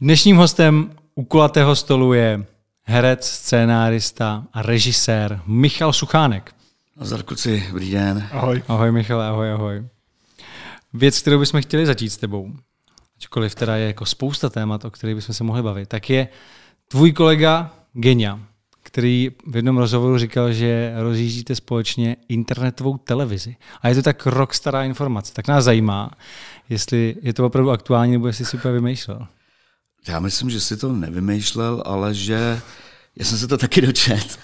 Dnešním hostem u kulatého stolu je herec, scénárista a režisér Michal Suchánek. Nazdar kluci, dobrý den. Ahoj. Ahoj Michale, ahoj, ahoj. Věc, kterou bychom chtěli začít s tebou, ačkoliv teda je jako spousta témat, o kterých bychom se mohli bavit, tak je tvůj kolega Genia, který v jednom rozhovoru říkal, že rozjíždíte společně internetovou televizi. A je to tak rok stará informace. Tak nás zajímá, jestli je to opravdu aktuální, nebo jestli si úplně vymýšlel. Já myslím, že si to nevymýšlel, ale že já jsem se to taky dočet.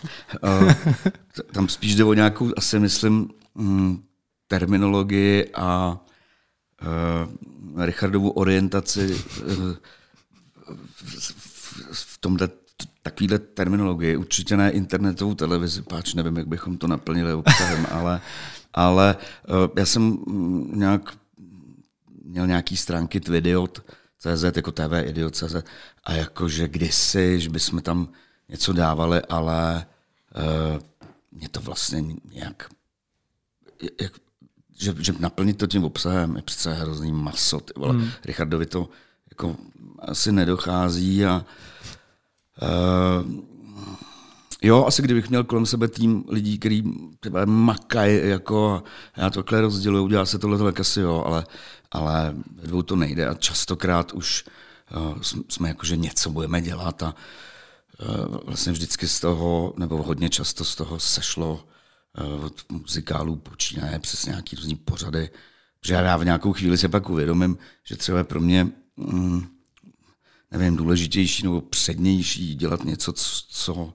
Tam spíš jde o nějakou, asi myslím, mm, terminologii a uh, Richardovu orientaci uh, v tomhle takovýhle terminologii. Určitě ne internetovou televizi, páč nevím, jak bychom to naplnili obsahem, ale, ale já jsem mm, nějak měl nějaký stránky Tvidiot, CZ, jako TV Idiot.cz a jakože kdysi, že bychom tam něco dávali, ale uh, mě to vlastně nějak, jak, že, že naplnit to tím obsahem je přece hrozný maso. Ty vole. Hmm. Richardovi to jako asi nedochází a uh, jo, asi kdybych měl kolem sebe tým lidí, kteří makají, jako já to takhle rozděluju, udělá se tohle tak asi jo, ale, ale ve dvou to nejde a častokrát už uh, jsme jako, že něco budeme dělat a uh, vlastně vždycky z toho, nebo hodně často z toho sešlo uh, od muzikálů počínaje přes nějaký různý pořady, že já v nějakou chvíli se pak uvědomím, že třeba pro mě mm, nevím, důležitější nebo přednější dělat něco, co, co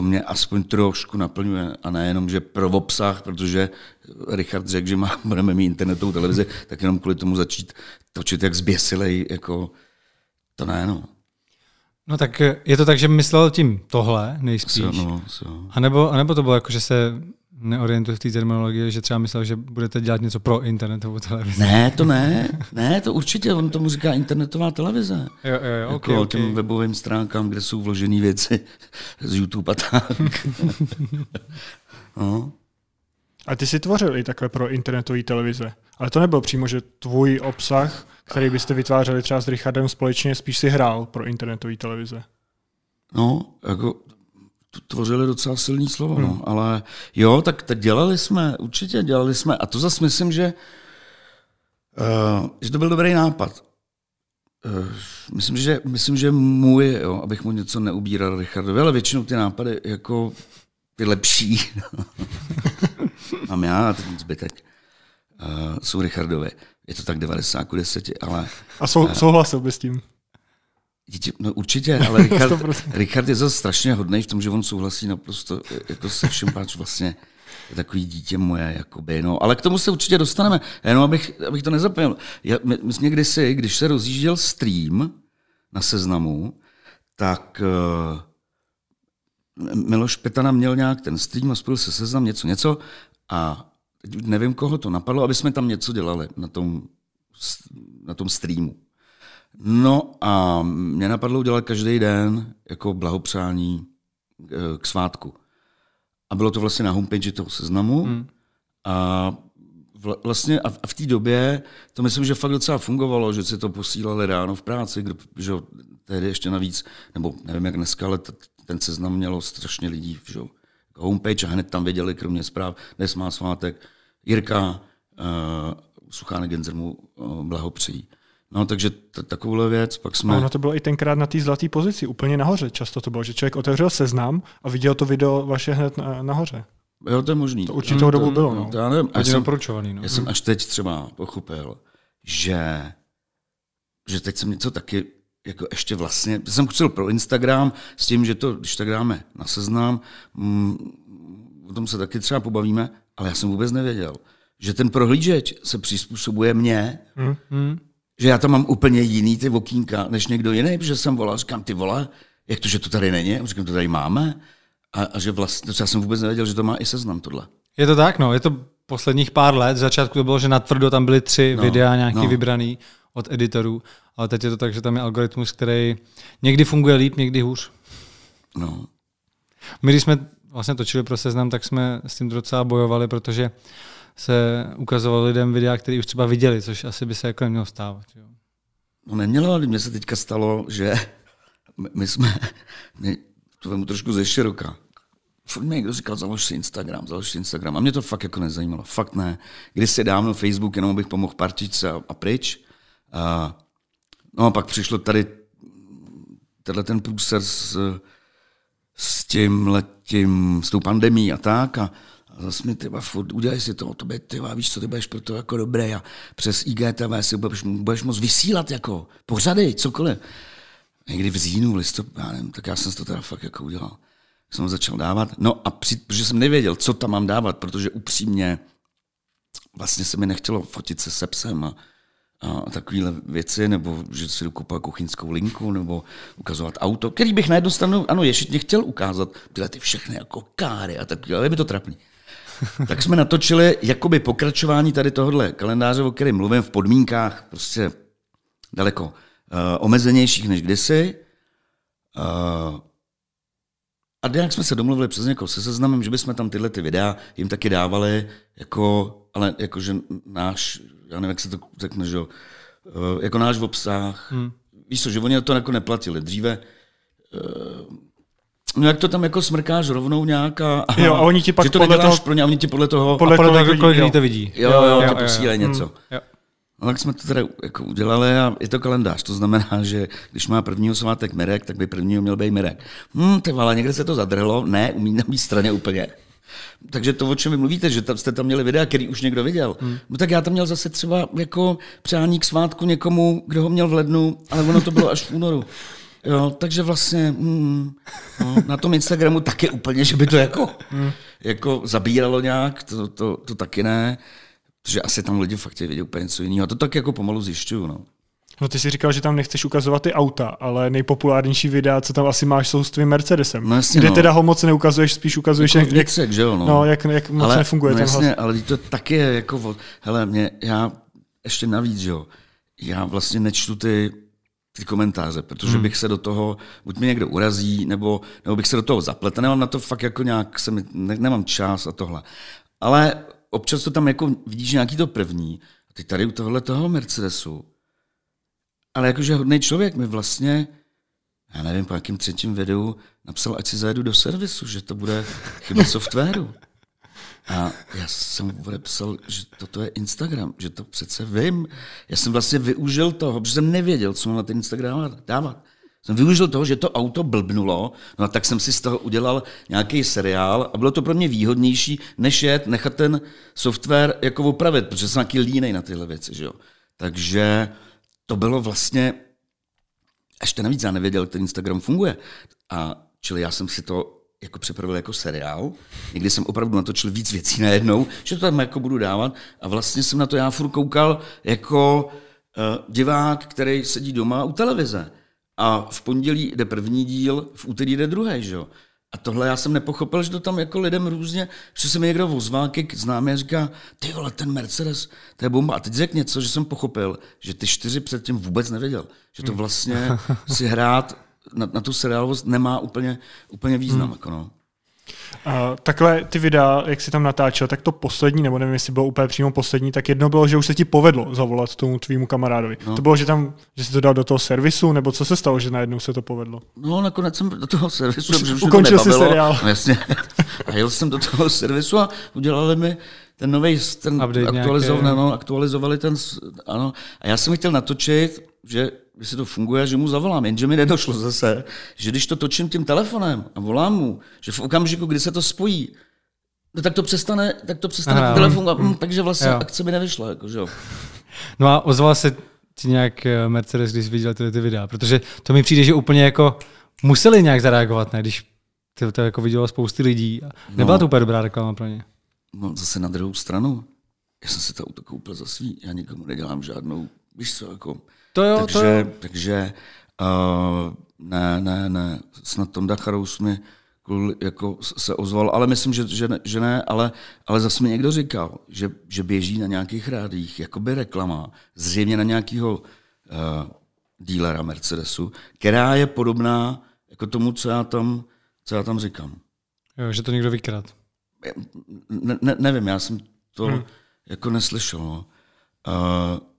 mě aspoň trošku naplňuje a nejenom, že pro obsah, protože Richard řekl, že má, budeme mít internetovou televizi, tak jenom kvůli tomu začít točit jak zběsilej, jako to ne, no. No tak je to tak, že myslel tím tohle nejspíš. So, no, so. A, nebo, a nebo to bylo jako, že se neorientuje v té terminologii, že třeba myslel, že budete dělat něco pro internetovou televizi. Ne, to ne. Ne, to určitě, on tomu říká internetová televize. Jo, jo, jo, jako okay, okay. těm webovým stránkám, kde jsou vložené věci z YouTube a tak. no. A ty jsi tvořil i takhle pro internetové televize. Ale to nebyl přímo, že tvůj obsah, který byste vytvářeli třeba s Richardem společně, spíš si hrál pro internetové televize. No, jako tvořili docela silný slovo, no. hmm. no. ale jo, tak teď dělali jsme, určitě dělali jsme a to zase myslím, že, uh, že to byl dobrý nápad. Uh, myslím, že, myslím, že můj, jo, abych mu něco neubíral Richardovi, ale většinou ty nápady jako ty lepší mám já a ten zbytek uh, jsou Richardovi. Je to tak 90 k 10, ale... A sou, uh, souhlasil bys s tím? Dítě, no určitě, ale Richard, Richard je zase strašně hodný v tom, že on souhlasí naprosto jako se všem, páč vlastně je takový dítě moje, jakoby, no. Ale k tomu se určitě dostaneme. Jenom abych, abych to nezapomněl. Já, my, my jsme kdysi, když se rozjížděl stream na seznamu, tak uh, Miloš Petana měl nějak ten stream a spojil se seznam něco, něco a nevím, koho to napadlo, aby jsme tam něco dělali na tom, na tom streamu. No a mě napadlo udělat každý den jako blahopřání eh, k svátku. A bylo to vlastně na homepage toho seznamu. Hmm. A vlastně a v té době to myslím, že fakt docela fungovalo, že si to posílali ráno v práci, kdo, že tehdy ještě navíc, nebo nevím jak dneska, ale ten seznam mělo strašně lidí, že homepage a hned tam věděli, kromě zpráv, dnes má svátek, Jirka uh, Suchánek Genzer mu uh, blahopřejí. No, takže t- takovouhle věc, pak jsme... A ono to bylo i tenkrát na té zlaté pozici, úplně nahoře často to bylo, že člověk otevřel seznam a viděl to video vaše hned na, nahoře. Jo, to je možný. To určitě no, dobu bylo. No. To já nevím. Já jsem, no. já jsem až teď třeba pochopil, že, že teď jsem něco taky jako ještě vlastně, jsem chtěl pro Instagram s tím, že to, když tak dáme na seznam, mm, o tom se taky třeba pobavíme, ale já jsem vůbec nevěděl, že ten prohlížeč se přizpůsobuje mně, mm, mm že já tam mám úplně jiný ty okýnka než někdo jiný, protože jsem volal, říkám, ty vole, jak to, že to tady není? A říkám, to tady máme. A, a že vlastně, já jsem vůbec nevěděl, že to má i seznam tohle. Je to tak, no, je to posledních pár let, z začátku to bylo, že na tvrdo tam byly tři no, videa nějaký no. vybraný od editorů, ale teď je to tak, že tam je algoritmus, který někdy funguje líp, někdy hůř. No. My, když jsme vlastně točili pro seznam, tak jsme s tím docela bojovali, protože se ukazovalo lidem videa, které už třeba viděli, což asi by se jako nemělo stávat. Jo. No nemělo, ale mně se teďka stalo, že my- jsme, my, to vemu trošku ze široka. Furt mi někdo říkal, založ si Instagram, založ si Instagram. A mě to fakt jako nezajímalo. Fakt ne. Když si dávno Facebook, jenom bych pomohl partičce a, a pryč. A, no a pak přišlo tady tenhle ten průser s, s tím letím, s tou pandemí a tak. A, a zase mi tyba, furt, udělej si to, tobě, tyba, víš co, ty budeš pro to jako dobré a přes IGTV si budeš, budeš moc vysílat jako pořady, cokoliv. Někdy v říjnu, v listopadu, já nevím, tak já jsem to teda fakt jako udělal. Jsem ho začal dávat. No a při, protože jsem nevěděl, co tam mám dávat, protože upřímně vlastně se mi nechtělo fotit se sepsem a, a takovéhle věci, nebo že si jdu kupovat kuchyňskou linku, nebo ukazovat auto, který bych na jednu stranu, ano, ještě chtěl ukázat, tyhle ty všechny jako káry a tak, ale je mi to trapný. tak jsme natočili jakoby pokračování tady tohohle kalendáře, o kterém mluvím v podmínkách prostě daleko uh, omezenějších než kdysi. Uh, a nějak jsme se domluvili přes někoho se seznamem, že bychom tam tyhle ty videa jim taky dávali, jako, ale jakože náš, já nevím, jak se to řekne, že eh, jako náš obsah. Hmm. Víš co, že oni to jako neplatili. Dříve No jak to tam jako smrkáš rovnou nějak a, Jo, a oni ti pak že to podle neděláš toho- pro ně, a oni ti podle toho, Podle a podle toho, kolik lidí jo. to vidí. jo, jo, jo, jo, ti jo. posílají něco. Jo. No tak jsme to teda jako udělali a je to kalendář. To znamená, že když má prvního svátek Mirek, tak by prvního měl být Mirek. Hm, ty vole, někde se to zadrhlo. Ne, umí na mý straně úplně. Takže to, o čem vy mluvíte, že tam jste tam měli videa, který už někdo viděl. Hmm. No tak já tam měl zase třeba jako přání k svátku někomu, kdo ho měl v lednu, ale ono to bylo až v únoru. Jo, takže vlastně hmm, no, na tom Instagramu taky úplně, že by to jako, jako zabíralo nějak, to, to, to taky ne. Protože asi tam lidi fakt vidět úplně něco jiného. A to tak jako pomalu zjišťuju. No. No ty si říkal, že tam nechceš ukazovat ty auta, ale nejpopulárnější videa, co tam asi máš, jsou s tvým Mercedesem. No jasně, kde no. teda ho moc neukazuješ, spíš ukazuješ, Jako jak, vnitřek, že jo? No, no, jak, jak moc ale, nefunguje no ten jasně, hlas. ale to taky je jako, hele, mě, já ještě navíc, že jo, já vlastně nečtu ty, ty komentáře, protože hmm. bych se do toho, buď mě někdo urazí, nebo, nebo bych se do toho zapletl, nemám na to fakt jako nějak, se mi, ne, nemám čas a tohle. Ale občas to tam jako vidíš nějaký to první, a ty tady u tohohle toho Mercedesu, ale jakože hodný člověk mi vlastně, já nevím, po jakým třetím videu napsal, ať si zajedu do servisu, že to bude chyba softwaru. A já jsem odepsal, že toto je Instagram, že to přece vím. Já jsem vlastně využil toho, protože jsem nevěděl, co mám na ten Instagram dávat. Jsem využil toho, že to auto blbnulo, no a tak jsem si z toho udělal nějaký seriál a bylo to pro mě výhodnější, než jet, nechat ten software jako opravit, protože jsem nějaký línej na tyhle věci, že jo. Takže to bylo vlastně, ještě navíc já nevěděl, jak ten Instagram funguje. A čili já jsem si to jako připravil jako seriál. Někdy jsem opravdu natočil víc věcí najednou, že to tam jako budu dávat. A vlastně jsem na to já furt koukal jako uh, divák, který sedí doma u televize. A v pondělí jde první díl, v úterý jde druhý, že jo. A tohle já jsem nepochopil, že to tam jako lidem různě, že se mi někdo ozval ke známý a říká, ty vole, ten Mercedes, to je bomba. A teď řekl něco, že jsem pochopil, že ty čtyři předtím vůbec nevěděl. Že to vlastně si hrát na, na tu seriálovost nemá úplně, úplně význam. Hmm. Jako no. A takhle ty videa, jak jsi tam natáčel, tak to poslední, nebo nevím, jestli bylo úplně přímo poslední, tak jedno bylo, že už se ti povedlo zavolat tomu tvýmu kamarádovi. No. To bylo, že tam, že jsi to dal do toho servisu, nebo co se stalo, že najednou se to povedlo? No, nakonec jsem do toho servisu, Už protože už ukončil jsi seriál. No, jasně. A jel jsem do toho servisu a udělali mi ten nový, ten Update aktualizov, nějaké. no, aktualizovali ten, ano. A já jsem chtěl natočit, že jestli to funguje, že mu zavolám, jenže mi nedošlo zase, že když to točím tím telefonem a volám mu, že v okamžiku, kdy se to spojí, no tak to přestane, tak to přestane Aha, telefon, a, hm, takže vlastně Jo. akce mi nevyšla, jako, že jo. No a ozval se ti nějak eh, Mercedes, když viděl tyhle ty videa? Protože to mi přijde, že úplně jako museli nějak zareagovat, ne? Když to, to jako vidělo spousty lidí. A Nebyla No. to úplně dobrá reklama pro ně. No, zase na druhou stranu, já jsem si to auto koupil za svý, já nikomu nedělám žádnou, víš co, jako, To jo, takže, to jo. takže uh, ne, ne, ne, snad Tonda Charous mi jako se ozval, ale myslím, že, že, ne, že ne, ale, ale zase mi někdo říkal, že, že běží na nějakých rádích, jakoby reklama, zřejmě na nějakého uh, dílera Mercedesu, která je podobná jako tomu, co já tam, co já tam říkám. jo. že to někdo vykrad. Ne, ne, nevím, já jsem to hmm. jako neslyšel. No. Uh,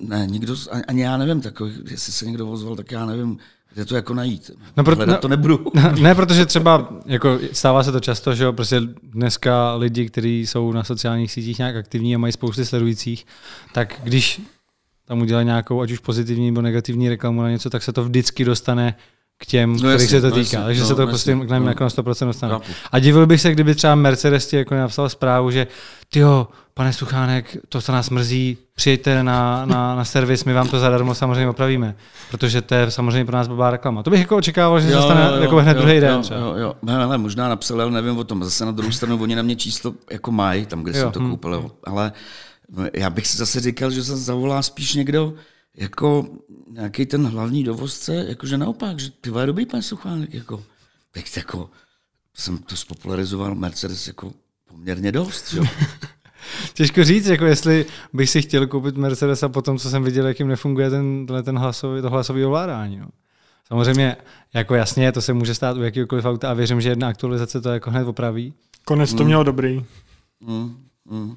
Ne, nikdo, ani já nevím, takový, jestli se někdo ozval, tak já nevím, kde to jako najít. No, pro, Hledat no, to nebudu. Ne, protože třeba jako stává se to často, že jo, prostě dneska lidi, kteří jsou na sociálních sítích nějak aktivní a mají spousty sledujících, tak když tam udělají nějakou, ať už pozitivní nebo negativní reklamu na něco, tak se to vždycky dostane k těm, no kterých jasně, se to no týká. jasně, Takže no se to jasně, prostě k nám no. jako na 100% dostane. Chápu. A divil bych se, kdyby třeba Mercedes ti jako napsal zprávu, že tyjo, pane Suchánek, to, co nás mrzí, přijďte na, na, na servis, my vám to zadarmo samozřejmě opravíme. Protože to je samozřejmě pro nás blbá reklama. To bych jako očekával, že se stane jako hned jo, druhý den. Jo, třeba. jo, jo. Ne, ale možná napsal, ale nevím o tom. Zase na druhou stranu, oni na mě číslo jako mají, tam, kde Jo, jsem to hm. koupil. Jo. Ale já bych si zase říkal, že se zavolá spíš někdo, jako nějaký ten hlavní dovozce, jakože naopak, že ty vole, dobrý pan Suchánek, jako, tak jako jsem to spopularizoval Mercedes jako poměrně dost, jo. Těžko říct, jako jestli bych si chtěl koupit Mercedes a potom, co jsem viděl, jak jim nefunguje ten, ten hlasový, to hlasový ovládání. No. Samozřejmě, jako jasně, to se může stát u jakýkoliv auta a věřím, že jedna aktualizace to jako hned opraví. Konec to mělo dobrý. Mm, mm.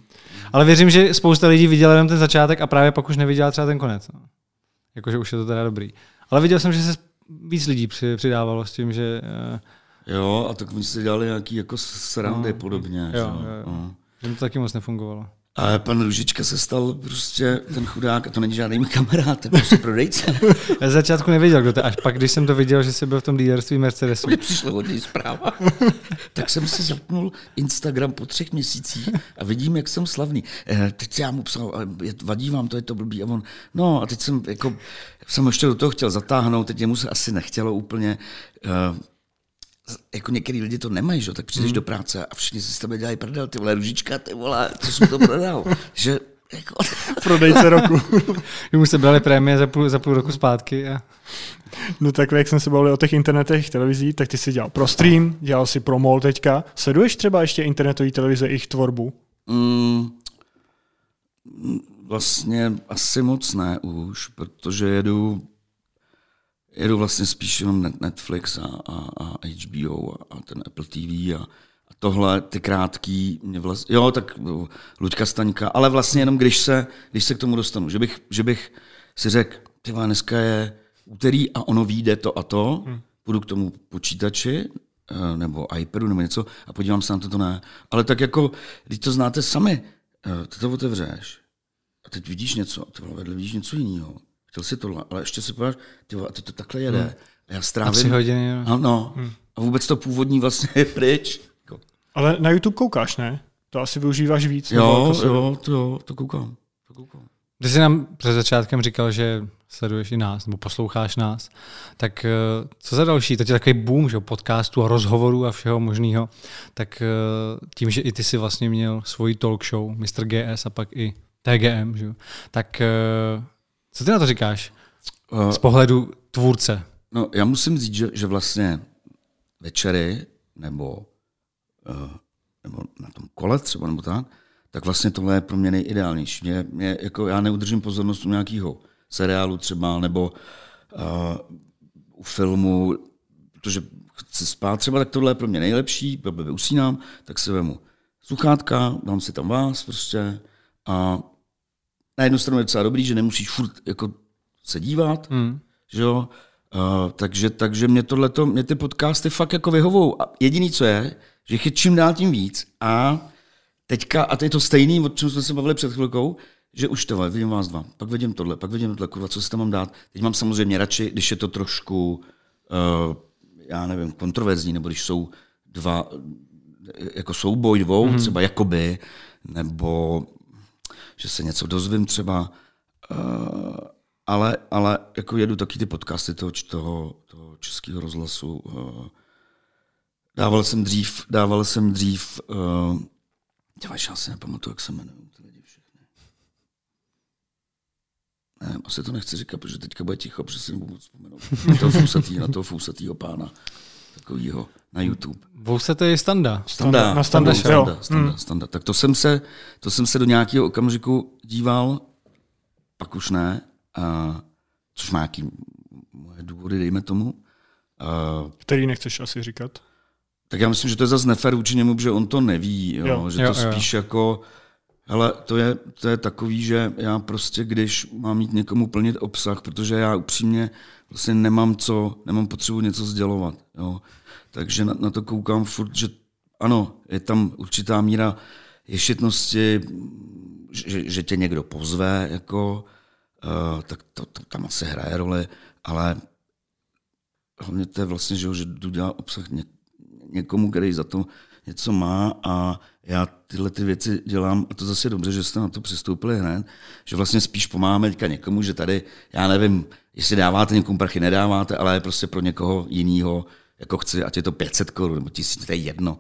Ale věřím, že spousta lidí viděla jenom ten začátek a právě pak už neviděla třeba ten konec. No. Jakože už je to teda dobrý. Ale viděl jsem, že se víc lidí při- přidávalo s tím, že eh, Jo, a tak oni si dělali nějaký jako srandy No. podobně. Jo, že jo, jo. No. že to taky moc nefungovalo. A pan Ružička se stal prostě ten chudák, a to není žádný kamarád, to je prostě prodejce. Já začátku nevěděl, kdo to je, až pak, když jsem to viděl, že jsi byl v tom dealerství Mercedesu. Mně přišla od něj zpráva. tak jsem si zapnul Instagram po třech měsících a vidím, jak jsem slavný. Eh, teď já mu psal, eh, vadí vám to, je to blbý. A on, no a teď jsem jako, jsem ještě do toho chtěl zatáhnout, teď mu se asi nechtělo úplně. Jako některý lidi to nemají, že? tak přijdeš do práce a všichni si s tebe dělají prdel, ty vole, ružička, ty vole, co jsem to prodal. že jako, Prodejce roku. Že mu se brali prémie za půl, za půl roku zpátky. A... No takhle, jak jsme se bavili o těch internetech televizí, tak ty si dělal pro stream, dělal si pro mol teďka. Sleduješ třeba ještě internetové televize, jejich tvorbu? Mm, mm, vlastně asi moc ne už, protože jedu, jedu vlastně spíš jenom net- Netflix a, a, a HBO a, a ten Apple TV a, a tohle, ty krátký, mě vlastně, jo, tak jo, Luďka Staňka, ale vlastně jenom když se, když se k tomu dostanu, že bych, že bych si řekl, ty dneska je úterý a ono vyjde to a to, hmm. půjdu k tomu počítači, eh, nebo iPadu nebo něco a podívám se na to, to ne. Ale tak jako, když to znáte sami, eh, ty to otevřeš a teď vidíš něco, ty vole, vedle vidíš něco jiného. Chtěl si tohle, ale ještě si povíš, ty vole, a teď to takhle jede. Hmm. A já A strávím... tři hodiny. jo. Ano. Hmm. A vůbec to původní vlastně je pryč. Jako, Ale na YouTube koukáš, ne? To asi využíváš víc. nebo Jo, jako jo, to jo, to koukám. To koukám. Ty jsi nám před začátkem říkal, že sleduješ i nás, nebo posloucháš nás, tak eh, co za další, to je takový boom, že jo, podcastů a rozhovorů a všeho možného, tak eh, tím, že i ty si vlastně měl svoji talk show, Mr. GS a pak i TGM, že jo, tak eh, co ty na to říkáš Uh, z pohledu tvůrce? No, já musím říct, že, že vlastně večery nebo, uh, nebo na tom kole třeba, nebo tak, tak vlastně tohle je pro mě nejideálnější. Mě, mě, jako já neudržím pozornost u nějakého seriálu třeba, nebo uh, u filmu, protože chci spát třeba, tak tohle je pro mě nejlepší, blbě usínám, tak si vemu sluchátka, dám si tam vás prostě a na jednu stranu je docela dobrý, že nemusíš furt jako se dívat, Hmm. že jo? Uh, takže, takže mě tohleto, mě ty podcasty fakt jako vyhovou. A jediný, co je, že jich je čím dál tím víc. A teďka, a to je to stejný, o čem jsme se bavili před chvilkou, že už to vidím vás dva, pak vidím tohle, pak vidím tohle, kurva, co si tam mám dát. Teď mám samozřejmě radši, když je to trošku, uh, já nevím, kontroverzní, nebo když jsou dva, jako souboj dvou, mm. třeba jakoby, nebo že se něco dozvím třeba, uh, ale, ale jako jedu taky ty podcasty toho, toho, toho českého rozhlasu. Uh, dával jsem dřív, dával jsem dřív, uh, já si nepamatuju, jak se jmenují. Ne, asi to nechci říkat, protože teďka bude ticho, protože si nebudu vzpomenout. Na toho fousatý, na toho fousatýho pána, takovýho, na YouTube. Vousa to je standa. Standa, na Standa, standa, jo. standa, standa, Hmm. standa. Tak to jsem, se, to jsem se do nějakého okamžiku díval, pak už ne, a, což má nějaký moje důvody, dejme tomu. A, Který nechceš asi říkat. tak já myslím, že to je zase nefér vůči němu, že on to neví, jo, Jo, že jo, to jo. spíš jako Ale to je, to je takový, že já prostě, když mám mít někomu plnit obsah, protože já upřímně vlastně nemám co, nemám potřebu něco sdělovat. Jo. Takže na, na to koukám furt, že ano, je tam určitá míra ješitnosti, že, že tě někdo pozve, jako, uh, tak to, to tam asi hraje roli, ale hlavně to je vlastně, že, že jdu dělat obsah ně, někomu, který za to něco má a já tyhle ty věci dělám, a to zase je dobře, že jste na to přistoupili hned, že vlastně spíš pomáháme teďka někomu, že tady, já nevím, jestli dáváte někomu prachy, nedáváte, ale prostě pro někoho jiného, jako chci, ať je to 500 korun nebo 1000, to je jedno.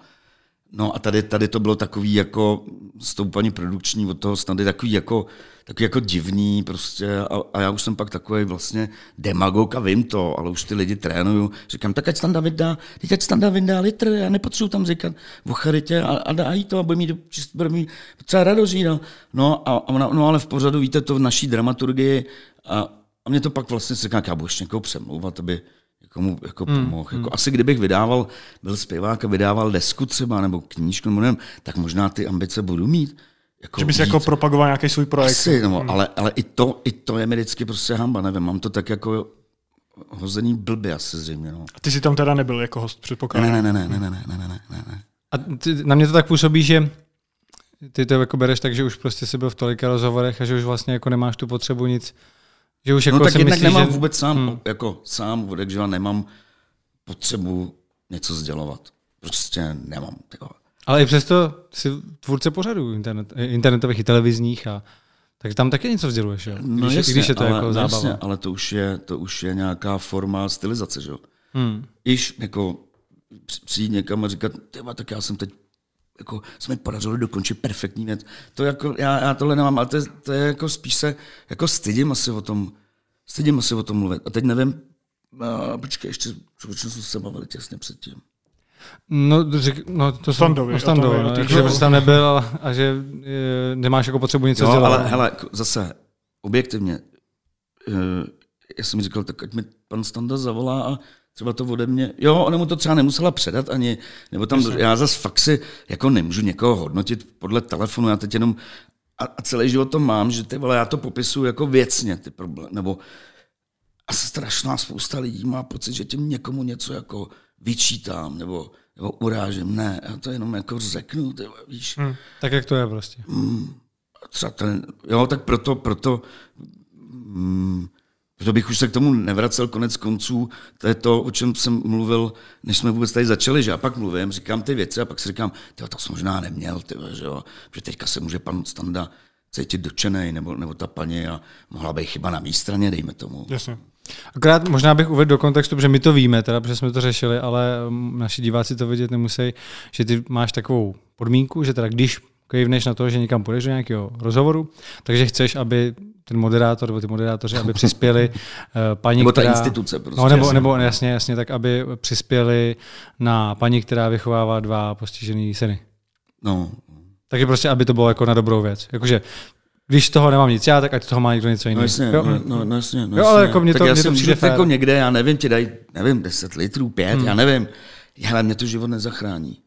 No a tady, tady to bylo takový jako stoupání produkční od toho snad je takový jako, takový jako divný prostě a, a, já už jsem pak takový vlastně demagog a vím to, ale už ty lidi trénuju. Říkám, tak ať tam David dá, teď ať tam David dá litr, já nepotřebuji tam říkat o charitě a, a dá jí to a bude mít, bude mít třeba radost no. no, a, a, no ale v pořadu víte to v naší dramaturgii a, a mě to pak vlastně se říká, já budu ještě někoho přemlouvat, aby, komu jako hmm, pomohl. Hmm. Jako asi kdybych vydával, byl zpěvák a vydával desku třeba, nebo knížku, nebo nevím, tak možná ty ambice budu mít. Jako že bys jako propagoval nějaký svůj projekt. Asi, no, hmm. ale, ale i, to, i to je mi vždycky prostě hamba, nevím, mám to tak jako hozený blbě asi zřejmě. No. A ty jsi tam teda nebyl jako host, předpokládám? Ne, ne, ne, ne, ne, ne, ne, ne, ne, ne. A ty, na mě to tak působí, že ty to jako bereš tak, že už prostě jsi byl v tolika rozhovorech a že už vlastně jako nemáš tu potřebu nic že už no jako no tak jednak myslí, nemám že... vůbec sám, hmm. jako sám, že nemám potřebu něco sdělovat. Prostě nemám. Tyho. Ale i přesto jsi tvůrce pořadů internet, internetových i televizních a tak tam taky něco sděluješ, jo? No když, jasně, když je to ale, jako no zábava. Jasně, ale to už, je, to už je nějaká forma stylizace, že jo? Hmm. Iž jako přijít někam a říkat, tak já jsem teď jako se mi podařilo dokončit perfektní věc. To jako, já, já tohle nemám, ale to je, to je jako spíš se, jako stydím asi o tom, stydím asi o tom mluvit. A teď nevím, a počkej, ještě, co jsme se bavili těsně předtím. No, řek, no to Standovi, no, standovi, no, jako, že tam nebyl a, že je, nemáš jako potřebu nic dělat. ale hele, zase, objektivně, já jsem mi říkal, tak ať mi pan Standa zavolá a třeba to ode mě, jo, ona mu to třeba nemusela předat ani, nebo tam, já zase fakt si jako nemůžu někoho hodnotit podle telefonu, já teď jenom, a, a celý život to mám, že ty vole, já to popisuju jako věcně, ty problémy, nebo a strašná spousta lidí má pocit, že tím někomu něco jako vyčítám, nebo, nebo urážím. Ne, já to jenom jako řeknu, ty, víš. Hmm, tak jak to je prostě. Hmm, třeba ten, jo, tak proto, proto hmm, proto bych už se k tomu nevracel konec konců. To je to, o čem jsem mluvil, než jsme vůbec tady začali, že já pak mluvím, říkám ty věci a pak si říkám, to jsem možná neměl, tyjo, že jo, že teďka se může pan Standa cítit dočenej, nebo, nebo ta paní a mohla být chyba na mé straně, dejme tomu. Jasně. Akorát možná bych uvedl do kontextu, protože my to víme, teda, protože jsme to řešili, ale mm, naši diváci to vidět nemusí, že ty máš takovou podmínku, že teda když kejvneš na to, že někam půjdeš do nějakého rozhovoru, takže chceš, aby ten moderátor nebo ty moderátoři, aby přispěli uh, paní, nebo ta která, instituce prostě. No, nebo, nebo jasně, jasně, tak aby přispěli na paní, která vychovává dva postižený syny. No. Takže prostě, aby to bylo jako na dobrou věc. Jakože když toho nemám nic já, tak ať toho má někdo něco jiného. No jasně, jo? No, no, no, jasně, no jo, ale jako mě to, tak já mě to přijde jako někde, já nevím, ti dají, nevím, 10 litrů, 5, hmm. já nevím. Ale mě to život nezachrání.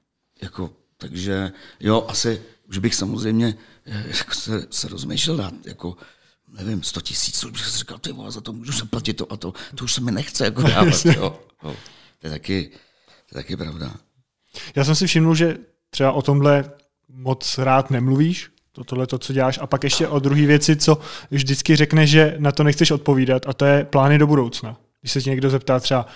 Jako, takže jo, asi už bych samozřejmě eh, jako se, se rozmýšlel dát, jako, nevím, 100 tisíc, už bych si říkal, ty vole, za to můžu se platit to a to, to už se mi nechce jako dávat, jo. jo. To je taky, to je taky pravda. Já jsem si všiml, že třeba o tomhle moc rád nemluvíš, to, tohle to, co děláš. A pak ještě o druhé věci, co vždycky řekne, že na to nechceš odpovídat, a to je plány do budoucna. Když se tě někdo zeptá třeba,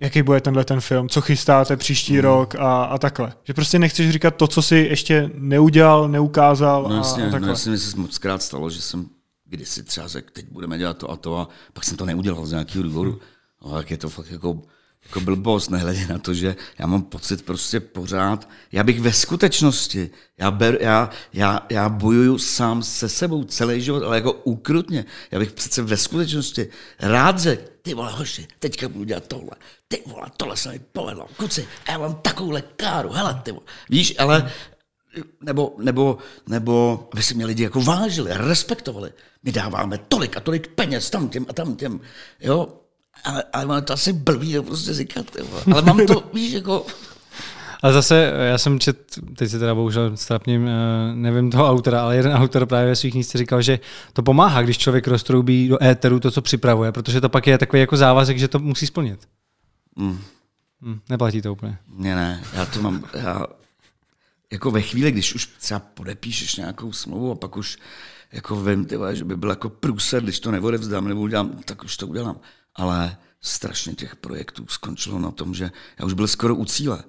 jaký bude tenhle ten film, co chystáte příští mm. rok a, a takhle. Že prostě nechceš říkat to, co si ještě neudělal, neukázal no jasně, a, a takhle. No jasně, mi se moc krát stalo, že jsem kdysi třeba řekl, teď budeme dělat to a to a pak jsem to neudělal z nějakého důvodu. No, tak je to fakt jako jako blbost, nehledě na to, že já mám pocit prostě pořád, já bych ve skutečnosti, já, ber, já, já, já bojuju sám se sebou celý život, ale jako ukrutně. Já bych přece ve skutečnosti rád řekl, ty vole hoši, teďka budu dělat tohle, ty vole, tohle se mi povedlo, kuci, já mám takovouhle káru, hele, ty vole. Víš, ale nebo, nebo, nebo aby si mě lidi jako vážili, respektovali. My dáváme tolik a tolik peněz tam těm a tam těm, jo, ale, ale mám to asi blbý to prostě říkat, jo. ale mám to, víš, jako... Ale zase, já jsem čet, teď se teda bohužel strapním, nevím toho autora, ale jeden autor právě ve svých knížce říkal, že to pomáhá, když člověk roztroubí do éteru to, co připravuje, protože to pak je takový jako závazek, že to musí splnit. Mm. Hmm, neplatí to úplně. Ne, ne, já to mám, já, jako ve chvíli, když už třeba podepíšeš nějakou smlouvu a pak už jako vím, tyhle, že by byl jako průser, když to neodevzdám nebo udělám, tak už to udělám. Ale strašně těch projektů skončilo na tom, že já už byl skoro u cíle.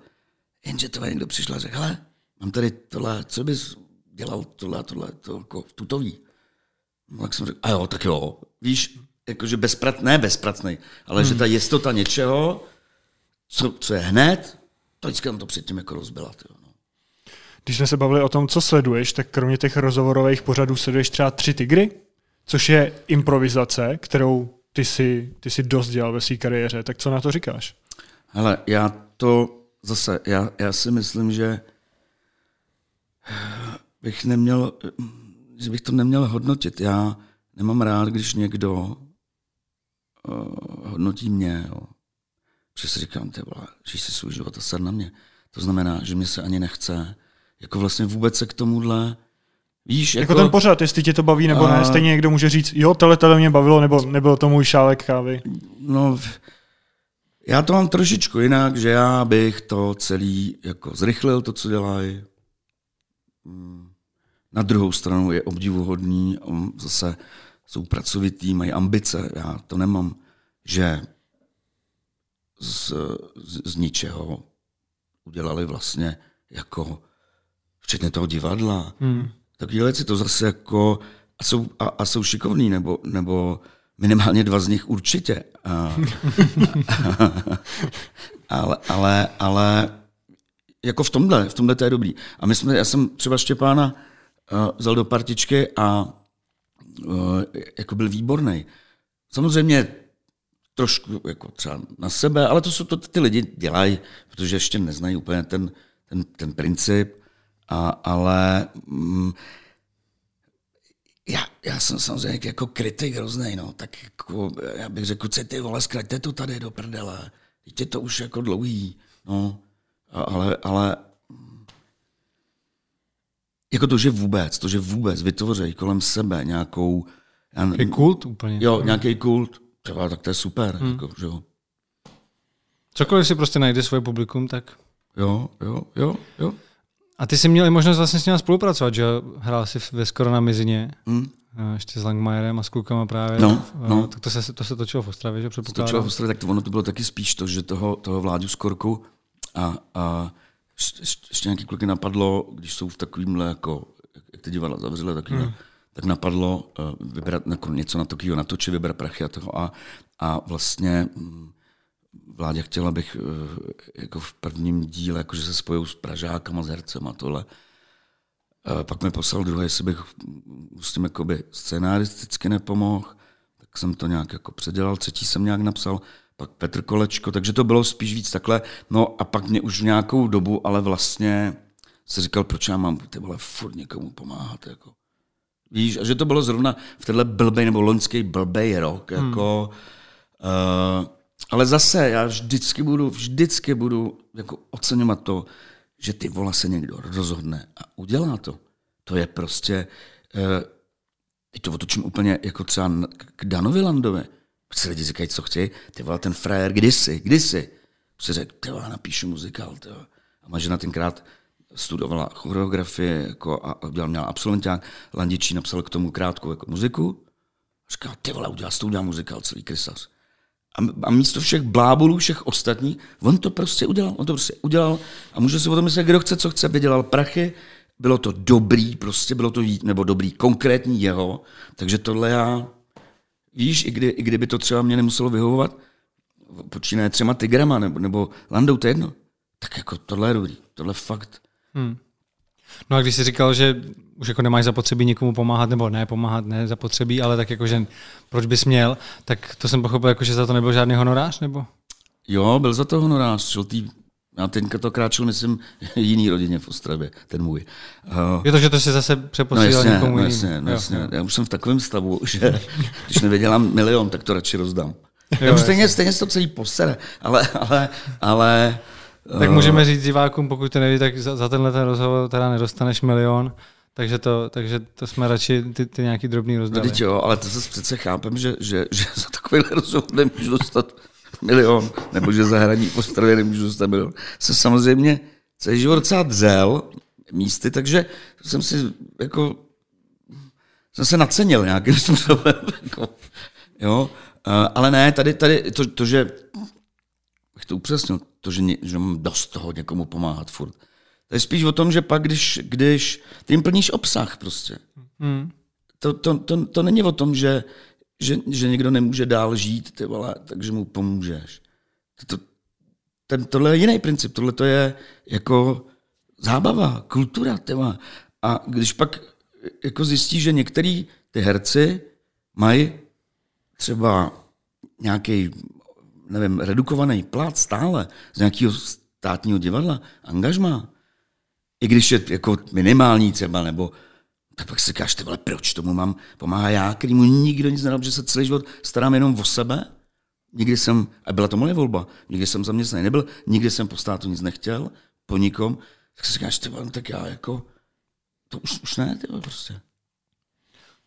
Jenže to někdo přišel a řekl, hele, mám tady tohle, co bys dělal tohle, tohle, to jako tutový. No, tak jsem řekl, a jo, tak jo. Víš, jakože bezprat, ne bezpracnej, ale hmm. že ta jistota něčeho, co, co je hned, to vždycky to předtím jako rozbila. Tyjo. Když jsme se bavili o tom, co sleduješ, tak kromě těch rozhovorových pořadů sleduješ třeba tři tygry, což je improvizace, kterou ty si, ty si dost dělal ve své kariéře. Tak co na to říkáš? Hele, já to zase, já, já si myslím, že bych neměl, že bych to neměl hodnotit. Já nemám rád, když někdo uh, hodnotí mě. Jo. Že si říkám, ty vole, že si svůj život a na mě. To znamená, že mě se ani nechce jako vlastně vůbec se k tomuhle Víš, jako, jako ten pořad, jestli tě to baví nebo a... ne, stejně někdo může říct, jo, tohle, tohle mě bavilo, nebo nebyl to můj šálek kávy. No, já to mám trošičku jinak, že já bych to celý jako zrychlil, to, co dělají. Hmm. Na druhou stranu je obdivuhodný, zase jsou pracovitý, mají ambice, já to nemám, že z, z, z ničeho udělali vlastně jako včetně toho divadla. Hmm. Takový věci to zase jako a jsou, a, a jsou šikovní, nebo, nebo minimálně dva z nich určitě. A, ale, ale, ale jako v tomhle, v tomhle to je dobrý. A my jsme, já jsem třeba Štěpána uh, vzal do partičky a uh, jako byl výborný. Samozřejmě trošku jako třeba na sebe, ale to jsou to ty lidi dělají, protože ještě neznají úplně ten, ten, ten princip. A, ale mm, já, já jsem samozřejmě jako kritik hrozný, no, tak jako, já bych řekl, co ty vole, zkraťte to tady do prdele, je to už jako dlouhý, no, ale, ale jako to, že vůbec, to, že vůbec vytvoří kolem sebe nějakou... Já, kult úplně. Jo, nějaký kult, třeba, tak to je super, hmm. jako, že jo. Cokoliv si prostě najde svoje publikum, tak... Jo, jo, jo, jo. A ty jsi měl i možnost vlastně s ním spolupracovat, že hrál jsi ve skoro na Mizině. Hmm. Ještě s Langmajerem a s klukama právě. No, no. Tak to se, to se točilo v Ostravě, že předpokládám. Točilo v Ostravě, tak to, ono to bylo taky spíš to, že toho, toho Vláďu Skorku a, a ještě nějaký kluky napadlo, když jsou v takovýmhle, jako, jak ty divadla zavřely, tak, hmm. tak napadlo uh, vybrat jako něco na to, natočit, vybrat prachy a toho. A, a vlastně um, vládě chtěl, abych eh, jako v prvním díle, jakože se spojil s Pražákama, s hercem a tohle. A pak mi poslal druhý, jestli bych s tím jakoby scénaristicky nepomohl, tak jsem to nějak jako předělal, třetí jsem nějak napsal, pak Petr Kolečko, takže to bylo spíš víc takhle. No a pak mě už nějakou dobu, ale vlastně se říkal, proč já mám ty vole furt někomu pomáhat. Jako. Víš, a že to bylo zrovna v tenhle blbej nebo loňský blbej rok, jako hmm. uh, ale zase já vždycky budu, vždycky budu jako oceňovat to, že ty vola se někdo rozhodne a udělá to. To je prostě, uh, teď to otočím úplně jako třeba k Danovi Landovi. Si lidi říkají, co chci, ty vole, ten frajer, kdysi, kdysi. Si řekl, ty vole, napíšu muzikál, ty vole. A má žena tenkrát studovala choreografii jako a udělal, měla absolventák, Landičí napsal k tomu krátkou jako muziku. A říkal, ty vole, udělal, to udělal muzikál, celý krysař a, místo všech blábolů, všech ostatních, on to prostě udělal. On to prostě udělal a může si o tom myslet, kdo chce, co chce, vydělal prachy, bylo to dobrý, prostě bylo to, nebo dobrý, konkrétní jeho, takže tohle já, víš, i, kdy, i kdyby to třeba mě nemuselo vyhovovat, počínaje třema tigrama nebo, nebo landou, to jedno, tak jako tohle je dobrý, tohle fakt. Hmm. No a když jsi říkal, že už jako nemáš zapotřebí nikomu pomáhat, nebo ne pomáhat, ne zapotřebí, ale tak jako, že proč bys měl, tak to jsem pochopil, jako, že za to nebyl žádný honorář, nebo? Jo, byl za to honorář, tý, já teďka to kráčel, myslím, jiný rodině v Ostravě, ten můj. Uh, je to, že to si zase přeposílal no jasně, někomu no jasně, no jasně. Já už jsem v takovém stavu, že když nevědělám milion, tak to radši rozdám. Jo, já už stejně, stejně to celý posere, ale, ale, ale Tak můžeme říct divákům, pokud to neví, tak za, za tenhle ten rozhovor teda nedostaneš milion, takže to, takže to jsme radši ty, ty nějaký drobný rozdali. No, jo, ale to se přece chápem, že, že, že za takovýhle rozhovor nemůžu dostat milion, nebo že za hraní po stravě nemůžu dostat milion. Se samozřejmě celý život docela dřel místy, takže jsem si jako jsem se nacenil nějakým způsobem. Jako, jo, ale ne, tady, tady to, to že bych to upřesnil, to, že, ně, že mám dost toho někomu pomáhat furt. To je spíš o tom, že pak, když, když ty jim plníš obsah prostě. Hmm. To, to, to, to, není o tom, že, že, že někdo nemůže dál žít, ty vole, takže mu pomůžeš. To, to, ten, tohle je jiný princip, tohle to je jako zábava, kultura, ty vole. A když pak jako zjistí, že některý ty herci mají třeba nějaký, nevím, redukovaný plat stále z nějakého státního divadla, angažma, i když je jako minimální třeba, nebo tak pak si říkáš, ty vole, proč tomu mám pomáhá já, kterýmu nikdo nic nedal, že se celý život starám jenom o sebe? Nikdy jsem, a byla to moje volba, nikdy jsem zaměstnaný nebyl, nikdy jsem po státu nic nechtěl, po nikom, tak si říkáš, ty vole, no tak já jako, to už, už ne, ty vole, prostě.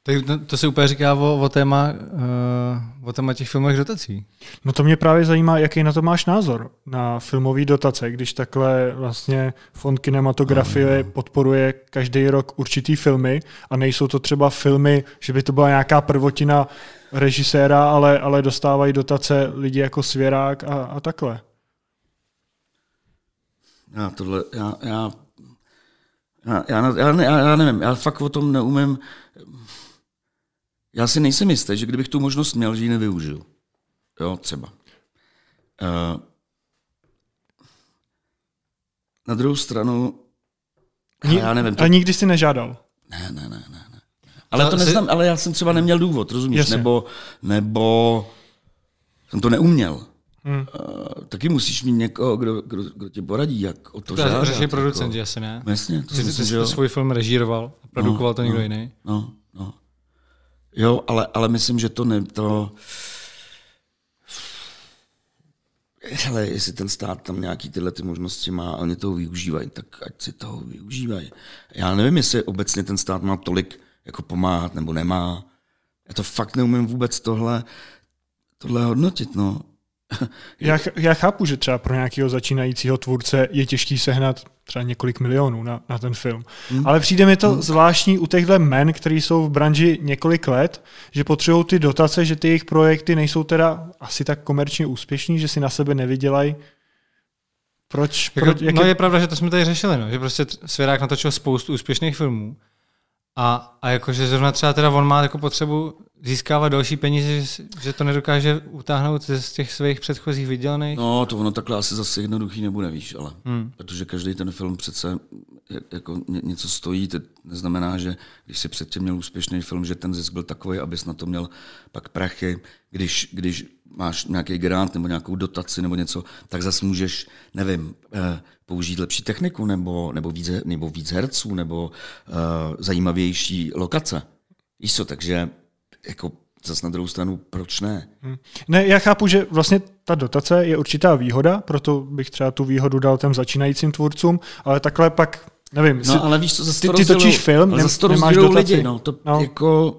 To, to se úplně říká o, o, téma, uh, o téma těch filmových dotací. No to mě právě zajímá, jaký na to máš názor, na filmové dotace, když takhle vlastně fond kinematografie podporuje každý rok určitý filmy a nejsou to třeba filmy, že by to byla nějaká prvotina režiséra, ale, ale dostávají dotace lidi jako Svěrák a, a takhle. Já tohle, já, já, já, já, já, já, já nevím, já fakt o tom neumím já si nejsem jistý, že kdybych tu možnost měl, že ji nevyužil. Jo, třeba. Uh, na druhou stranu, Ni, já nevím. To... A nikdy jsi nežádal? Ne, ne, ne, ne. ne. Ale to neznám, ale já jsem třeba neměl důvod, rozumíš? Jasně. Nebo, nebo jsem to neuměl. Hmm. Uh, taky musíš mít někoho, kdo, kdo, kdo ti poradí, jak o to, to žádat. To producent, jako. asi ne? Jasně. To jsi, myslím, ty, jsi svůj film režíroval, produkoval no, to někdo no, jiný. No. Jo, ale, ale myslím, že to ne, to... Ale jestli ten stát tam nějaký tyhle ty možnosti má a oni toho využívají, tak ať si toho využívají. Já nevím, jestli obecně ten stát má tolik jako pomáhat nebo nemá. Já to fakt neumím vůbec tohle, tohle hodnotit. No. já, já chápu, že třeba pro nějakého začínajícího tvůrce je těžký sehnat třeba několik milionů na, na ten film. Hmm. Ale přijde mi to hmm. zvláštní u těchto men, kteří jsou v branži několik let, že potřebují ty dotace, že ty jejich projekty nejsou teda asi tak komerčně úspěšní, že si na sebe nevydělají. Proč? Jako, proč jak no je... je pravda, že to jsme tady řešili, no, že prostě Svěrák natočil spoustu úspěšných filmů a, a jakože zrovna třeba teda on má jako potřebu získávat další peníze, že, to nedokáže utáhnout z těch svých předchozích vydělaných? No, to ono takhle asi zase jednoduchý nebude, víš, ale hmm. protože každý ten film přece jako něco stojí, to neznamená, že když si předtím měl úspěšný film, že ten zisk byl takový, abys na to měl pak prachy. Když, když máš nějaký grant nebo nějakou dotaci nebo něco, tak zase můžeš, nevím, eh, použít lepší techniku nebo, nebo, víc, nebo víc herců nebo uh, zajímavější lokace. Víš co, takže jako zase na druhou stranu, proč ne? Hmm. Ne, já chápu, že vlastně ta dotace je určitá výhoda, proto bych třeba tu výhodu dal těm začínajícím tvůrcům, ale takhle pak, nevím. No, ale víš co, zase ty, ty točíš film, ale zase to nemáš dotaci. lidi, no, to no. jako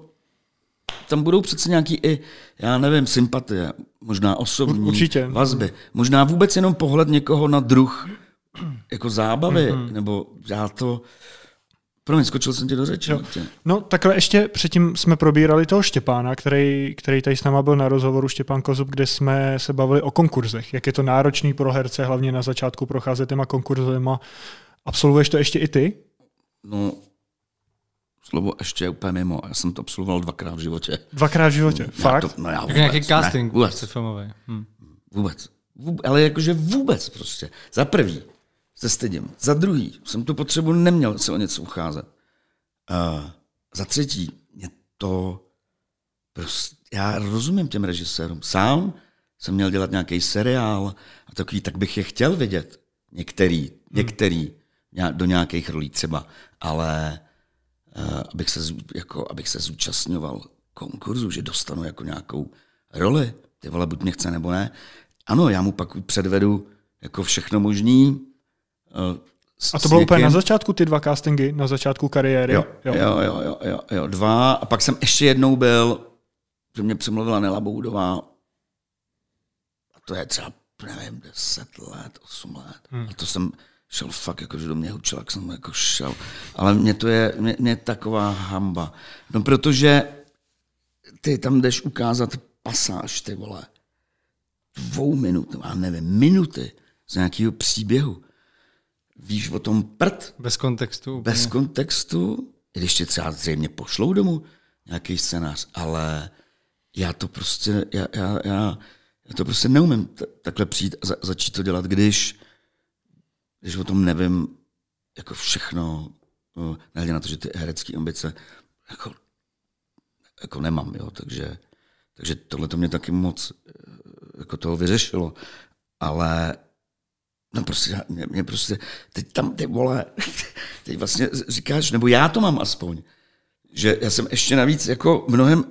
tam budou přece nějaký i, já nevím, sympatie, možná osobní Určitě. vazby, možná vůbec jenom pohled někoho na druh jako zábavy, mm-hmm. nebo já to, Promiň, skočil jsem ti do řeči. Jo. No takhle ještě předtím jsme probírali toho Štěpána, který, který tady s náma byl na rozhovoru Štěpán Kozub, kde jsme se bavili o konkurzech. Jak je to náročný pro herce, hlavně na začátku procházet těma konkurzema. Absolvuješ to ještě i ty? No, slovo ještě úplně mimo. Já jsem to absolvoval dvakrát v životě. Dvakrát v životě? No, Fakt? To, no já vůbec, nějaký casting ne, vůbec. filmový. Hm. Vůbec. vůbec. Ale jakože vůbec prostě. Za prvý se stydím. Za druhý jsem tu potřebu neměl se o něco ucházet. Uh, za třetí, mě to prostě, já rozumím těm režisérům. Sám jsem měl dělat nějaký seriál a takový, tak bych je chtěl vidět. Některý, hmm. některý, do nějakých rolí třeba, ale uh, abych, se, jako, abych se zúčastňoval konkurzu, že dostanu jako nějakou roli, ty vole, buď mě chce nebo ne. Ano, já mu pak předvedu jako všechno možný. Uh, a to bylo úplně na začátku ty dva castingy, na začátku kariéry? Jo, jo, jo, jo, jo, jo, jo dva. A pak jsem ještě jednou byl, že mě přemluvila Nela Boudová. A to je třeba, nevím, 10 let, 8 let. Hmm. A to jsem šel fakt, jako, že do mě hučil, jak jsem jako šel. Ale mě to je, mě, mě je taková hamba. No protože ty tam jdeš ukázat pasáž, ty vole, dvou minut, já nevím, minuty z nějakého příběhu. Víš o tom prd. Bez kontextu. Úplně. Bez kontextu, i když tě třeba zřejmě pošlou domů nějaký scénář, ale já to prostě, já, já, já, já to prostě neumím t- takhle přijít a za, začít to dělat, když, když o tom nevím jako všechno, no, nehledě na to, že ty herecké ambice jako, jako nemám, jo, takže, takže tohle to mě taky moc jako toho vyřešilo. Ale no prostě, mě, mě prostě, teď tam ty vole, teď vlastně říkáš, nebo já to mám aspoň, že já jsem ještě navíc jako mnohem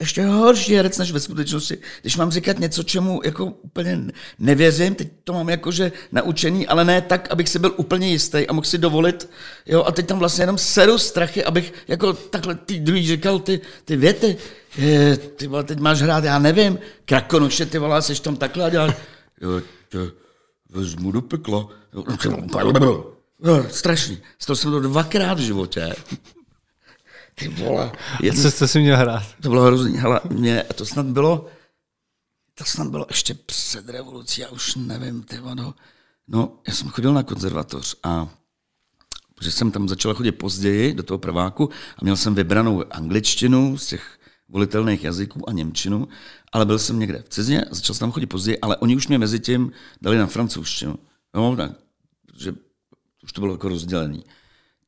ještě horší herec než ve skutečnosti. Když mám říkat něco, čemu jako úplně nevěřím, teď to mám jakože naučený, ale ne tak, abych si byl úplně jistý a mohl si dovolit, jo, a teď tam vlastně jenom seru strachy, abych jako takhle ty druhý říkal ty, ty věty, je, ty vole, teď máš hrát, já nevím, krakonoše, ty vole, seš tam takhle a děláš, jo, to vezmu do pekla. Jo, strašný. Stal jsem to dvakrát v životě. Ty vole. Je, co jste si měl hrát? To bylo hrozný. Hele, mě, to snad bylo, to snad bylo ještě před revolucí, já už nevím, ty vado. No, já jsem chodil na konzervatoř a že jsem tam začal chodit později do toho prváku a měl jsem vybranou angličtinu z těch volitelných jazyků a němčinu, ale byl jsem někde v cizině a začal jsem tam chodit později, ale oni už mě mezi tím dali na francouzštinu. No, tak, že už to bylo jako rozdělený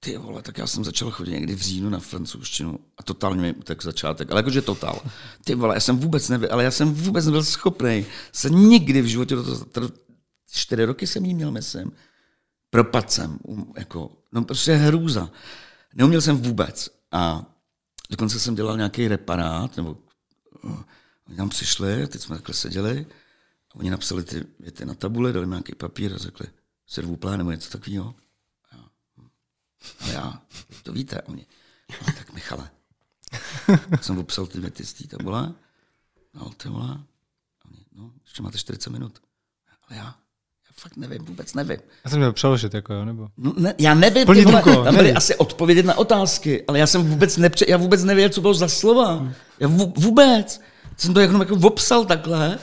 ty vole, tak já jsem začal chodit někdy v říjnu na francouzštinu a totálně mi utek začátek, ale jakože totál. Ty vole, já jsem vůbec nevěděl, ale já jsem vůbec nebyl schopný se nikdy v životě, to, to, čtyři roky jsem jí měl, myslím, propad jsem, um, jako, no prostě hrůza. Neuměl jsem vůbec a dokonce jsem dělal nějaký reparát, nebo uh, oni tam přišli, teď jsme takhle seděli a oni napsali ty věty na tabule, dali mi nějaký papír a řekli, servu plán nebo něco takového. A já, to víte o mě. No, tak Michale, jsem popsal ty věty z té tabule, no ty vole, a mě, no, ještě máte 40 minut. Ale já, já fakt nevím, vůbec nevím. Já jsem měl přeložit, jako jo, nebo? No, ne, já nevím, Plný ty vole, tam byly nevím. asi odpovědět na otázky, ale já jsem vůbec nepře, já vůbec nevěděl, co bylo za slova. Já vůbec. Jsem to jenom jako opsal takhle,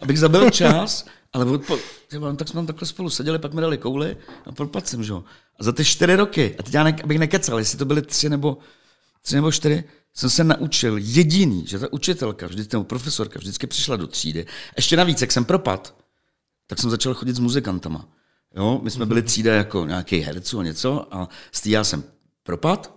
abych zabil čas, ale odpo, no, tak jsme tam takhle spolu seděli, pak mi dali kouli a propadl jsem, že? A za ty čtyři roky, a teď já ne, abych nekecal, jestli to byly tři nebo, tři nebo čtyři, jsem se naučil jediný, že ta učitelka, vždy, nebo profesorka vždycky přišla do třídy. Ještě navíc, jak jsem propad, tak jsem začal chodit s muzikantama. Jo, my jsme byli třída jako nějaký herců a něco a z já jsem propad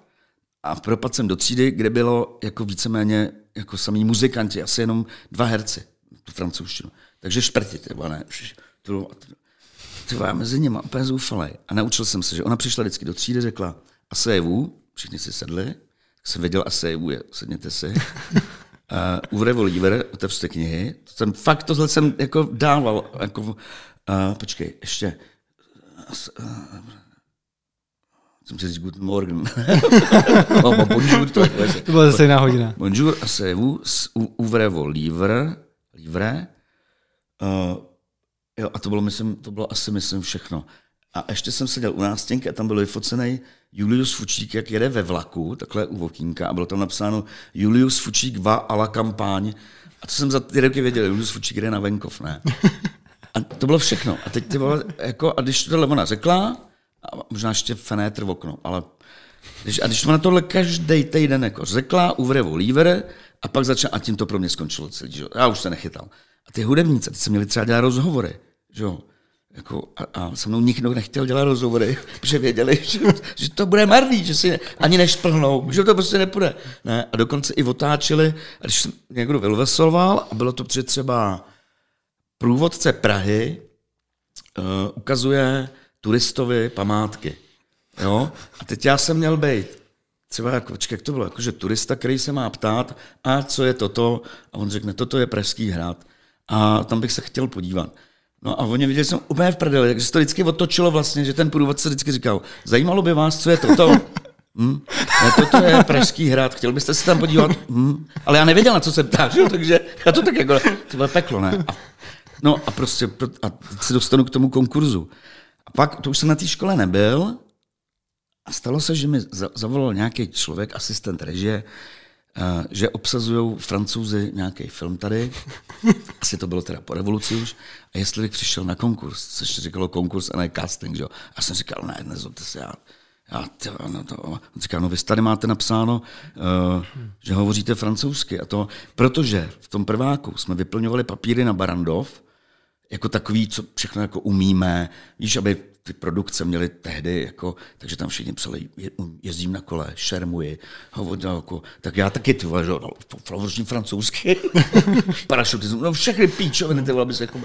a propad jsem do třídy, kde bylo jako víceméně jako samý muzikanti, asi jenom dva herci, tu francouzštinu. Takže šprti, ty ne. Ty já mezi nimi úplně zoufalej. A naučil jsem se, že ona přišla vždycky do třídy, řekla ASEVu, všichni si sedli, tak jsem věděl ASEVu je, sedněte si. Uh, Uvre Oliver, otevřte knihy. Jsem, fakt tohle jsem jako dával. Jako, uh, počkej, ještě. Uh, jsem si říct Guten Morgen. no, bonjour, to, to byla zase jiná hodina. Bonjour, ASEVu, Uvre Oliver, Livre, Uh, jo, a to bylo, myslím, to bylo asi, myslím, všechno. A ještě jsem seděl u nástěnky a tam byl vyfocený Julius Fučík, jak jede ve vlaku, takhle u Vokínka, a bylo tam napsáno Julius Fučík va a la kampaň. A to jsem za ty roky věděl, Julius Fučík jde na venkov, ne? A to bylo všechno. A teď ty vole, jako, a když tohle ona řekla, a možná ještě fenétr v okno, ale když, a když ona tohle každý týden jako řekla, uvrevo líver, a pak začala, a tím to pro mě skončilo celý, že? já už se nechytal. A ty hudebníci, ty se měli třeba dělat rozhovory, že jo. Jako, a, a se mnou nikdo nechtěl dělat rozhovory, protože věděli, že, že to bude marný, že si ani nešplhnou, že to prostě nepůjde. Ne? A dokonce i otáčeli, a když někdo vylvesoval, a bylo to třeba průvodce Prahy, uh, ukazuje turistovi památky. Jo? A teď já jsem měl být třeba jako, počkej, jak to bylo, jakože turista, který se má ptát, a co je toto? A on řekne, toto je Pražský hrad a tam bych se chtěl podívat. No a oni viděli, že jsem úplně v prdeli, takže se to vždycky otočilo vlastně, že ten průvodce vždycky říkal, zajímalo by vás, co je to, to. Hm? Ne, toto je Pražský hrad, chtěl byste se tam podívat? Hm? Ale já nevěděl, na co se ptáš, jo? takže já to tak jako, to bylo peklo, ne? A, no a prostě, a teď se dostanu k tomu konkurzu. A pak, to už jsem na té škole nebyl, a stalo se, že mi zavolal nějaký člověk, asistent režie, eh, že obsazují francouzi nějaký film tady, asi to bylo teda po revoluci už, a jestli bych přišel na konkurs, což říkalo konkurs a ne casting, že jo. A jsem říkal, ne, nezlobte se, já, já to, no to, on říká, no vy tady máte napsáno, uh, že hovoříte francouzsky. A to, protože v tom prváku jsme vyplňovali papíry na Barandov, jako takový, co všechno jako umíme, víš, aby ty produkce měly tehdy, jako, takže tam všichni psali, jezdím na kole, šermuji, hovořím, jako, tak já taky, ty vole, no, hovořím francouzsky, parašutismus, no všechny píčoviny, ty vole, jako,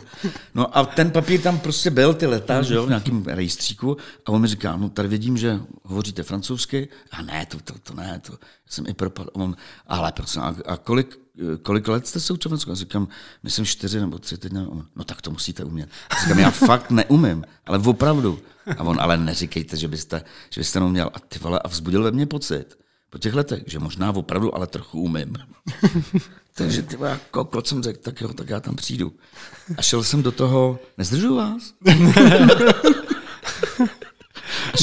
no a ten papír tam prostě byl, ty leta, že jo, v nějakém rejstříku. A on mi říká, no tady vidím, že hovoříte francouzsky, a ne, to, to, to ne, to jsem i propadl, on, ale prostě, a, a kolik, kolik let jste se učil Já říkám, myslím čtyři nebo tři, teď nevím. No tak to musíte umět. Říkám, já fakt neumím, ale opravdu. A on, ale neříkejte, že byste, že byste neuměl. A ty vole, a vzbudil ve mně pocit po těch letech, že možná opravdu, ale trochu umím. Takže ty jako kot jsem řekl, tak jo, tak já tam přijdu. A šel jsem do toho, nezdržu vás?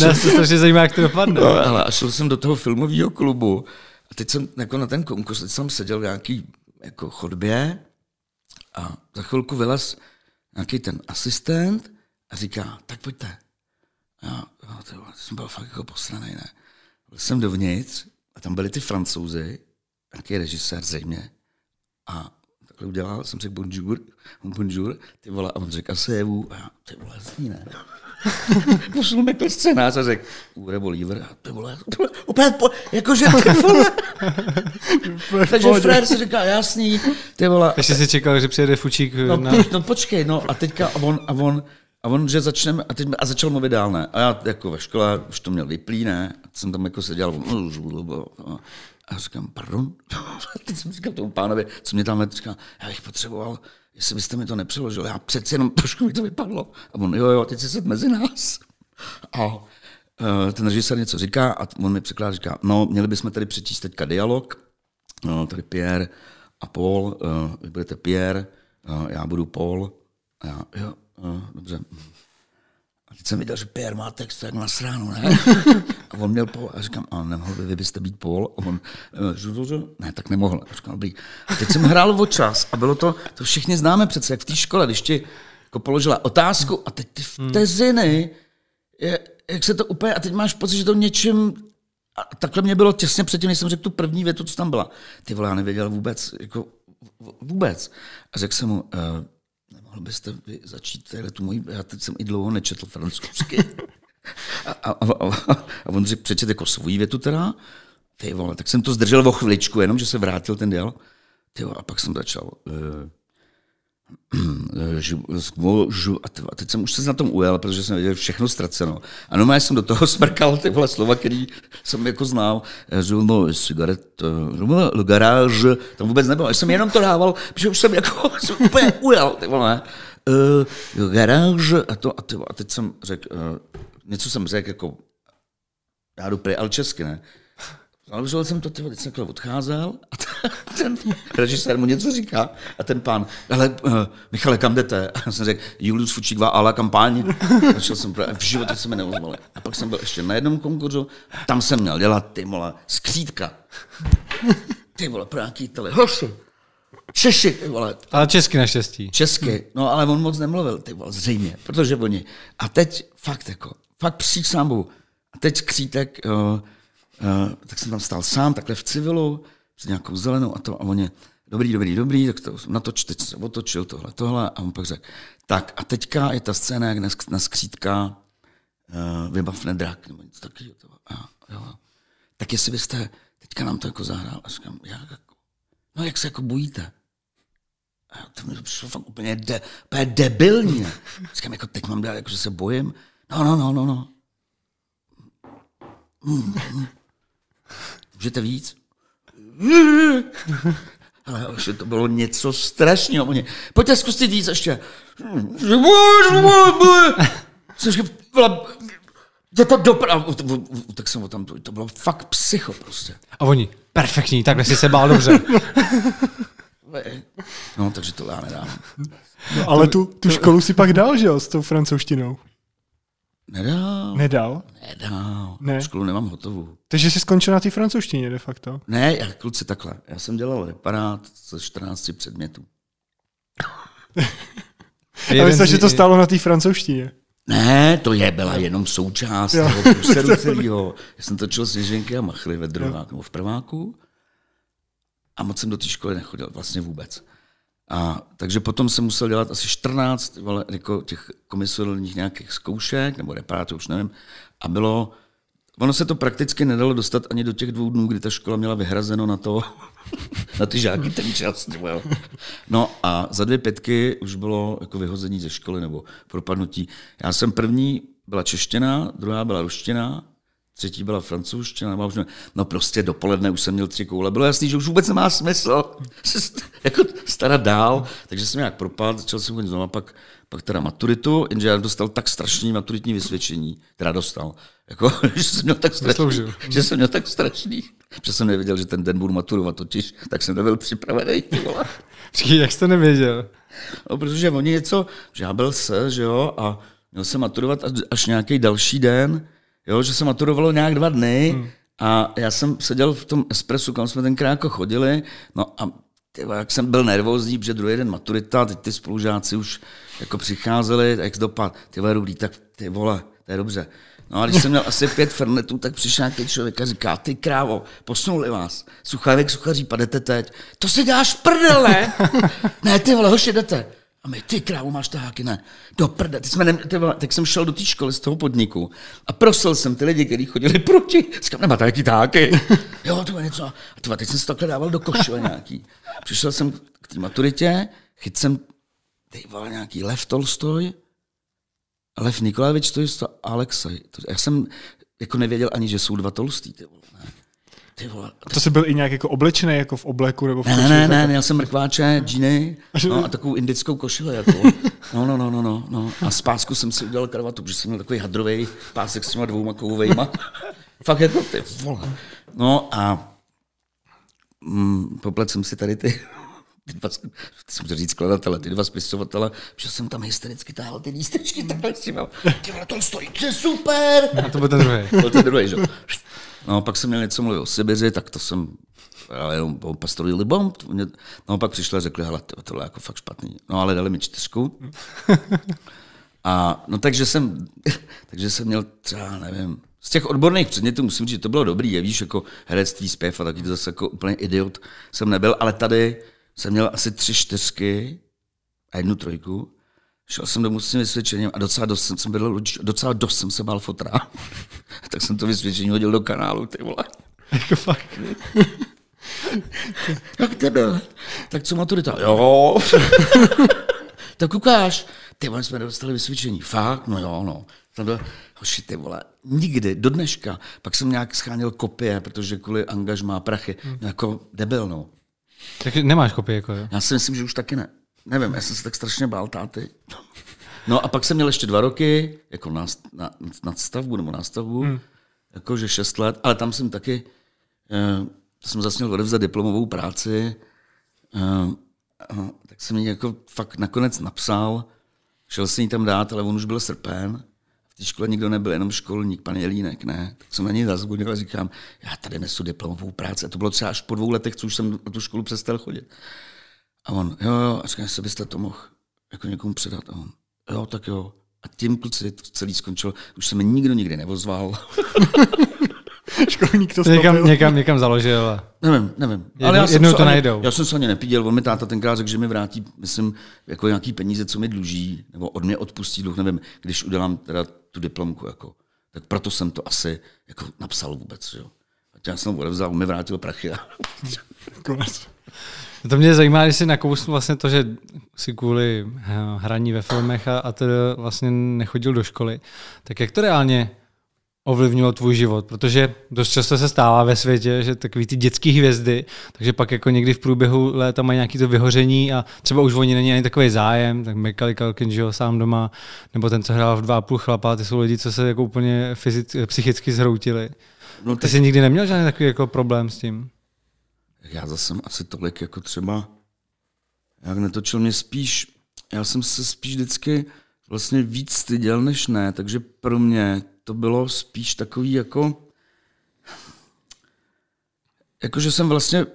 Nás to strašně zajímá, jak to dopadne. No, ale a šel jsem do toho filmového klubu a teď jsem jako na ten konkurs, teď jsem seděl v nějaký jako chodbě a za chvilku vylez nějaký ten asistent a říká, tak pojďte. A já, no, to, jsem byl fakt jako posranej, ne. Byl jsem dovnitř a tam byli ty francouzi, nějaký režisér zřejmě. A takhle udělal, jsem řekl bonjour, bonjour, ty vole, a on řekl asi A já, ty vole, zní, ne. Poslal mi ten scénář a řekl, Ure Bolívar, ty vole, to vole, opět, po, jakože ty vole. Takže frér si říká, jasný, ty vole. Ještě si čekal, že přijede Fučík no, na... no počkej, no a teďka, a on, a on, a on, že začneme, a, teď, a začal mluvit dál, ne? A já jako ve škole už to měl vyplý, ne? A jsem tam jako seděl, on, a já říkám, pardon? teď jsem říkal tomu pánovi, co mě tam říkal, já bych potřeboval jestli byste mi to nepřeložil, já přeci jenom trošku mi to vypadlo. A on, jo, jo, teď se mezi nás. A uh, ten režisér něco říká a on mi překládá, říká, no, měli bychom tady přečíst teďka dialog, no, tady Pierre a Paul, uh, vy budete Pierre, uh, já budu Paul, a já, jo, dobře. Teď jsem viděl, že Pierre má text jak na sránu, ne? A on měl Paul. A říkám, a nemohl by vy byste být Paul? A on, eh, ne, tak nemohl. A říkám, dobrý. A teď jsem hrál o čas a bylo to, to všichni známe přece, jak v té škole, když ti jako položila otázku a teď ty vteziny, je, jak se to úplně, a teď máš pocit, že to něčím a takhle mě bylo těsně předtím, než jsem řekl tu první větu, co tam byla. Ty vole, já nevěděl vůbec, jako vůbec. A řekl jsem mu, uh, mohl byste vy začít tady tu moji, já teď jsem i dlouho nečetl francouzsky. A, a, a, a on řekl, přečet jako svůj větu teda, ty vole, tak jsem to zdržel o chviličku, jenom, že se vrátil ten dial. Ty vole, a pak jsem začal, uh, a teď jsem už se na tom ujel, protože jsem věděl všechno ztraceno. A no, já jsem do toho smrkal ty vole slova, který jsem jako znal. Žumo, cigaret, garage, tam vůbec nebylo. Já jsem jenom to dával, protože už jsem jako jsem úplně ujel, ty vole. Uh, garage, a, to, a, ty, a teď jsem řekl, uh, něco jsem řekl jako, já jdu prej, ale česky, ne? Naložil jsem to, teď jsem odcházel a ten režisér mu něco říká a ten pán, ale uh, Michale, kam jdete? A já jsem řekl, Julius Fučík ale kampáň. Začal jsem, v životě se mi neozval. A pak jsem byl ještě na jednom konkurzu, tam jsem měl dělat, ty vole, skřítka. Ty vole, pro nějaký tele. Hoši, Češi, ty vole. Ale česky naštěstí. Česky, no ale on moc nemluvil, ty vole, zřejmě, protože oni. A teď fakt jako, fakt přísám A teď skřítek, uh, Uh, tak jsem tam stál sám, takhle v civilu, s nějakou zelenou a to, a oni, dobrý, dobrý, dobrý, tak to natoč, teď se otočil tohle, tohle a on pak řekl, tak a teďka je ta scéna, jak na skřítka uh, vybavne drak, nebo něco takového. A, jo. Tak jestli byste teďka nám to jako zahrál, a říkám, jak jako, no jak se jako bojíte? A to mi přišlo fakt úplně, de, úplně debilní. Říkám, jako teď mám dát, jako, že se bojím. No, no, no, no, no. Mm, mm. Můžete víc? Ale už to bylo něco strašného. Oni, pojďte zkusit víc ještě. Což byla, je to doprava. Tak jsem tam, to bylo fakt psycho prostě. A oni, perfektní, takhle si se bál dobře. No, takže to já nedám. No, ale tu, tu školu si pak dal, že jo, s tou francouzštinou? Nedal. Nedal? Nedal. Ne. Školu nemám hotovou. Takže jsi skončil na té francouzštině de facto. Ne, já kluci takhle. Já jsem dělal reparát ze 14 předmětů. A myslel, že to stálo na té francouzštině. Ne, to je byla jenom součást Jo. toho průseru celého. Já jsem točil sněženky a machly ve druháku nebo v prváku a moc jsem do té školy nechodil, vlastně vůbec. A, takže potom jsem musel dělat asi 14 vole, jako těch komisionálních nějakých zkoušek, nebo reparátů, už nevím. A bylo, ono se to prakticky nedalo dostat ani do těch dvou dnů, kdy ta škola měla vyhrazeno na to, na ty žáky ten čas. vole. No a za dvě pětky už bylo jako vyhození ze školy nebo propadnutí. Já jsem první byla čeština, druhá byla ruština, třetí byla francouzština, nebo už ne, no prostě dopoledne už jsem měl tři koule. Bylo jasný, že už vůbec nemá smysl se st- jako starat dál, takže jsem nějak propadl, začal jsem chodit znovu, pak, pak teda maturitu, jenže já dostal tak strašný maturitní vysvědčení, teda dostal, jako, že jsem měl tak strašný, Zasloužil. že jsem měl tak strašný, že jsem nevěděl, že ten den budu maturovat totiž, tak jsem nebyl připravený. Počkej, jak jste nevěděl? No, protože oni něco, že já byl se, že jo, a měl jsem maturovat až nějaký další den, jo, že se maturovalo nějak dva dny hmm. a já jsem seděl v tom espresu, kam jsme tenkrát jako chodili, no a tyva, jak jsem byl nervózní, protože druhý den maturita, teď ty spolužáci už jako přicházeli, jak dopad, ty vole, dobrý, tak ty vole, to je dobře. No a když jsem měl asi pět frnetů, tak přišel nějaký člověk a říká, ty krávo, posunuli vás. Suchárek, suchaří, padete teď. To si dáš prdel, ne? ne, ty vole, hoši, jdete. A my, ty krávo, máš taháky, ne? Do prde. Ty jsme ne, ty tak jsem šel do té školy z toho podniku a prosil jsem ty lidi, kteří chodili proti. Říkám, nemáte jaký taháky? jo, to je něco. A vole, teď jsem se takhle dával do košile nějaký. Přišel jsem k té maturitě, chyt jsem ty vole, nějaký Lev Tolstoj, Lev Nikolajevič, to je to Alexej. Já jsem jako nevěděl ani, že jsou dva Tolstý. Ty vole. Ty vole. A to jsi byl i nějak jako oblečený, jako v obleku nebo v Ne, ne, ne, měl jsem mrkváče, džíny no, a takovou indickou košili. Jako. No, no, no, no, no, no. A z pásku jsem si udělal kravatu, protože jsem měl takový hadrový pásek s těma dvouma kovovejma. Fakt jako ty vole. No a mm, poplet jsem si tady ty, ty dva, jsem říct skladatele, ty dva spisovatele, že jsem tam hystericky táhl ty lístečky takhle s těma. Ty vole, to stojí, to je super. A to byl ten druhý. Byl ten druhý, že? No, pak jsem měl něco mluvit o Sibiři, tak to jsem ale jenom o pastorovi Libom. No, pak přišli a řekli, hele, to, tohle je jako fakt špatný. No, ale dali mi čtyřku. A no, takže jsem, takže jsem měl třeba, nevím, z těch odborných předmětů musím říct, že to bylo dobrý, je, víš, jako herectví, zpěv a taky to zase jako úplně idiot jsem nebyl, ale tady jsem měl asi tři čtyřky a jednu trojku. Šel jsem domů s tím vysvědčením a docela dost jsem, byl, docela dost jsem se bál fotra. tak jsem to vysvědčení hodil do kanálu, ty vole. Jako fakt. Jak tebe? Tak co maturita? Jo. tak ukáž. Ty vole, jsme dostali vysvědčení. Fakt? No jo, no. Tam byl, hoši, ty vole, nikdy, do dneška. Pak jsem nějak scháněl kopie, protože kvůli angažmá prachy. Hmm. Jako debil, no. Tak nemáš kopii, jako jo? Já si myslím, že už taky ne. Nevím, já jsem se tak strašně bál táty. No a pak jsem měl ještě dva roky, jako na, na, nadstavbu nebo nástavbu, hmm. jakože šest let, ale tam jsem taky, eh, jsem zase měl odevzdat diplomovou práci, eh, eh, tak jsem ji jako fakt nakonec napsal, šel jsem ji tam dát, ale on už byl srpen, v té škole nikdo nebyl, jenom školník, pan Jelínek, ne. Tak jsem na něj zazvonil a říkám, já tady nesu diplomovou práci. A to bylo třeba až po dvou letech, co už jsem na tu školu přestal chodit. A on, jo, jo, a říkám, jestli byste to mohl jako někomu předat. A on, jo, tak jo. A tím kluci to celý skončilo. Už se mi nikdo nikdy nevozval. Školník to Někam, stopil. někam, někam založil. nevím, nevím. Jednou- já jsem jednou to ani, najdou. Já jsem se ani nepíděl, on mi táta tenkrát řekl, že mi vrátí, myslím, jako nějaký peníze, co mi dluží, nebo od mě odpustí dluh, nevím, když udělám teda tu diplomku, jako. Tak proto jsem to asi jako napsal vůbec, jo. A já jsem ho odevzal, on mi vrátil prachy. A... Konec. To mě zajímá, jsi nakousl vlastně to, že si kvůli eh, hraní ve filmech a, a to vlastně nechodil do školy. Tak jak to reálně ovlivnilo tvůj život, protože dost často se stává ve světě, že takový ty dětské hvězdy, takže pak jako někdy v průběhu léta mají nějaký to vyhoření a třeba už oni není ani takový zájem, tak Michael Culkin, že sám doma, nebo ten, co hrál v dva a půl chlapa, ty jsou lidi, co se jako úplně fyzic, psychicky zhroutili. No, ty jsi nikdy neměl žádný takový jako problém s tím? Já zase jsem asi tolik jako třeba, jak netočil mě spíš, já jsem se spíš vždycky vlastně víc styděl než ne, takže pro mě to bylo spíš takový jako, jako že jsem vlastně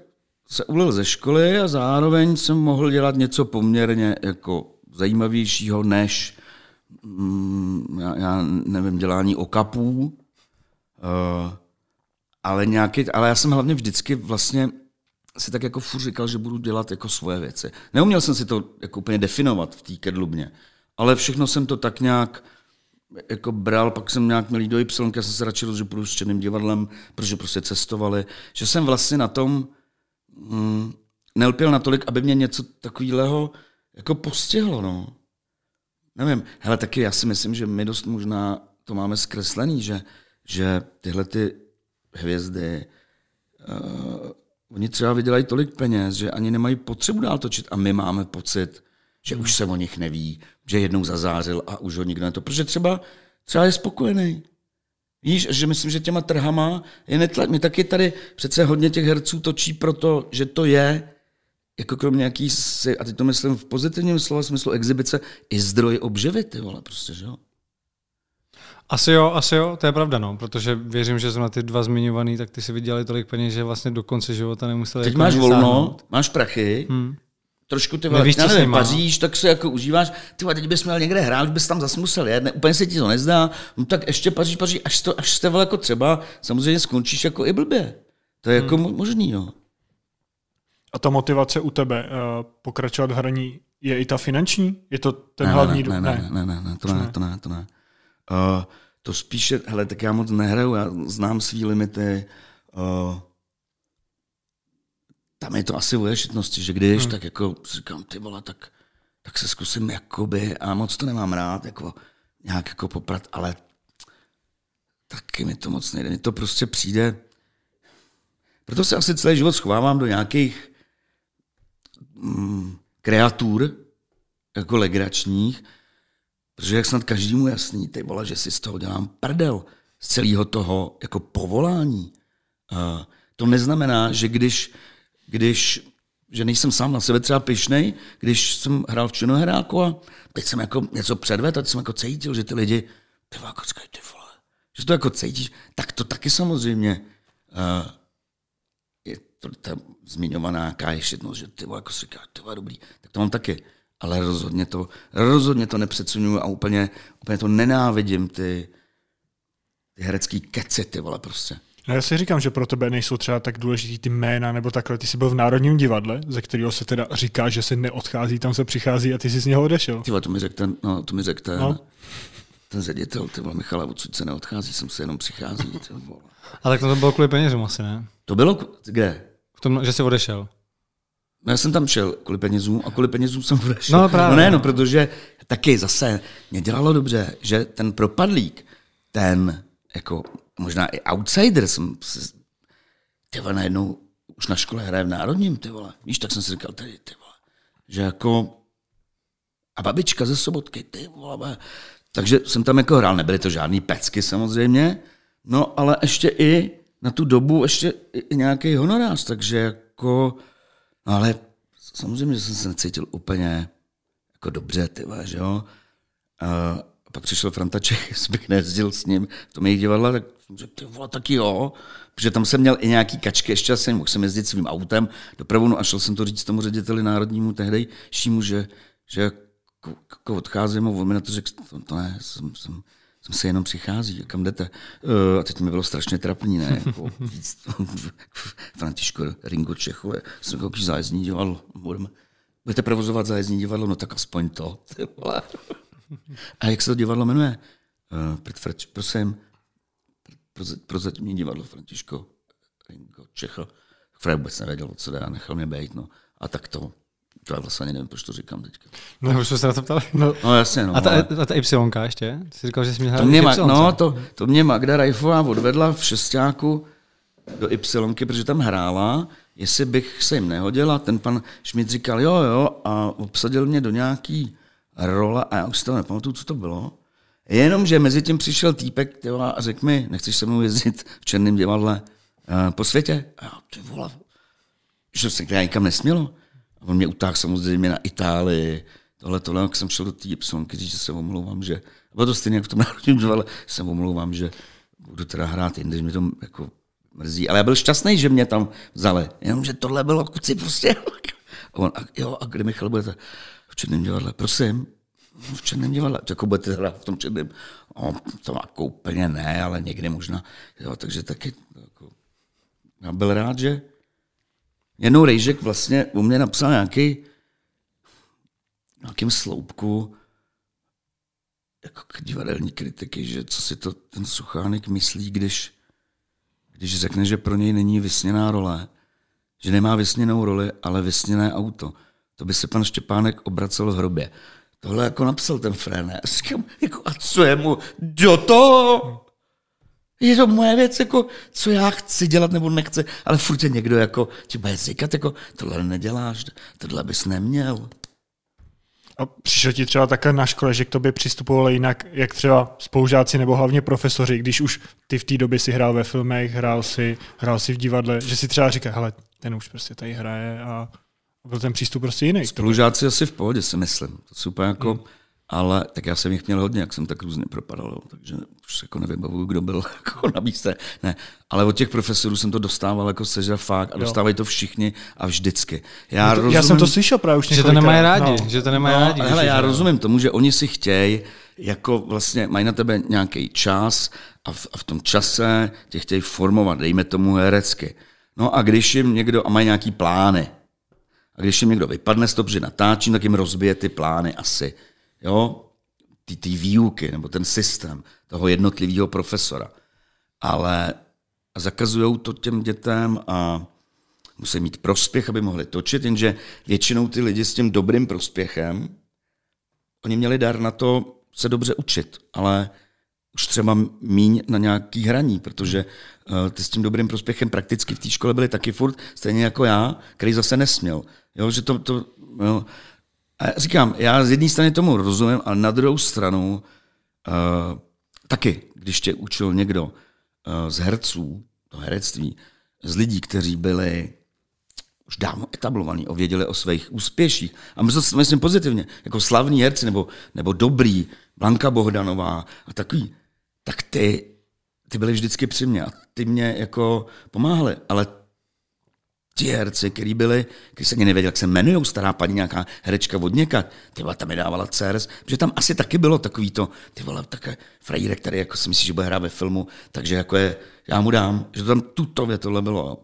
se ulil ze školy a zároveň jsem mohl dělat něco poměrně jako zajímavějšího než mm, já, já nevím, dělání okapů, uh, ale nějaký, ale já jsem hlavně vždycky vlastně si tak jako furt říkal, že budu dělat jako svoje věci. Neuměl jsem si to jako úplně definovat v té kedlubně, ale všechno jsem to tak nějak jako bral, pak jsem nějak měl do Y, já jsem se radši rozhodl, že půjdu s černým divadlem, protože prostě cestovali, že jsem vlastně na tom mm, nelpěl natolik, aby mě něco takového jako postihlo, no. Nevím, hele, taky já si myslím, že my dost možná to máme zkreslený, že, že tyhle ty hvězdy, uh, oni třeba vydělají tolik peněz, že ani nemají potřebu dál točit a my máme pocit, že už se o nich neví, že jednou zazářil a už ho nikdo neto. Protože třeba, třeba je spokojený. Víš, že myslím, že těma trhama je netla... My taky tady přece hodně těch herců točí proto, že to je jako kromě nějaký, a teď to myslím v pozitivním slova smyslu, exibice, i zdroj obživy, ty vole, prostě, že jo? Asi jo, asi jo, to je pravda, no, protože věřím, že na ty dva zmiňovaný, tak ty si vydělali tolik peněz, že vlastně do konce života nemuseli. Teď jako máš volno, sáhnout. máš prachy, hmm trošku ty vole, Nevíš, já nevím, Paříž, tak se jako užíváš, ty vole, teď bys měl někde hrát, už bys tam zase musel jet, ne, úplně se ti to nezdá, no tak ještě Paříž, Paříž, až, to, až jste vole jako třeba, samozřejmě skončíš jako i blbě. To je jako hmm. jako možný, no. A ta motivace u tebe uh, pokračovat v hraní je i ta finanční? Je to ten ne, hlavní ne, ne, ne, ne, ne, ne, to ne, to ne, to ne. Uh, to spíše, hele, tak já moc nehraju, já znám svý limity, uh, tam je to asi o ješitnosti, že když, hmm. tak jako říkám, ty vole, tak, tak se zkusím jakoby, a moc to nemám rád, jako nějak jako poprat, ale taky mi to moc nejde. Mně to prostě přijde, proto se asi celý život schovávám do nějakých mm, kreatur, jako legračních, protože jak snad každému jasný, ty vole, že si z toho dělám prdel, z celého toho jako povolání. Uh, to neznamená, že když když že nejsem sám na sebe třeba pišnej, když jsem hrál v činohráku a teď jsem jako něco předvedl a jsem jako cítil, že ty lidi, ty vole, ty vole, že to jako cítíš, tak to taky samozřejmě uh, je to ta zmiňovaná jaká ješitnost, že ty vole, jako si říká, ty vole, dobrý, tak to mám taky. Ale rozhodně to, rozhodně to nepřeceňuju a úplně, úplně to nenávidím, ty, ty herecký keci, ty vole, prostě. No já si říkám, že pro tebe nejsou třeba tak důležitý ty jména nebo takhle. Ty jsi byl v Národním divadle, ze kterého se teda říká, že se neodchází, tam se přichází a ty jsi z něho odešel. Ty to mi řekl ten, no, to mi řekl ten, no. ten ředitel, ty vole, Michala, odsud se neodchází, jsem se jenom přichází. Ty vole. Ale tak to bylo kvůli penězům asi, ne? To bylo, kde? V tom, že jsi odešel. No já jsem tam šel kvůli penězům a kvůli penězům jsem odešel. No právě. No ne, no, protože taky zase mě dělalo dobře, že ten propadlík, ten jako možná i outsider jsem se, ty vole, najednou už na škole hraje v Národním, ty vole. Víš, tak jsem si říkal, tady, ty vole, že jako a babička ze sobotky, ty vole. Takže jsem tam jako hrál, nebyly to žádný pecky samozřejmě, no ale ještě i na tu dobu ještě i nějaký honorář, takže jako, no ale samozřejmě, jsem se necítil úplně jako dobře, ty že jo. A pak přišel Franta Čech, bych nejezdil s ním v tom jejich divadle, tak jsem řekl, ty vole, taky jo. Protože tam jsem měl i nějaký kačky, ještě jsem mohl jsem jezdit svým autem do Pravonu a šel jsem to říct tomu řediteli národnímu tehdejšímu, že, že jako, jako odcházím a on mi na to řekl, to, to ne, jsem, jsem, jsem se jenom přichází, kam jdete? Uh, a teď mi bylo strašně trapný, ne? Jako, Františko Ringo Čechové, jsem jako zájezdní divadlo, budeme, budete provozovat zájezdní divadlo, no tak aspoň to. A jak se to divadlo jmenuje? Uh, prosím, prozatímní divadlo Františko Ringo Čecha. Fred vůbec nevěděl, co dá, nechal mě být. No. A tak to To já vlastně ani nevím, proč to říkám teďka. No, už jsme se na to ptali. No, no jasně, no. A ta, ale- a ta Y ještě? Ty jsi říkal, že jsi měl To mě, Ma- no, to, to mě Magda Rajfová odvedla v šestáku do Y, protože tam hrála, jestli bych se jim nehodil a ten pan Šmit říkal jo, jo a obsadil mě do nějaký role a já už si to nepamatuju, co to bylo. Jenom, že mezi tím přišel týpek tyva, a řekl mi, nechceš se mnou jezdit v černém divadle eh, po světě? A já, ty vole, že se nikam nesmělo. A on mě utáhl samozřejmě na Itálii, tohle, tohle, jak jsem šel do té Y, říct, že se omlouvám, že, bylo to stejně jak v tom národním divadle, se omlouvám, že budu teda hrát jinde, že mi to jako mrzí. Ale já byl šťastný, že mě tam vzali. Jenomže tohle bylo kuci prostě. A on, a, jo, a kde Michal budete? V černém divadle, prosím. "No, V černém divadle. Jako budete hrát v tom černém? O, to jako úplně ne, ale někdy možná. Jo, takže taky jako, já byl rád, že Jednou Rejžek vlastně u mě napsal nějaký nějakým sloupku jako k divadelní kritiky, že co si to ten Suchánek myslí, když, když řekne, že pro něj není vysněná role, že nemá vysněnou roli, ale vysněné auto. To by se pan Štěpánek obracel v hrobě. Tohle jako napsal ten Fréne. A říkám, jako, a co je mu do toho? Je to moje věc, jako, co já chci dělat nebo nechci, ale furt tě někdo jako, ti bude říkat, jako, tohle neděláš, tohle bys neměl. A přišlo ti třeba takhle na škole, že k tobě přistupovali jinak, jak třeba spolužáci nebo hlavně profesoři, když už ty v té době si hrál ve filmech, hrál si, hrál si v divadle, že si třeba říká, hele, ten už prostě tady hraje a byl ten přístup prostě jiný. Spolužáci asi v pohodě, si myslím. To jsou úplně jako, hmm. Ale tak já jsem jich měl hodně, jak jsem tak různě propadal, jo, takže už se jako nevybavuju, kdo byl jako na místě. Ne, ale od těch profesorů jsem to dostával jako sežra fakt a dostávají to všichni a vždycky. Já, Já, to, já jsem to slyšel právě už Že to nemají rádi, No. že to nemají No, rádi. hele, já rozumím tomu, že oni si chtějí, jako vlastně mají na tebe nějaký čas a v, a v tom čase tě chtějí formovat, dejme tomu herecky. No a když jim někdo, a mají nějaký plány, a když jim někdo vypadne z toho, že natáčím, tak jim rozbije ty plány asi. Jo? Ty, ty výuky, nebo ten systém toho jednotlivého profesora. Ale zakazují to těm dětem a musí mít prospěch, aby mohli točit, jenže většinou ty lidi s tím dobrým prospěchem, oni měli dar na to se dobře učit, ale už třeba míň na nějaký hraní, protože uh, ty s tím dobrým prospěchem prakticky v té škole byli taky furt, stejně jako já, který zase nesměl. Jo, že to, to jo. A já říkám, já z jedné strany tomu rozumím, ale na druhou stranu uh, taky, když tě učil někdo uh, z herců, to herectví, z lidí, kteří byli už dávno etablovaný, ověděli o svých úspěších. A myslím, myslím pozitivně, jako slavní herci nebo, nebo dobrý, Blanka Bohdanová a takový, tak ty, ty byli vždycky při mně a ty mě jako pomáhali. Ale ti herci, kteří byli, když se ani nevěděl, jak se jmenují, stará paní nějaká herečka od někat, ty vole, tam mi dávala dceres, protože tam asi taky bylo takový to, ty vole, také frajírek, který jako si myslí, že bude hrát ve filmu, takže jako je, já mu dám, že to tam tutově tohle bylo.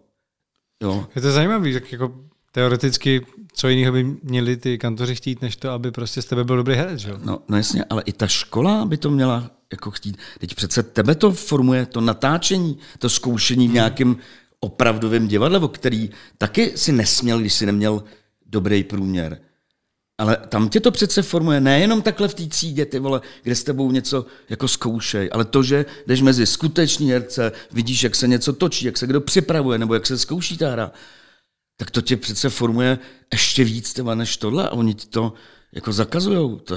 jo. Je to zajímavé, tak jako teoreticky, co jiného by měli ty kantoři chtít, než to, aby prostě z tebe byl dobrý herec, jo? No, no jasně, ale i ta škola by to měla jako chtít. Teď přece tebe to formuje, to natáčení, to zkoušení v nějakém opravdovém divadle, o který taky si nesměl, když si neměl dobrý průměr. Ale tam tě to přece formuje nejenom takhle v té třídě, ty vole, kde s tebou něco jako zkoušej, ale to, že jdeš mezi skuteční herce, vidíš, jak se něco točí, jak se kdo připravuje, nebo jak se zkouší ta hra, tak to tě přece formuje ještě víc tyva, než tohle a oni ti to jako zakazujou. To,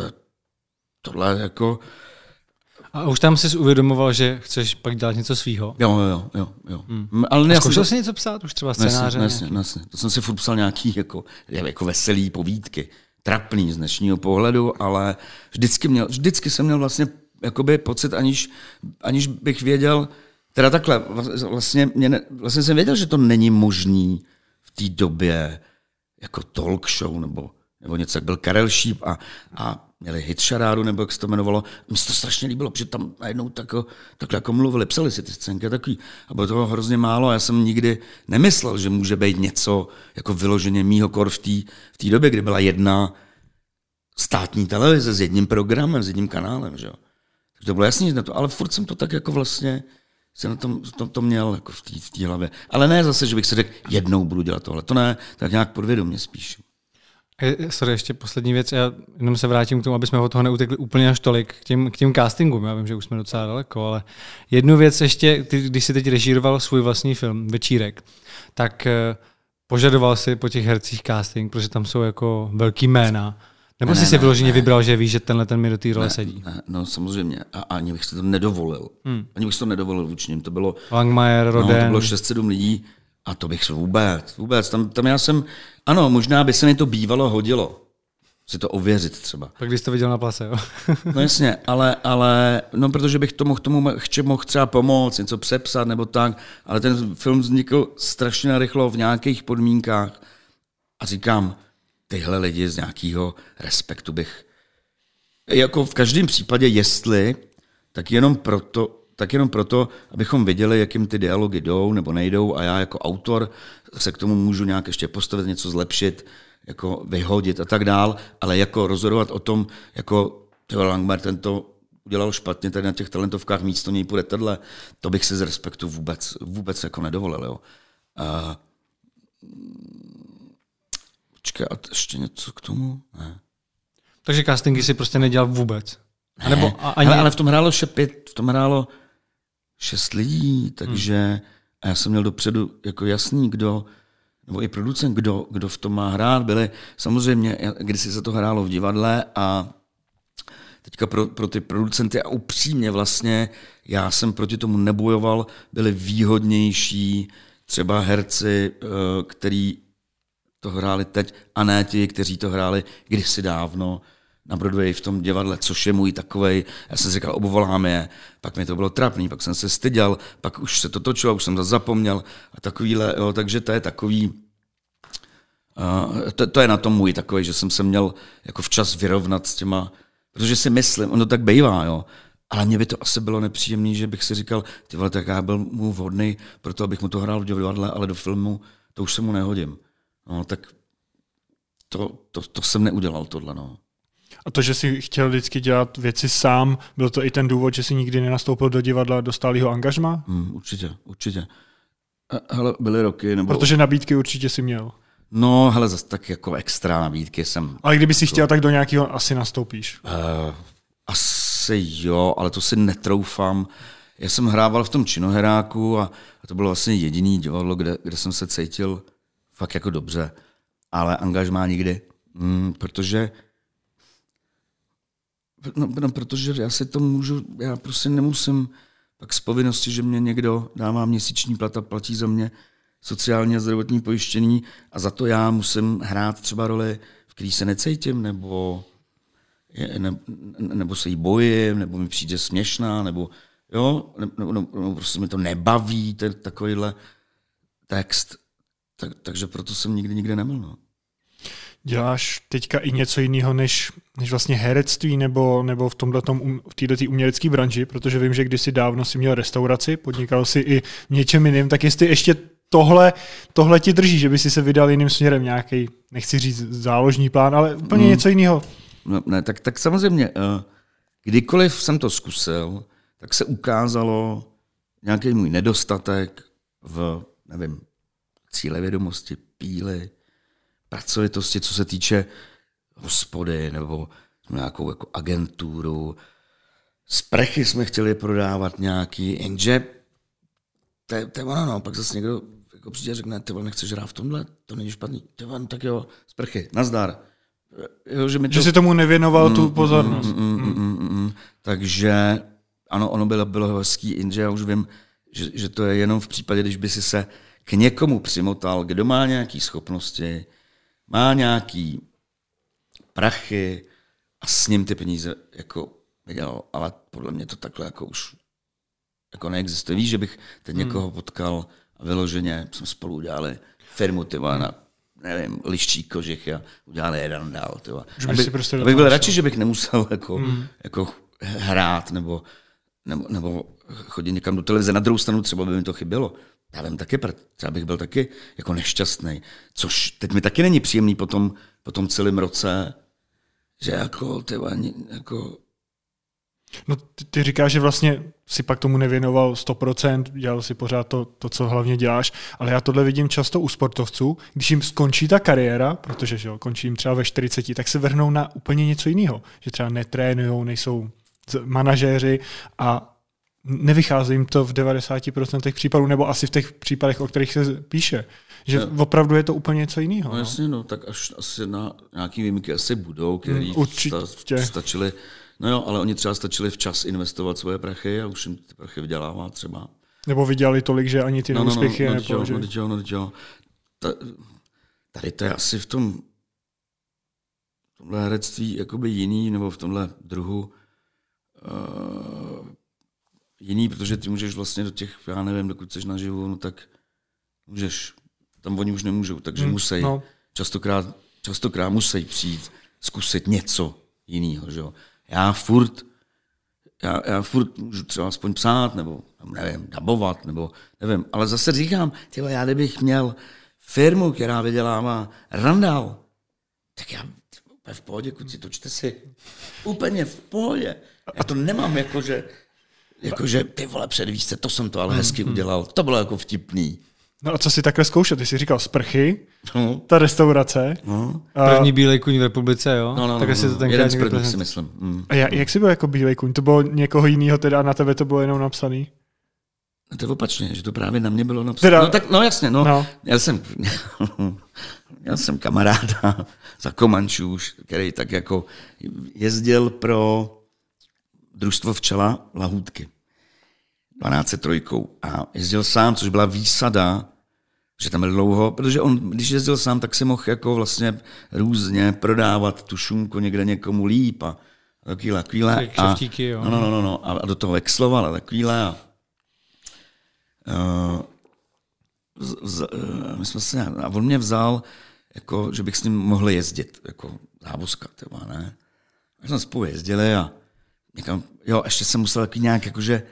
tohle jako, A už tam jsi uvědomoval, že chceš pak dělat něco svýho. jo, jo, jo, jo. Hmm. Ale ne, zkoušel to- jsi něco psát? Už třeba scénáře? nesně, nějaký? nesně. To jsem si furt psal nějaký jako, jako veselý povídky. Trapný z dnešního pohledu, ale vždycky, měl, vždycky jsem měl vlastně jakoby pocit, aniž, aniž bych věděl, teda takhle, vlastně, mě ne, vlastně jsem věděl, že to není možný v té době jako talk show nebo, nebo něco, jak byl Karel Šíp a, a měli hit šarádu, nebo jak se to jmenovalo. Mně se to strašně líbilo, protože tam najednou tako, takhle jako mluvili, psali si ty scénky takový. A bylo toho hrozně málo a já jsem nikdy nemyslel, že může být něco jako vyloženě mýho kor v té v době, kdy byla jedna státní televize s jedním programem, s jedním kanálem, že jo. Takže to bylo jasný, že na to, ale furt jsem to tak jako vlastně se na tom, to, to měl jako v té v té hlavě. Ale ne zase, že bych si řekl, jednou budu dělat tohle. To ne, tak nějak podvědomě spíš. Sorry, ještě poslední věc. Já jenom se vrátím k tomu, aby jsme od toho neutekli úplně až tolik k těm, k těm castingům. Já vím, že už jsme docela daleko, ale jednu věc ještě, ty, když jsi teď režíroval svůj vlastní film, Večírek, tak eh, požadoval si po těch hercích casting, protože tam jsou jako velký jména. Nebo ne, jsi ne, si vyloženě ne. vybral, že víš, že tenhle ten mi do té role ne, sedí? Ne, no samozřejmě. A ani bych si to nedovolil. Hmm. Ani bych si to nedovolil vůči ním. To bylo, Langmajer, Roden. No, to bylo 6-7 lidí a to bych vůbec, vůbec. Tam, tam já jsem, ano, možná by se mi to bývalo hodilo si to ověřit třeba. Tak když to viděl na plase, jo? no jasně, ale, ale no protože bych to mohl, tomu mohl třeba pomoct, něco přepsat nebo tak, ale ten film vznikl strašně rychlo v nějakých podmínkách a říkám, tyhle lidi z nějakého respektu bych, jako v každém případě, jestli, tak jenom proto, tak jenom proto, abychom věděli, jak jim ty dialogy jdou nebo nejdou a já jako autor se k tomu můžu nějak ještě postavit, něco zlepšit, jako vyhodit a tak dál, ale jako rozhodovat o tom, jako Theo Langmer tento udělal špatně tady na těch talentovkách, místo něj půjde tohle, to bych si z respektu vůbec, vůbec jako nedovolil. Jo. A, počkej, a ještě něco k tomu? Ne. Takže castingy si prostě nedělal vůbec? Ne, nebo a ani... ale, ale v tom hrálo šepět, v tom hrálo šest lidí, takže hmm. a já jsem měl dopředu jako jasný, kdo, nebo i producent, kdo, kdo v tom má hrát. Byly samozřejmě, když se to hrálo v divadle a teďka pro, pro ty producenty a upřímně vlastně já jsem proti tomu nebojoval, byli výhodnější třeba herci, eh, který to hráli teď a ne ti, kteří to hráli kdysi dávno na Broadway v tom divadle, což je můj takovej, já jsem si říkal, obvoláme je, pak mi to bylo trapný, pak jsem se styděl, pak už se to točilo, už jsem to zapomněl a takovýhle, jo, takže to je takový, uh, to, to, je na tom můj takový, že jsem se měl jako včas vyrovnat s těma, protože si myslím, ono tak bývá, jo, ale mně by to asi bylo nepříjemné, že bych si říkal, ty vole, tak já byl mu vhodný pro to, abych mu to hrál v divadle, ale do filmu to už se mu nehodím. No, tak to, to, to jsem neudělal tohle, no. A to, že jsi chtěl vždycky dělat věci sám, byl to i ten důvod, že jsi nikdy nenastoupil do divadla do stálého angažma? Hmm, určitě, určitě. Hele, byly roky, nebo... Protože nabídky určitě si měl. No, hele, zase tak jako extra nabídky jsem... Ale kdyby si chtěl, tak do nějakého asi nastoupíš. Uh, asi jo, ale to si netroufám. Já jsem hrával v tom činoheráku a, a to bylo vlastně jediný divadlo, kde, kde jsem se cítil fakt jako dobře. Ale angažmá nikdy. Mm, protože No, no, protože já si to můžu, já prostě nemusím pak z povinnosti, že mě někdo dává měsíční plat a platí za mě sociální a zdravotní pojištění a za to já musím hrát třeba roli, v který se necítím, nebo, je, ne, nebo se jí bojím, nebo mi přijde směšná, nebo jo, nebo, nebo, nebo prostě mi to nebaví, ten takovýhle text. Tak, takže proto jsem nikdy nikde nebyl. No. Děláš teďka i něco jiného než, než vlastně herectví nebo, nebo v tomhletom, um, v této umělecké branži, protože vím, že kdysi dávno si měl restauraci, podnikal si i něčem jiným, tak jestli ještě tohle, tohle ti drží, že by si se vydal jiným směrem, nějaký, nechci říct záložní plán, ale úplně mm. něco jiného. No, ne, tak, tak samozřejmě, eh, kdykoliv jsem to zkusil, tak se ukázalo nějaký můj nedostatek v, nevím, cílevědomosti, píly, pracovitosti, co se týče hospody nebo nějakou jako agenturu. Sprechy jsme chtěli prodávat nějaký, jenže to je, to je ono, no. pak zase někdo jako přijde a řekne, ty nechceš hrát v tomhle, to není špatný. Ty no, tak jo, sprchy, nazdar. Jo, že, mi to... že si tomu nevěnoval mm, tu mm, pozornost. Mm, mm, mm, mm, mm, mm. Takže ano, ono bylo, bylo hezký, jenže já už vím, že, že to je jenom v případě, když by si se k někomu přimotal, kdo má nějaké schopnosti, má nějaký prachy a s ním ty peníze jako vydělal, ale podle mě to takhle jako už jako neexistuje. Víš, že bych teď hmm. někoho potkal a vyloženě jsme spolu udělali firmu, ty na nevím, liští kožich a udělali jeden dál. Tyva. Aby, si prostě abych byl radši, že bych nemusel jako, hmm. jako hrát nebo, nebo, nebo chodit někam do televize. Na druhou stranu třeba by mi to chybělo já vím taky, třeba bych byl taky jako nešťastný, což teď mi taky není příjemný po tom, po tom celém roce, že jako, tyva, jako No ty, ty říkáš, že vlastně si pak tomu nevěnoval 100%, dělal si pořád to, to, co hlavně děláš, ale já tohle vidím často u sportovců, když jim skončí ta kariéra, protože že jo, končí jim třeba ve 40, tak se vrhnou na úplně něco jiného, že třeba netrénují, nejsou manažéři a nevychází jim to v 90% případů, nebo asi v těch případech, o kterých se píše. Že no. opravdu je to úplně něco jiného. No, no. jasně, no, tak až asi na nějaký výjimky asi budou, hmm, které mm, sta, stačily. No jo, ale oni třeba stačili včas investovat svoje prachy a už jim ty prachy vydělává třeba. Nebo vydělali tolik, že ani ty no, no, no neúspěchy no, no, no, nepoložili. No, dělo, no. Ta, tady to je asi v tom v tomhle herectví jakoby jiný, nebo v tomhle druhu uh, jiný, protože ty můžeš vlastně do těch, já nevím, dokud jsi naživu, no tak můžeš, tam oni už nemůžou, takže hmm, musí, no. častokrát, častokrát musí přijít, zkusit něco jiného, že jo já furt, já, já furt můžu třeba aspoň psát, nebo nevím, dabovat, nebo nevím, ale zase říkám, tyjo, já kdybych měl firmu, která vydělává randál, tak já úplně v pohodě, kuci, točte si. Úplně v pohodě. Já to nemám jako, že, jako, že ty vole, předvíš to jsem to ale hezky mm-hmm. udělal. To bylo jako vtipný. No a co si takhle zkoušet? Ty jsi říkal sprchy, no. ta restaurace. No. A... První bílej kuň v republice, jo? No, no, no, si to ten Jeden z prvních si myslím. Mm. A jak, jak jsi byl jako bílej kuň? To bylo někoho jiného teda a na tebe to bylo jenom napsaný? No to je opačně, že to právě na mě bylo napsané. Teda... No tak, no jasně, no. no. Já jsem, já jsem kamaráda za Komančůš, který tak jako jezdil pro družstvo včela Lahůdky. 1203. A jezdil sám, což byla výsada že tam byl dlouho, protože on, když jezdil sám, tak si mohl jako vlastně různě prodávat tu šunku někde někomu líp a takovýhle, takovýhle. A, jo. No, no, no, no, a do toho exloval a takovýhle. A, uh, z, z, uh, my jsme se, a on mě vzal, jako, že bych s ním mohl jezdit, jako závozka, třeba, ne? A jsme spolu jezdili a někam, jo, ještě jsem musel taky nějak, jakože,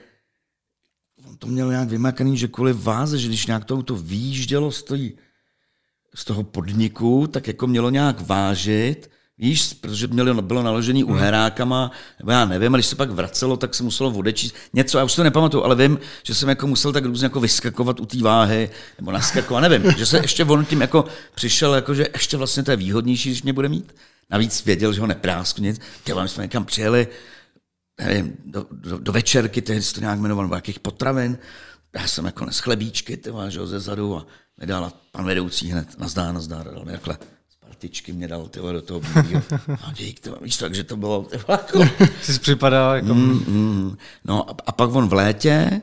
on to měl nějak vymakaný, že kvůli váze, že když nějak to auto výjíždělo stojí z toho podniku, tak jako mělo nějak vážit, víš, protože mělo, bylo naložený u hmm. herákama, nebo já nevím, a když se pak vracelo, tak se muselo odečíst něco, já už to nepamatuju, ale vím, že jsem jako musel tak různě jako vyskakovat u té váhy, nebo naskakovat, nevím, že se ještě on tím jako přišel, jako že ještě vlastně to je výhodnější, když mě bude mít. Navíc věděl, že ho neprásknu nic. Ty my jsme někam přijeli, nevím, do, do, do večerky, tehdy se to nějak jmenoval, nebo jakých potravin. Já jsem jako nes chlebíčky, ty že ze zadu a mi dala pan vedoucí hned, nazdá, nazdá, dal mi takhle partičky mě dal tyhle, do toho bílého. A dík, víš, takže to bylo... Tyhle, jako... Jsi připadal jako... Mm, mm. No a, a, pak on v létě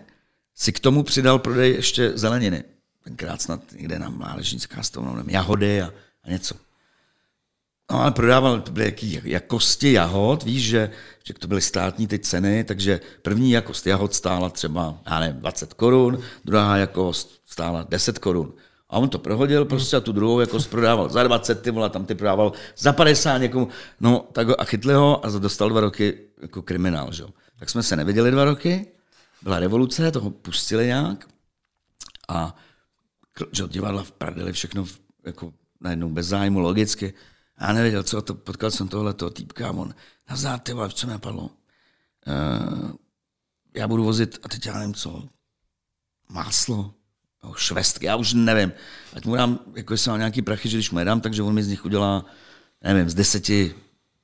si k tomu přidal prodej ještě zeleniny. Tenkrát snad někde na mládežnická stovnou, jahody a, a něco. No ale prodával, to byly jaký jakosti jahod, víš, že, že to byly státní ty ceny, takže první jakost jahod stála třeba, já nevím, 20 korun, druhá jakost stála 10 korun. A on to prohodil prostě a tu druhou jakost prodával za 20, ty vole, tam ty prodával za 50 někomu. No, tak a chytli ho a dostal dva roky jako kriminál, že? Tak jsme se neviděli dva roky, byla revoluce, toho pustili nějak a že divadla v prdeli, všechno jako najednou bez zájmu, logicky. Já nevěděl, co to, potkal jsem tohle toho týpka a on, nazdár, ty vole, co mě padlo. Uh, já budu vozit, a teď já nevím co, máslo, no, švestky, já už nevím. Ať mu dám, jako jestli mám nějaký prachy, že když mu je dám, takže on mi z nich udělá, nevím, z deseti,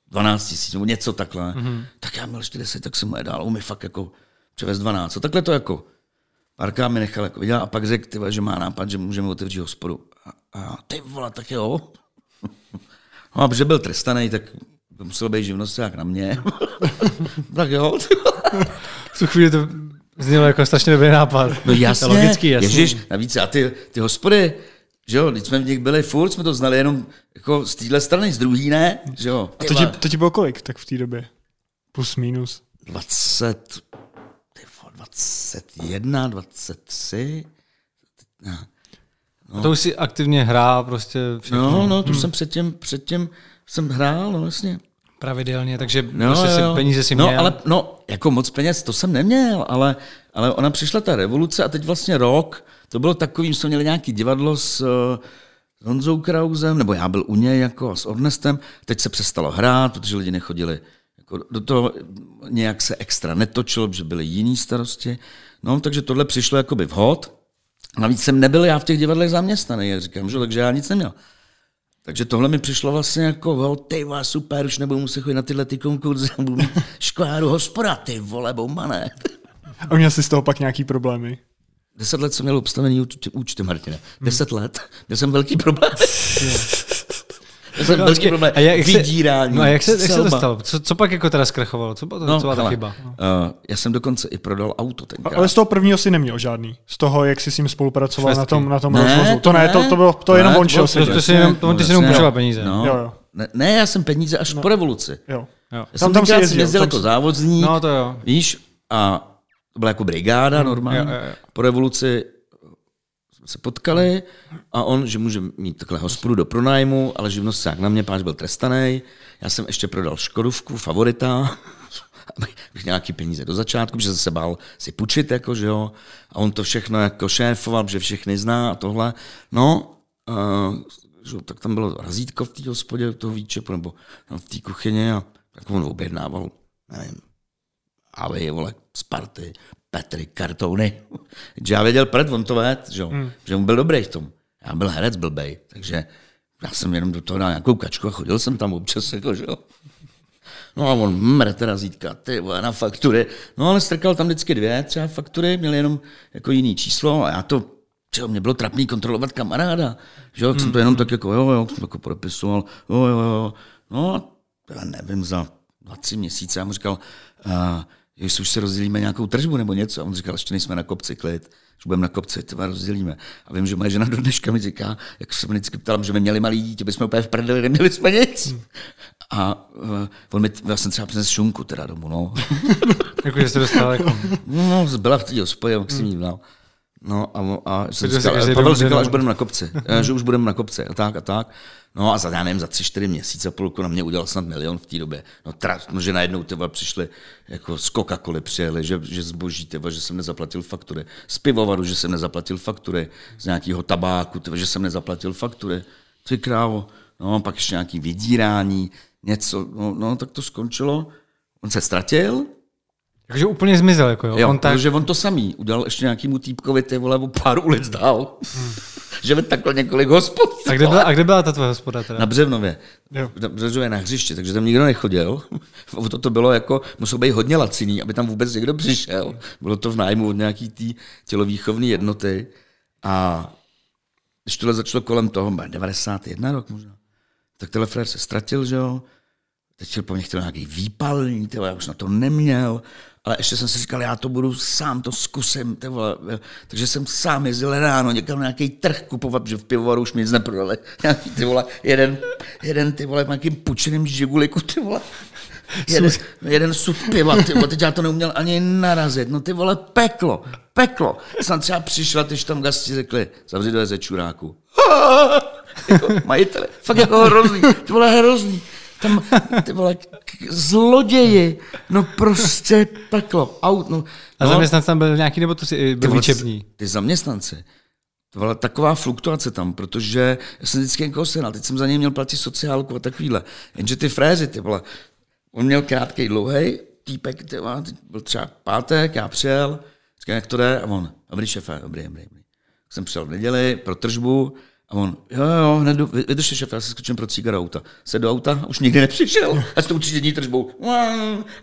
12 tisíc, nebo něco takhle. Mm-hmm. Tak já měl ještě 10, tak jsem mu je dal, on mi fakt jako převez 12. A takhle to jako, párkrát mi nechal jako viděl a pak řekl, že má nápad, že můžeme otevřít hospodu. A, a ty vole, tak jo. No a protože byl trestaný, tak to musel být živnosták na mě. tak jo. v tu chvíli to znělo jako strašně dobrý nápad. No jasně, logicky, jasně. Ježiš, navíc a ty, ty hospody, že jo, když jsme v nich byli furt, jsme to znali jenom jako z téhle strany, z druhý ne, že jo. A to ti, to ti bylo kolik tak v té době? Plus, minus? 20, 21, 23, ne. No. To už si aktivně hrál prostě všechno. No, no, to hmm. jsem předtím, předtím jsem hrál, no vlastně. Pravidelně, takže no, prostě si peníze si no, měl. Ale, no, jako moc peněz, to jsem neměl, ale, ale ona přišla ta revoluce a teď vlastně rok, to bylo takový, že jsme měli nějaký divadlo s, s Honzou Krausem, nebo já byl u něj jako s Ornestem, teď se přestalo hrát, protože lidi nechodili Jako do toho nějak se extra netočilo, že byly jiný starosti. No, takže tohle přišlo jakoby vhod. Navíc jsem nebyl já v těch divadlech zaměstnaný, jak říkám, že? takže já nic neměl. Takže tohle mi přišlo vlastně jako, oh, ty vole, super, už nebudu muset chodit na tyhle ty konkurzy, budu mít školáru hospoda, ty vole, bomba ne. A měl jsi z toho pak nějaký problémy? Deset let jsem měl obstavený účty, účty Martine. Deset let. Měl jsem velký problém. Já jsem velký problém. A jak se- Vydírání. No a jak se, jak se to stalo? Co, co pak jako teda zkrachovalo? Co, byla- No, co byla ta chyba? Uh, já jsem dokonce i prodal auto tenkrát. Ale z toho prvního si neměl žádný. Z toho, jak jsi s ním spolupracoval na Švestky. tom, na tom Ne, rozvozu. To to ne, ne. to, to, bylo, to To jenom ne, on to šel sedět. to jsi jenom- ty si půjčoval peníze. No. Jo, jo. Ne, ne, já jsem peníze až po revoluci. Jo. Jo. Já Tam- jsem tam si tenkrát jezdil, jezdil tam jako si- závodník, No to jo. víš, a to byla jako brigáda normálně. jo, jo. Po revoluci se potkali a on, že může mít takhle hospodu do pronájmu, ale živnosták na mě, páč byl trestaný. Já jsem ještě prodal Škodovku, favorita, abych nějaký peníze do začátku, protože se bál si půjčit, jako, že jo. A on to všechno jako šéfoval, že všechny zná a tohle. No, uh, že, tak tam bylo razítko v té hospodě, toho výčepu, nebo tam v té kuchyni a tak on objednával, nevím, ale je vole, Sparty, Petry, kartouny. Že já věděl pred, on to věd, že, hmm. že on byl dobrý v tom. Já byl herec blbej, takže já jsem jenom do toho dal nějakou kačku a chodil jsem tam občas, jako, že jo. No a on, mrete razítka, ty vole, na faktury. No ale strkal tam vždycky dvě třeba faktury, měl jenom jako jiný číslo a já to, čo, mě bylo trapný kontrolovat kamaráda, že jo, jsem to jenom tak jako, jo, jo, jsem jako podepisoval, jo, jo, jo. No, já nevím, za dva, tři měsíce, já mu říkal, uh, jestli už se rozdělíme nějakou tržbu nebo něco. A on říkal, ještě nejsme na kopci, klid, už budeme na kopci, to rozdělíme. A vím, že moje žena do dneška mi říká, jak jsem vždycky ptal, že my měli malý dítě, bychom úplně v prdeli, neměli jsme nic. A uh, on mi, já jsem třeba přines šunku teda domů, no. Jako, že jsi dostal jako... No, byla v té hospodě, jak jí dal. No a, a jsem říkal, Pavel říkal, den- až budeme na kopci, eh, že už budeme na kopci a tak a tak. No a za, já nevím, za tři, čtyři měsíce půlku na mě udělal snad milion v té době. No, tra, no že najednou tyva přišli jako z Coca-Coly přijeli, že, že zboží, tyva, že jsem nezaplatil faktury. Z pivovaru, že jsem nezaplatil faktury. Z nějakého tabáku, tyva, že jsem nezaplatil faktury. Ty krávo. No, pak ještě nějaký vydírání, něco. No, no, tak to skončilo. On se ztratil, Jakože úplně zmizel, jako jo. Jo, kontakt. protože on to samý udělal ještě nějakýmu týpkovi ty vole o pár ulic dál. Že by takhle několik hospod. A kde, byla, a kde byla ta tvoje hospoda teda? Na Břevnově. Jo. Na Břevnově na hřiště, takže tam nikdo nechodil. To, to bylo jako, muselo být hodně laciný, aby tam vůbec někdo přišel. Bylo to v nájmu od nějaký té tělovýchovné jednoty. A když tohle začalo kolem toho, bude 91 rok možná, tak tenhle frér se ztratil, že jo. Teď po mně chtěl nějaký vole, já už na to neměl, ale ještě jsem si říkal, já to budu sám, to zkusím, ty vole. takže jsem sám jezdil ráno někam na nějaký trh kupovat, že v pivovaru už mi nic neprodali. Nějaký, ty vole, jeden, jeden ty vole, nějakým pučeným žiguliku, ty vole. Jeden, jeden sud piva, ty vole, teď já to neuměl ani narazit, no ty vole, peklo, peklo. Jsem třeba přišel, když tam gasti řekli, zavři dveře ze čuráku. jako majitele, fakt jako hrozný, ty vole hrozný. Tam, ty vole, k- zloději, no prostě peklo, aut, no. A no, zaměstnanec tam byl nějaký, nebo to si ty byl vole, výčepní? Ty zaměstnanci. To byla taková fluktuace tam, protože já jsem vždycky někoho sehnal, teď jsem za něj měl platit sociálku a takovýhle. Jenže ty frézy, ty vole, on měl krátký, dlouhý, týpek, ty vole, teď byl třeba pátek, já přijel, říkám, jak to jde, a on, dobrý šefe, dobrý, dobrý, dobrý. Jsem přijel v neděli pro tržbu, a on, jo, jo, hned vy- vydržte šefe, já se skočím pro cígar do auta. Se do auta, a už nikdy nepřišel. A s tou tři tržbou.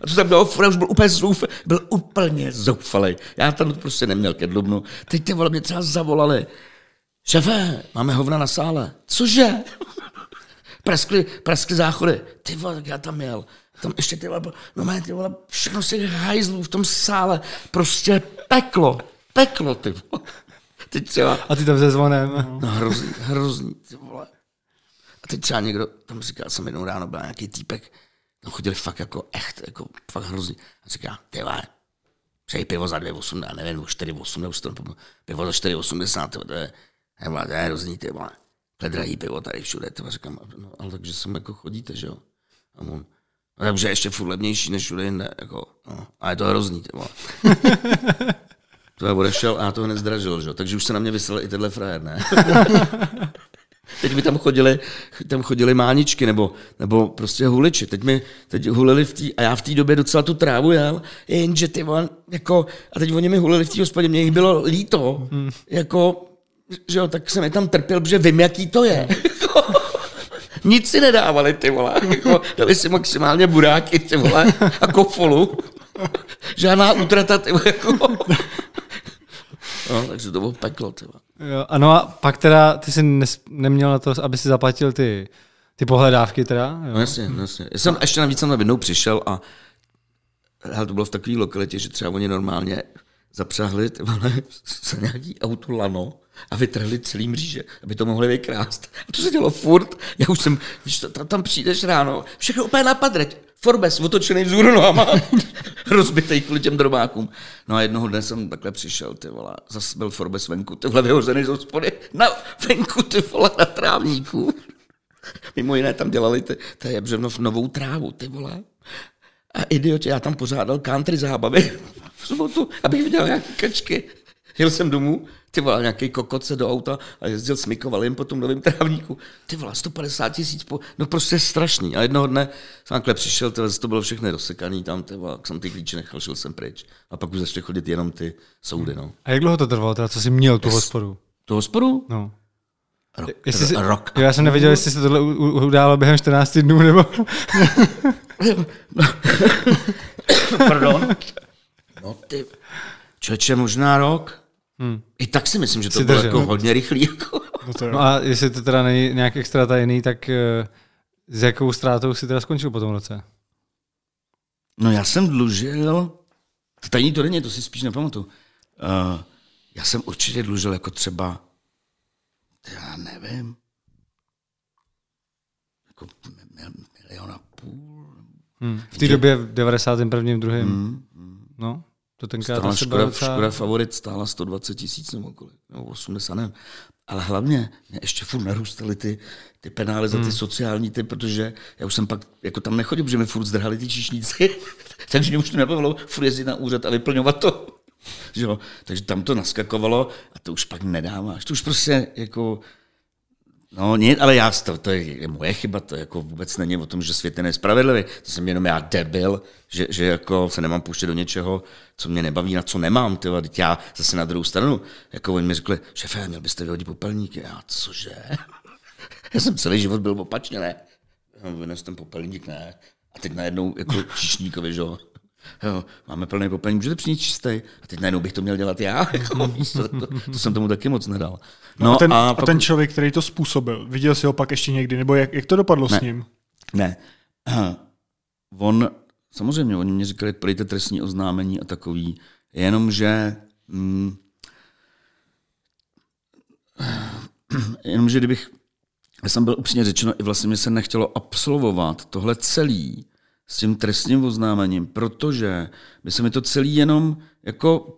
A to jsem do ofra, už byl úplně zoufalý. Byl úplně zoufalý. Já tam prostě neměl ke dlubnu. Teď ty vole mě třeba zavolali. Šefe, máme hovna na sále. Cože? Praskly, praskly záchody. Ty vole, tak já tam měl. Tam ještě ty vole, no mé, ty vole, všechno si hajzlů v tom sále. Prostě peklo. Peklo, ty vole. Teď třeba A ty tam se zvonem. No hrozný, hrozný, ty vole. A teď třeba někdo, tam říká, jsem jednou ráno byl nějaký týpek, tam chodili fakt jako echt, jako fakt hrozný. A říká, ty vole, přeji pivo za 2,8, já nevím, 4,8, nebo to pivo za 4,80, ty vole, to je, to je hrozný, ty vole. To je drahý pivo tady všude, ty vole, říkám, no, ale takže sem jako chodíte, že jo. A on, no, takže je ještě furt levnější než všude jinde, jako, no, a je to hrozný, ty vole. To já odešel a já to hned zdražil, že? takže už se na mě vysel i tenhle frajer, ne? Teď mi tam chodili, tam chodili máničky nebo, nebo prostě huliči. Teď mi teď hulili v tý, a já v té době docela tu trávu jel, jenže ty vole, jako, a teď oni mi hulili v té hospodě, mě jich bylo líto, hmm. jako, že jo, tak jsem je tam trpěl, protože vím, jaký to je. Nic si nedávali, ty vole. Jako, dali si maximálně buráky, ty vole, a kofolu. Žádná útrata, ty jako. No, takže to bylo peklo, ty. Jo, ano a pak teda ty jsi nes, neměl na to, aby si zaplatil ty, ty pohledávky teda? Jo? No jasně, no jasně. Já jsem ještě navíc jsem tam jednou přišel a hele, to bylo v takové lokalitě, že třeba oni normálně zapřahli vole, za nějaký auto lano a vytrhli celý mříže, aby to mohli vykrást. A to se dělo furt. Já už jsem, víš, tam, tam přijdeš ráno, všechno úplně na padreť. Forbes, otočený vzhůru nohama, rozbitej kvůli těm drobákům. No a jednoho dne jsem takhle přišel, ty vole, zase byl Forbes venku, ty vole, vyhozený z hospody, na venku, ty vole, na trávníku. Mimo jiné tam dělali ty, to je v novou trávu, ty vole. A idioti, já tam pořádal country zábavy v sobotu, abych viděl nějaké kačky. Jel jsem domů, ty vole, nějaký kokot se do auta a jezdil smikoval jen po tom novém trávníku. Ty vole, 150 tisíc, po... no prostě strašný. A jednoho dne jsem takhle přišel, tyhle, to bylo všechno rozsekaný tam, ty vole, jsem ty klíče nechal, šel jsem pryč. A pak už začaly chodit jenom ty soudy, no. A jak dlouho to trvalo, teda, co jsi měl tu hospodu? Tu hospodu? No. Rok. Jestli jsi, rok. Jo, já jsem nevěděl, jestli se tohle událo během 14 dnů, nebo... Pardon? No ty, člověče, možná rok. Hmm. I tak si myslím, že to bylo jako hodně rychlý. Jako. No to. No a jestli to teda není nějak extra tajný, tak eh, s jakou ztrátou si teda skončil po tom roce? No já jsem dlužil, to tajný to není, to si spíš nepamatuju. Uh, já jsem určitě dlužil jako třeba, já nevím, jako mil- milion a půl. Hmm. V té době v 91. druhém. Hmm. No, to tenkrát Stála Škoda, docela... Škoda favorit stála 120 tisíc nebo kolik, nebo 80, nevím. Ale hlavně mě ještě furt narůstaly ty, ty penále za ty Hmm. sociální ty, protože já už jsem pak jako tam nechodil, protože mi furt zdrhali ty číšníci, takže mě už to nebavilo furt jezdit na úřad a vyplňovat to. Že jo? Takže tam to naskakovalo a to už pak nedáváš. To už prostě jako No, ne, ale já, to, to je moje chyba, to jako vůbec není o tom, že svět je nespravedlivý. To jsem jenom já debil, že, že jako se nemám pouštět do něčeho, co mě nebaví, na co nemám. Tyva. Teď já zase na druhou stranu, jako oni mi řekli, šefe, měl byste vyhodit popelníky. Já, cože? já jsem celý život byl opačně, ne? Vynes ten popelník, ne. A teď najednou jako číšníkovi, že jo. Jo, máme plný popelník, můžete přinést čistý. A teď najednou bych to měl dělat já. Jako, co, to, to, jsem tomu taky moc nedal. No, a, ten, a, pak- ten člověk, který to způsobil, viděl jsi ho pak ještě někdy, nebo jak, jak to dopadlo Ne. s ním? Ne. On, samozřejmě, oni mě říkali, podejte trestní oznámení a takový, jenomže, mm, jenomže kdybych, já jsem byl upřímně řečeno, i vlastně mi se nechtělo absolvovat tohle celý s tím trestním oznámením, protože by se mi to celý jenom jako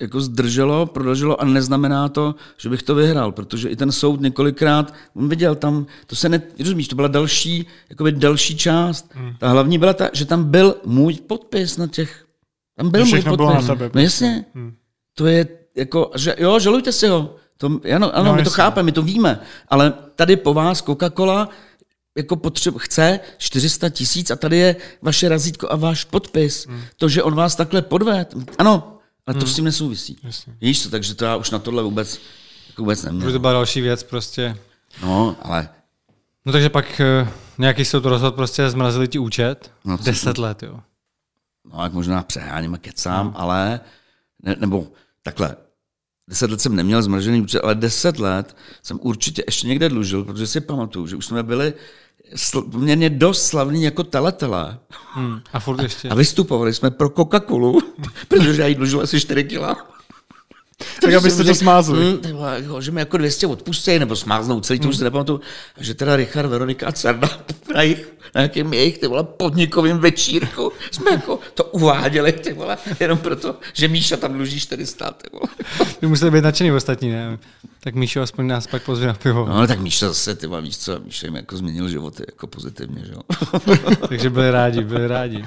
jako zdrželo, prodloužilo a neznamená to, že bych to vyhrál, protože i ten soud několikrát, on viděl tam, to se ne, rozumíš, to byla další, jakoby další část. Hmm. Ta hlavní byla ta, že tam byl můj podpis na těch, tam byl můj podpis. bylo na tebe, no jasně, hmm. to je jako, že jo, žalujte si ho. To, ano, ano No, my to jasně. chápeme, my to víme, ale tady po vás Coca-Cola jako potřeb, chce 400 tisíc a tady je vaše razítko a váš podpis. Hmm. To, že on vás takhle podved, ano, ale to hmm. s tím nesouvisí. Jasně. Víš co, takže to já už na tohle vůbec, jako vůbec neměl. to byla další věc prostě. No, ale No takže pak eh, nějaký soud rozhodl prostě zmrazili ti účet. No, co- 10 let, jo. no, jak možná přeháním a kecám, no. ale, ne, nebo takhle, deset let jsem neměl zmražený účet, ale deset let jsem určitě ještě někde dlužil, protože si pamatuju, že už jsme byli sl- poměrně dost slavní jako teletele. Hmm. A furt ještě. A vystupovali jsme pro Coca-Colu, protože já jí dlužil asi 4 kila. Tak abyste to smázli. Hm, ty vole, jako, že mi jako 200 odpustí, nebo smáznou celý, to už si nepamatuju. A že teda Richard, Veronika a Cerda na, jejich, na nějakém jejich ty vole, podnikovým večírku jsme jako to uváděli, ty vole, jenom proto, že Míša tam dluží 400, ty vole. Vy museli být nadšený ostatní, ne? Tak Míšo aspoň nás pak pozve na pivo. No, tak Míša zase, ty víš co, Míša jim jako změnil životy jako pozitivně, že jo. Takže byli rádi, byli rádi.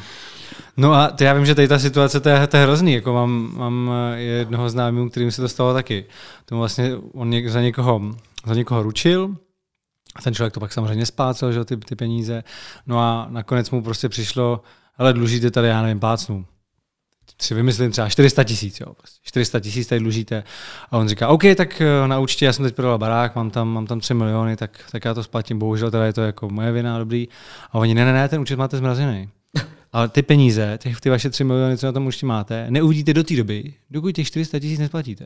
No a to já vím, že tady ta situace, to je, to je hrozný. Jako mám, mám eh, jednoho známého, kterým se to stalo taky. To vlastně on něk, za někoho za někoho ručil, a ten člověk to pak samozřejmě splácel, že ty, ty peníze. No a nakonec mu prostě přišlo, ale dlužíte tady, já nevím, plácnu. Si vymyslím třeba 400 tisíc, jo. 400 tisíc tady dlužíte. A on říká, OK, tak eh, na účtě, já jsem teď prodal barák, mám tam, mám tam 3 miliony, tak, tak já to splatím. Bohužel teda je to jako moje vina, dobrý. A oni, ne, ne, ne, ten účet máte zmrazený. Ale ty peníze, ty, ty vaše 3 miliony, co na tom účtě máte, neuvidíte do té doby, dokud těch 400 tisíc nesplatíte.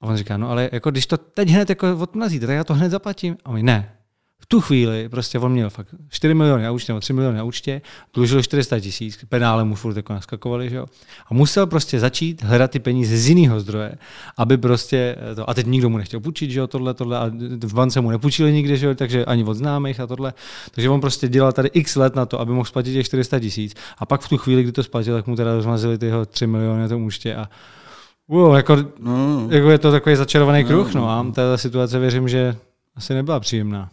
A on říká, no ale jako když to teď hned jako odmrazíte, tak já to hned zaplatím. A on ne, v tu chvíli prostě on měl fakt 4 miliony na účtě, nebo 3 miliony na účtě, dlužil 400 tisíc, penále mu furt jako naskakovali, že jo? A musel prostě začít hledat ty peníze z jiného zdroje, aby prostě to, a teď nikdo mu nechtěl půjčit, že jo, tohle, tohle, a v bance mu nepůjčili nikde, že jo, takže ani od známých a tohle. Takže on prostě dělal tady x let na to, aby mohl splatit těch 400 tisíc. A pak v tu chvíli, kdy to splatil, tak mu teda rozmazili ty jeho 3 miliony na tom účtě a Wow, jako, no. jako je to takový začarovaný no, kruh, no a ta situace věřím, že asi nebyla příjemná.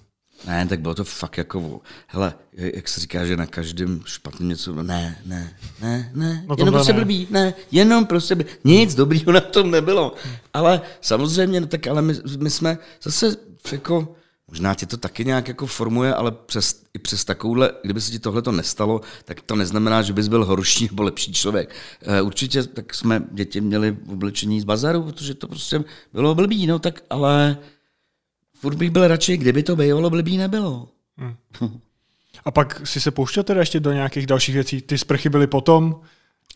Ne, tak bylo to fakt jako, hele, jak se říká, že na každém špatném něco, ne, ne, ne, ne, no jenom prostě ne. blbý, ne, jenom prostě blbý. nic dobrýho na tom nebylo. Ale samozřejmě, no tak ale my, my jsme zase jako, možná tě to taky nějak jako formuje, ale přes, i přes takovouhle, kdyby se ti tohle to nestalo, tak to neznamená, že bys byl horší nebo lepší člověk. E, určitě tak jsme děti měli v oblečení z bazaru, protože to prostě bylo blbý, no tak ale furt bych byl radši, kdyby to bývalo blbý nebylo. Hmm. A pak si se pouštěl teda ještě do nějakých dalších věcí. Ty sprchy byly potom?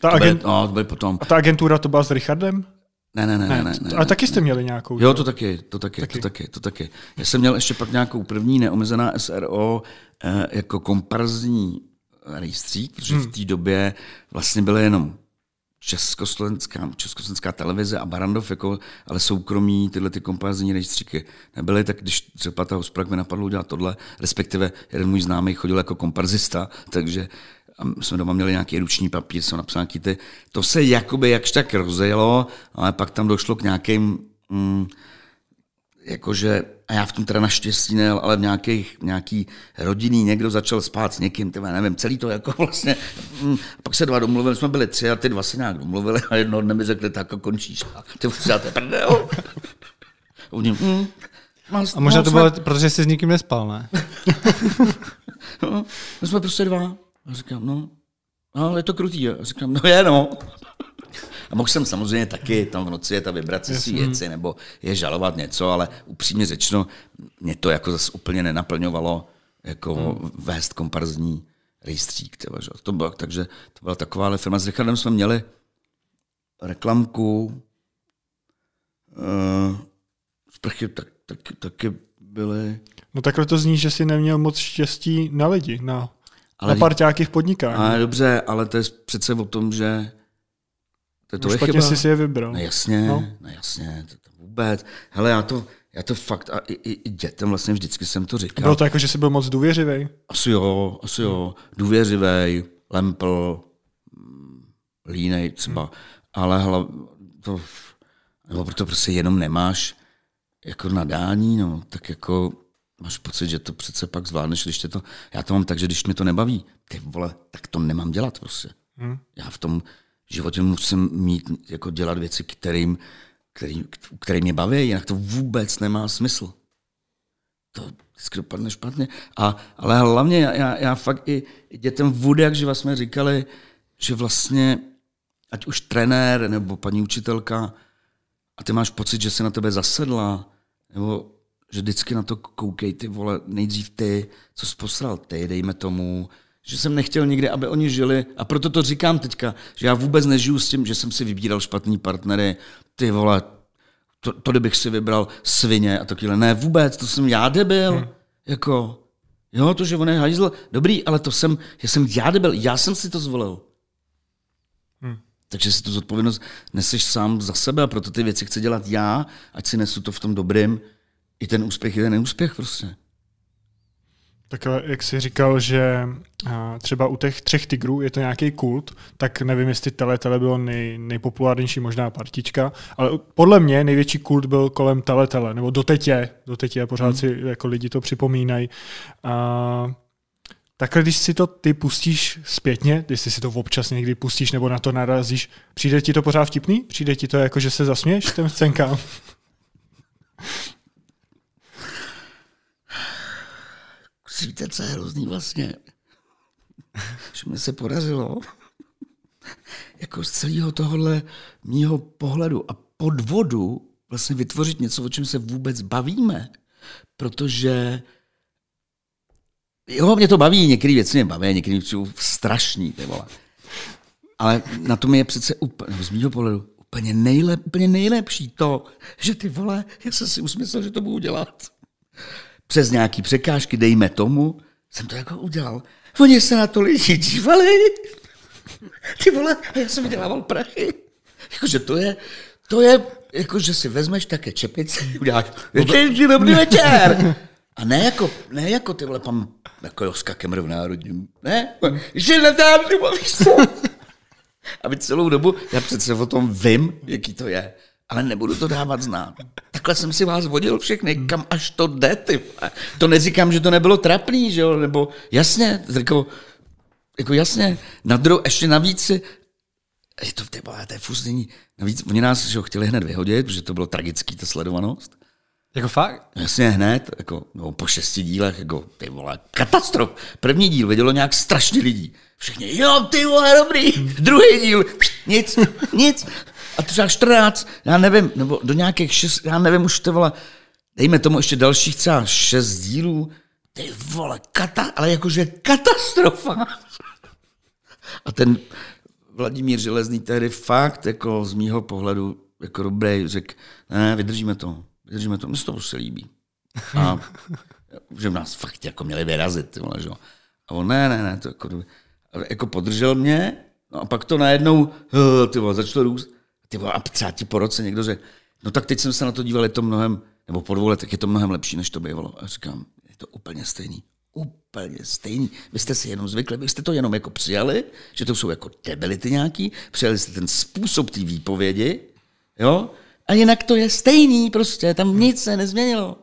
Ta to agent... no, to byly potom. A ta agentura to byla s Richardem? Ne, ne, ne, ne. ne, ne, ale taky jste měli nějakou. Jo, to taky, to taky, taky, to taky, to taky. Já jsem měl ještě pak nějakou první neomezená SRO eh, jako komparzní rejstřík, protože hmm. v té době vlastně byly jenom československá, československá televize a Barandov, jako, ale soukromí tyhle ty komparzní rejstříky nebyly, tak když třeba ta hospoda mi napadlo udělat tohle, respektive jeden můj známý chodil jako komparzista, takže jsme doma měli nějaký ruční papír, jsou napsané ty, to se jakoby jakž tak rozjelo, ale pak tam došlo k nějakým mm, jakože, a já v tom teda naštěstí ne, ale v nějakých, nějaký rodinný někdo začal spát s někým, tyhle, nevím, celý to jako vlastně, mm, a pak se dva domluvili, jsme byli tři a ty dva se nějak domluvili a jednoho dne mi řekli, tak končíš a ty už prdel. Oni, mm, a možná to bylo, protože jsi s nikým nespal, ne? no, my jsme prostě dva. A říkám, no, no je to krutý. A říkám, no je, no. A mohl jsem samozřejmě taky tam v noci je ta vibrace si věci, nebo je žalovat něco, ale upřímně řečeno, mě to jako zase úplně nenaplňovalo jako hmm. vést komparzní rejstřík. Tyva, že? To bylo, takže to byla taková firma. S Richardem jsme měli reklamku, uh, sprchy tak, tak, taky byly. No takhle to zní, že jsi neměl moc štěstí na lidi, na, ale, na parťáky v podnikání. Ale dobře, ale to je přece o tom, že to, to no, je chyba. jsi si je vybral. No jasně, no, no jasně, to, to vůbec. Hele, já to, já to fakt, a i, i, i dětem vlastně vždycky jsem to říkal. Bylo to jako, že jsi byl moc důvěřivý? Asi jo, asi jo. Důvěřivý, lempl, mm, línej třeba. Hmm. Ale hele, to, nebo proto prostě jenom nemáš jako nadání, no, tak jako máš pocit, že to přece pak zvládneš, když tě to, já to mám tak, že když mě to nebaví, ty vole, tak to nemám dělat prostě. Hmm. Já v tom, životě musím mít, jako dělat věci, kterým, který, který mě baví, jinak to vůbec nemá smysl. To vždycky dopadne špatně. A, ale hlavně já, já, já fakt i, dětem v jak živa jsme říkali, že vlastně, ať už trenér nebo paní učitelka, a ty máš pocit, že se na tebe zasedla, nebo že vždycky na to koukej ty vole, nejdřív ty, co jsi posral ty, dejme tomu, že jsem nechtěl nikdy, aby oni žili a proto to říkám teďka, že já vůbec nežiju s tím, že jsem si vybíral špatný partnery, ty vole, to, to kdybych si vybral svině a takhle. Ne, vůbec, to jsem já debil. Hmm. Jako, jo, to, že on je hajzl, dobrý, ale to jsem, já jsem já debil, já jsem si to zvolil. Hmm. Takže si tu zodpovědnost neseš sám za sebe a proto ty věci chci dělat já, ať si nesu to v tom dobrým, i ten úspěch, i ten neúspěch prostě. Tak jak jsi říkal, že třeba u těch třech tigrů je to nějaký kult, tak nevím, jestli Teletele bylo nej, nejpopulárnější možná partička, ale podle mě největší kult byl kolem Teletele, nebo doteď je, doteď je, pořád hmm. si jako lidi to připomínají. A Takhle, když si to ty pustíš zpětně, když si to občas někdy pustíš nebo na to narazíš, přijde ti to pořád vtipný? Přijde ti to jako, že se zasměješ těm scénkám? víte, co je hrozný vlastně? Že mi se podařilo jako z celého tohohle mýho pohledu a podvodu vlastně vytvořit něco, o čem se vůbec bavíme. Protože jo, mě to baví, některé věci mě baví, některé jsou strašný, ty vole. Ale na tom je přece úplně, z mého pohledu, úplně, nejlep, úplně nejlepší to, že ty vole, já jsem si usmyslel, že to budu dělat. Přes nějaký překážky, dejme tomu, jsem to jako udělal. Oni se na to lidi dívali. Ty vole, a já jsem vydělával prachy. Jakože to je, to je, jakože si vezmeš také čepice, uděláš, dobrý večer. A ne jako, ne jako ty vole, pan, jako Joska Kemr v Národním. Ne, že netáhnu, víš co? Aby celou dobu, já přece o tom vím, jaký to je, ale nebudu to dávat znát. Takhle jsem si vás vodil všechny, kam až to jde, ty. To neříkám, že to nebylo trapný, že jo, nebo jasně, jako, jako jasně, na druhou, ještě navíc si, je to, ty, to je fuzení. Navíc oni nás že ho, chtěli hned vyhodit, protože to bylo tragický, ta sledovanost. Jako fakt? Jasně hned, jako, no, po šesti dílech, jako, ty vole, katastrof. První díl vidělo nějak strašně lidí. Všichni, jo, ty vole, dobrý. Druhý díl, nic, nic. A třeba 14, já nevím, nebo do nějakých šest, já nevím, už to vole, dejme tomu ještě dalších třeba šest dílů. Ty vole, kata, ale jakože katastrofa. A ten Vladimír Železný tehdy fakt, jako z mýho pohledu, jako dobrý, řekl, ne, vydržíme to, vydržíme to, mně se to prostě líbí. A že nás fakt jako měli vyrazit, ty vole, že? A on, ne, ne, ne, to jako, jako podržel mě, no a pak to najednou, ty vole, začalo růst. Ty vole, a třeba ti po roce někdo řekl, no tak teď jsem se na to díval, je to mnohem, nebo po dvou letech je to mnohem lepší, než to bývalo. A říkám, je to úplně stejný. Úplně stejný. Vy jste si jenom zvykli, vy jste to jenom jako přijali, že to jsou jako debility nějaký, přijali jste ten způsob té výpovědi, jo, a jinak to je stejný prostě, tam nic se nezměnilo.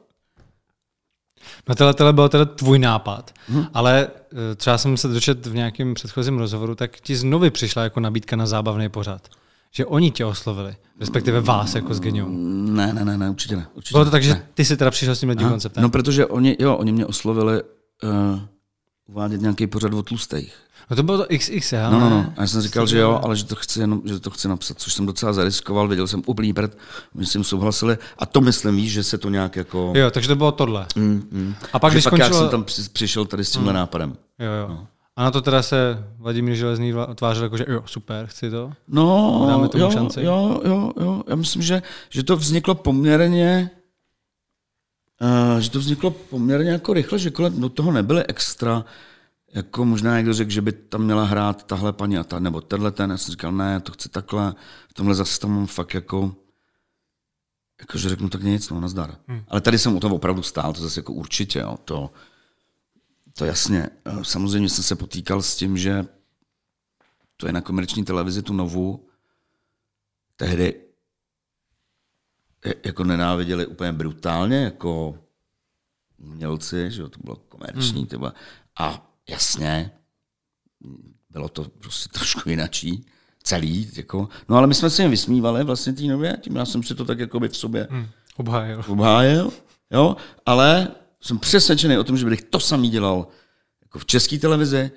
No tohle, tohle byl teda tvůj nápad, hmm. ale eh, třeba jsem se dočet v nějakém předchozím rozhovoru, tak ti znovu přišla jako nabídka na zábavný pořad. Že oni tě oslovili, respektive vás jako s Geniou. Ne, ne, ne, ne, určitě ne. Určitě bylo to tak, že ne. ty si teda přišel s tím tím konceptem? No, protože oni, jo, oni mě oslovili uh, uvádět nějaký pořad o tlustých. No to bylo to XX, já? No, no, no. A já jsem říkal, že jo, ale že to chci, jenom, že to chci napsat, což jsem docela zariskoval, věděl jsem úplný prd, my tím souhlasili a to myslím, víš, že se to nějak jako... Jo, takže to bylo tohle. Mm, mm. A pak, že když pak skončilo... já jsem tam přišel tady s tímhle mm. nápadem. Jo, jo. No. A na to teda se Vladimír Železný tvářil jako, že jo, super, chci to. No, Dáme tomu jo, šanci. jo, jo, jo. Já myslím, že, že to vzniklo poměrně uh, že to vzniklo poměrně jako rychle, že kolem do toho nebyly extra jako možná někdo řekl, že by tam měla hrát tahle paní a ta, nebo tenhle ten. Já jsem říkal, ne, to chci takhle. V tomhle zase tam mám fakt jako, jako že řeknu tak nic, no, nazdar. Hmm. Ale tady jsem u toho opravdu stál, to zase jako určitě, jo, to, to jasně. Samozřejmě jsem se potýkal s tím, že to je na komerční televizi tu novou, tehdy jako nenáviděli úplně brutálně, jako umělci, že jo, to bylo komerční, hmm. Tyba. a jasně, bylo to prostě trošku jinačí, celý, jako, no ale my jsme se jim vysmívali vlastně tý nově, tím já jsem si to tak jako by v sobě hmm. obhájil. obhájil, jo, ale jsem přesvědčený o tom, že bych to samý dělal jako v české televizi,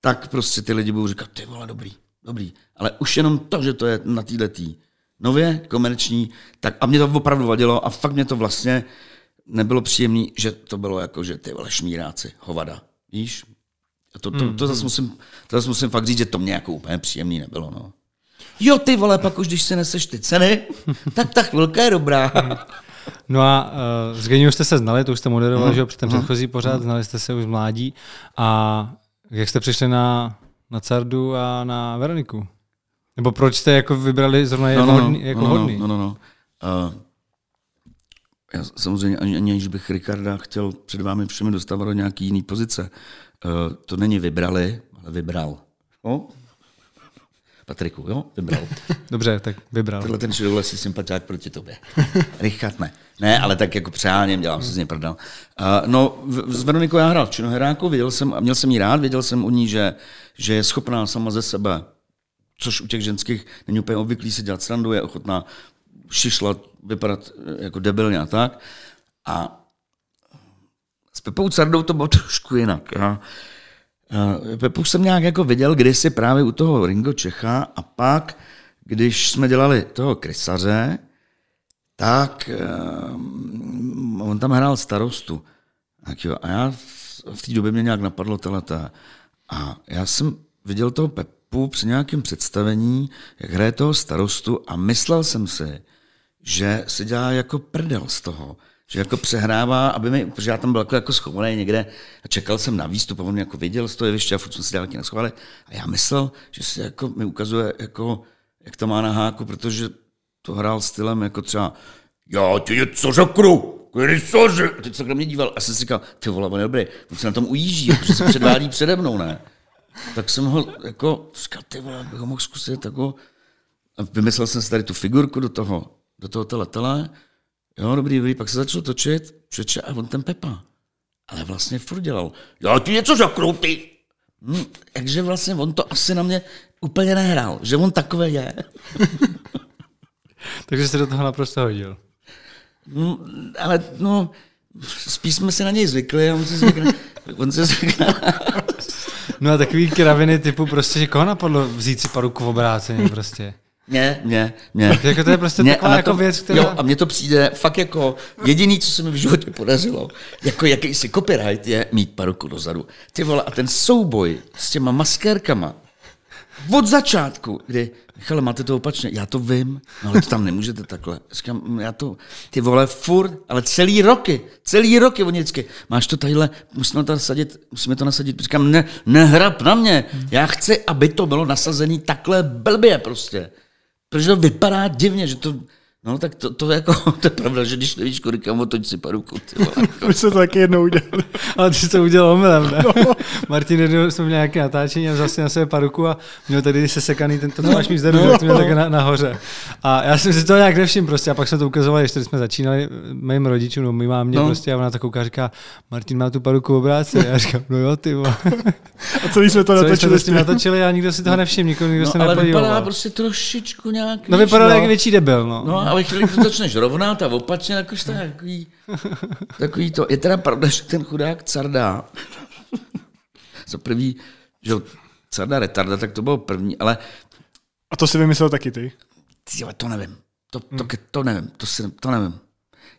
tak prostě ty lidi budou říkat, ty vole, dobrý, dobrý. Ale už jenom to, že to je na této tý nově, komerční, tak a mě to opravdu vadilo a fakt mě to vlastně nebylo příjemné, že to bylo jako, že ty vole šmíráci, hovada. Víš? A to, to, to, to, zase musím, to zase musím fakt říct, že to mě jako úplně příjemný nebylo. No. Jo, ty vole, pak už když se neseš ty ceny, tak ta chvilka je dobrá. No a uh, s Geniou jste se znali, to už jste moderoval, uh-huh. že před ten předchozí pořád, znali jste se už mládí. A jak jste přišli na, na Cardu a na Veroniku? Nebo proč jste jako vybrali zrovna no, no, hodný, jako no, hodný? No, no, no. Uh, já samozřejmě ani, ani bych Ricarda chtěl před vámi všemi dostávat do nějaký jiný pozice. Uh, to není vybrali, ale vybral. No? Patriku, jo? Vybral. Dobře, tak vybral. Tohle ten si sympatiák proti tobě. Richard ne. Ne, ale tak jako přáním, dělám se z něj prdel. Uh, no, s Veronikou já hrál v Činoheráku, věděl jsem, měl jsem jí rád, věděl jsem u ní, že, že je schopná sama ze sebe, což u těch ženských není úplně obvyklý se dělat srandu, je ochotná šišlat, vypadat jako debilně a tak. A S Pepou Cardou to bylo trošku jinak. Já, Pepu jsem nějak jako viděl kdysi právě u toho Ringo Čecha a pak, když jsme dělali toho krysaře, tak um, on tam hrál starostu. A já v té době mě nějak napadlo teleta. A já jsem viděl toho Pepu při nějakém představení, jak hraje toho starostu a myslel jsem si, že se dělá jako prdel z toho, že jako přehrává, aby mi, protože já tam byl jako, jako schovaný někde a čekal jsem na výstup a on mě jako viděl z toho jeviště a furt jsme si dělali naschovali a já myslel, že se jako mi ukazuje, jako, jak to má na háku, protože to hrál stylem jako třeba já ti něco řeknu, Krysoře. Teď se na mě díval a jsem si říkal, ty vole, on je dobrý, on se na tom ujíždí, protože se předvádí přede mnou, ne? Tak jsem ho jako, říkal, ty vole, bych ho mohl zkusit, jako, a vymyslel jsem si tady tu figurku do toho, do toho teletele, jo, dobrý, dobrý, pak se začal točit, čeče, a on ten Pepa. Ale vlastně furt dělal, já ti něco ty. Hm, takže vlastně on to asi na mě úplně nehrál, že on takový je. takže se do toho naprosto hodil. No, ale no, spíš jsme se na něj zvykli a on se zvykne. on se zvykne. no a takový kraviny typu prostě, že koho napadlo vzít si paruku v obráceně prostě? Ne, ne, ne. Tak jako to je prostě mě, taková jako věc, která... Jo, a mně to přijde fakt jako jediný, co se mi v životě podařilo, jako jakýsi copyright je mít paruku dozadu. Ty vole, a ten souboj s těma maskérkama, od začátku, kdy, Michale, máte to opačně, já to vím, no ale to tam nemůžete takhle. Říkám, já to, ty vole, furt, ale celý roky, celý roky oni vždycky, máš to tadyhle, musíme to nasadit, musíme to nasadit. Říkám, ne, nehrab na mě, já chci, aby to bylo nasazený takhle blbě prostě. Protože to vypadá divně, že to, No tak to, to, jako, to je pravda, že když nevíš, kolik kam otoč si paruku. My jsme to taky jednou udělali. Ale ty jsi to udělal omylem, ne? No. Martin jednou jsme měli nějaké natáčení a zase na sebe paruku a měl tady se sekaný tento, co máš mít zde, no. měl tak na, nahoře. A já jsem si to nějak nevšiml prostě a pak jsme to ukazovali, ještě jsme začínali mým rodičům, no, my mámě no. prostě a ona tak kouká říká, Martin má tu paruku obráceně. Já říkám, no jo, ty A co jsme to natočili? jsme to s tím natočili a nikdo si toho nevšiml, nikdo, nikdo no, se ale nepodíval. vypadá prostě trošičku nějak. No vypadá jak větší debil, no. No, ale chvíli, to začneš rovnat a opačně, jakož tak, takový, takový to. Je teda pravda, že ten chudák Carda, za prvý, že Carda retarda, tak to bylo první, ale... A to si vymyslel taky ty? Ty, to nevím. To, to, hmm. to nevím, to, si, to nevím.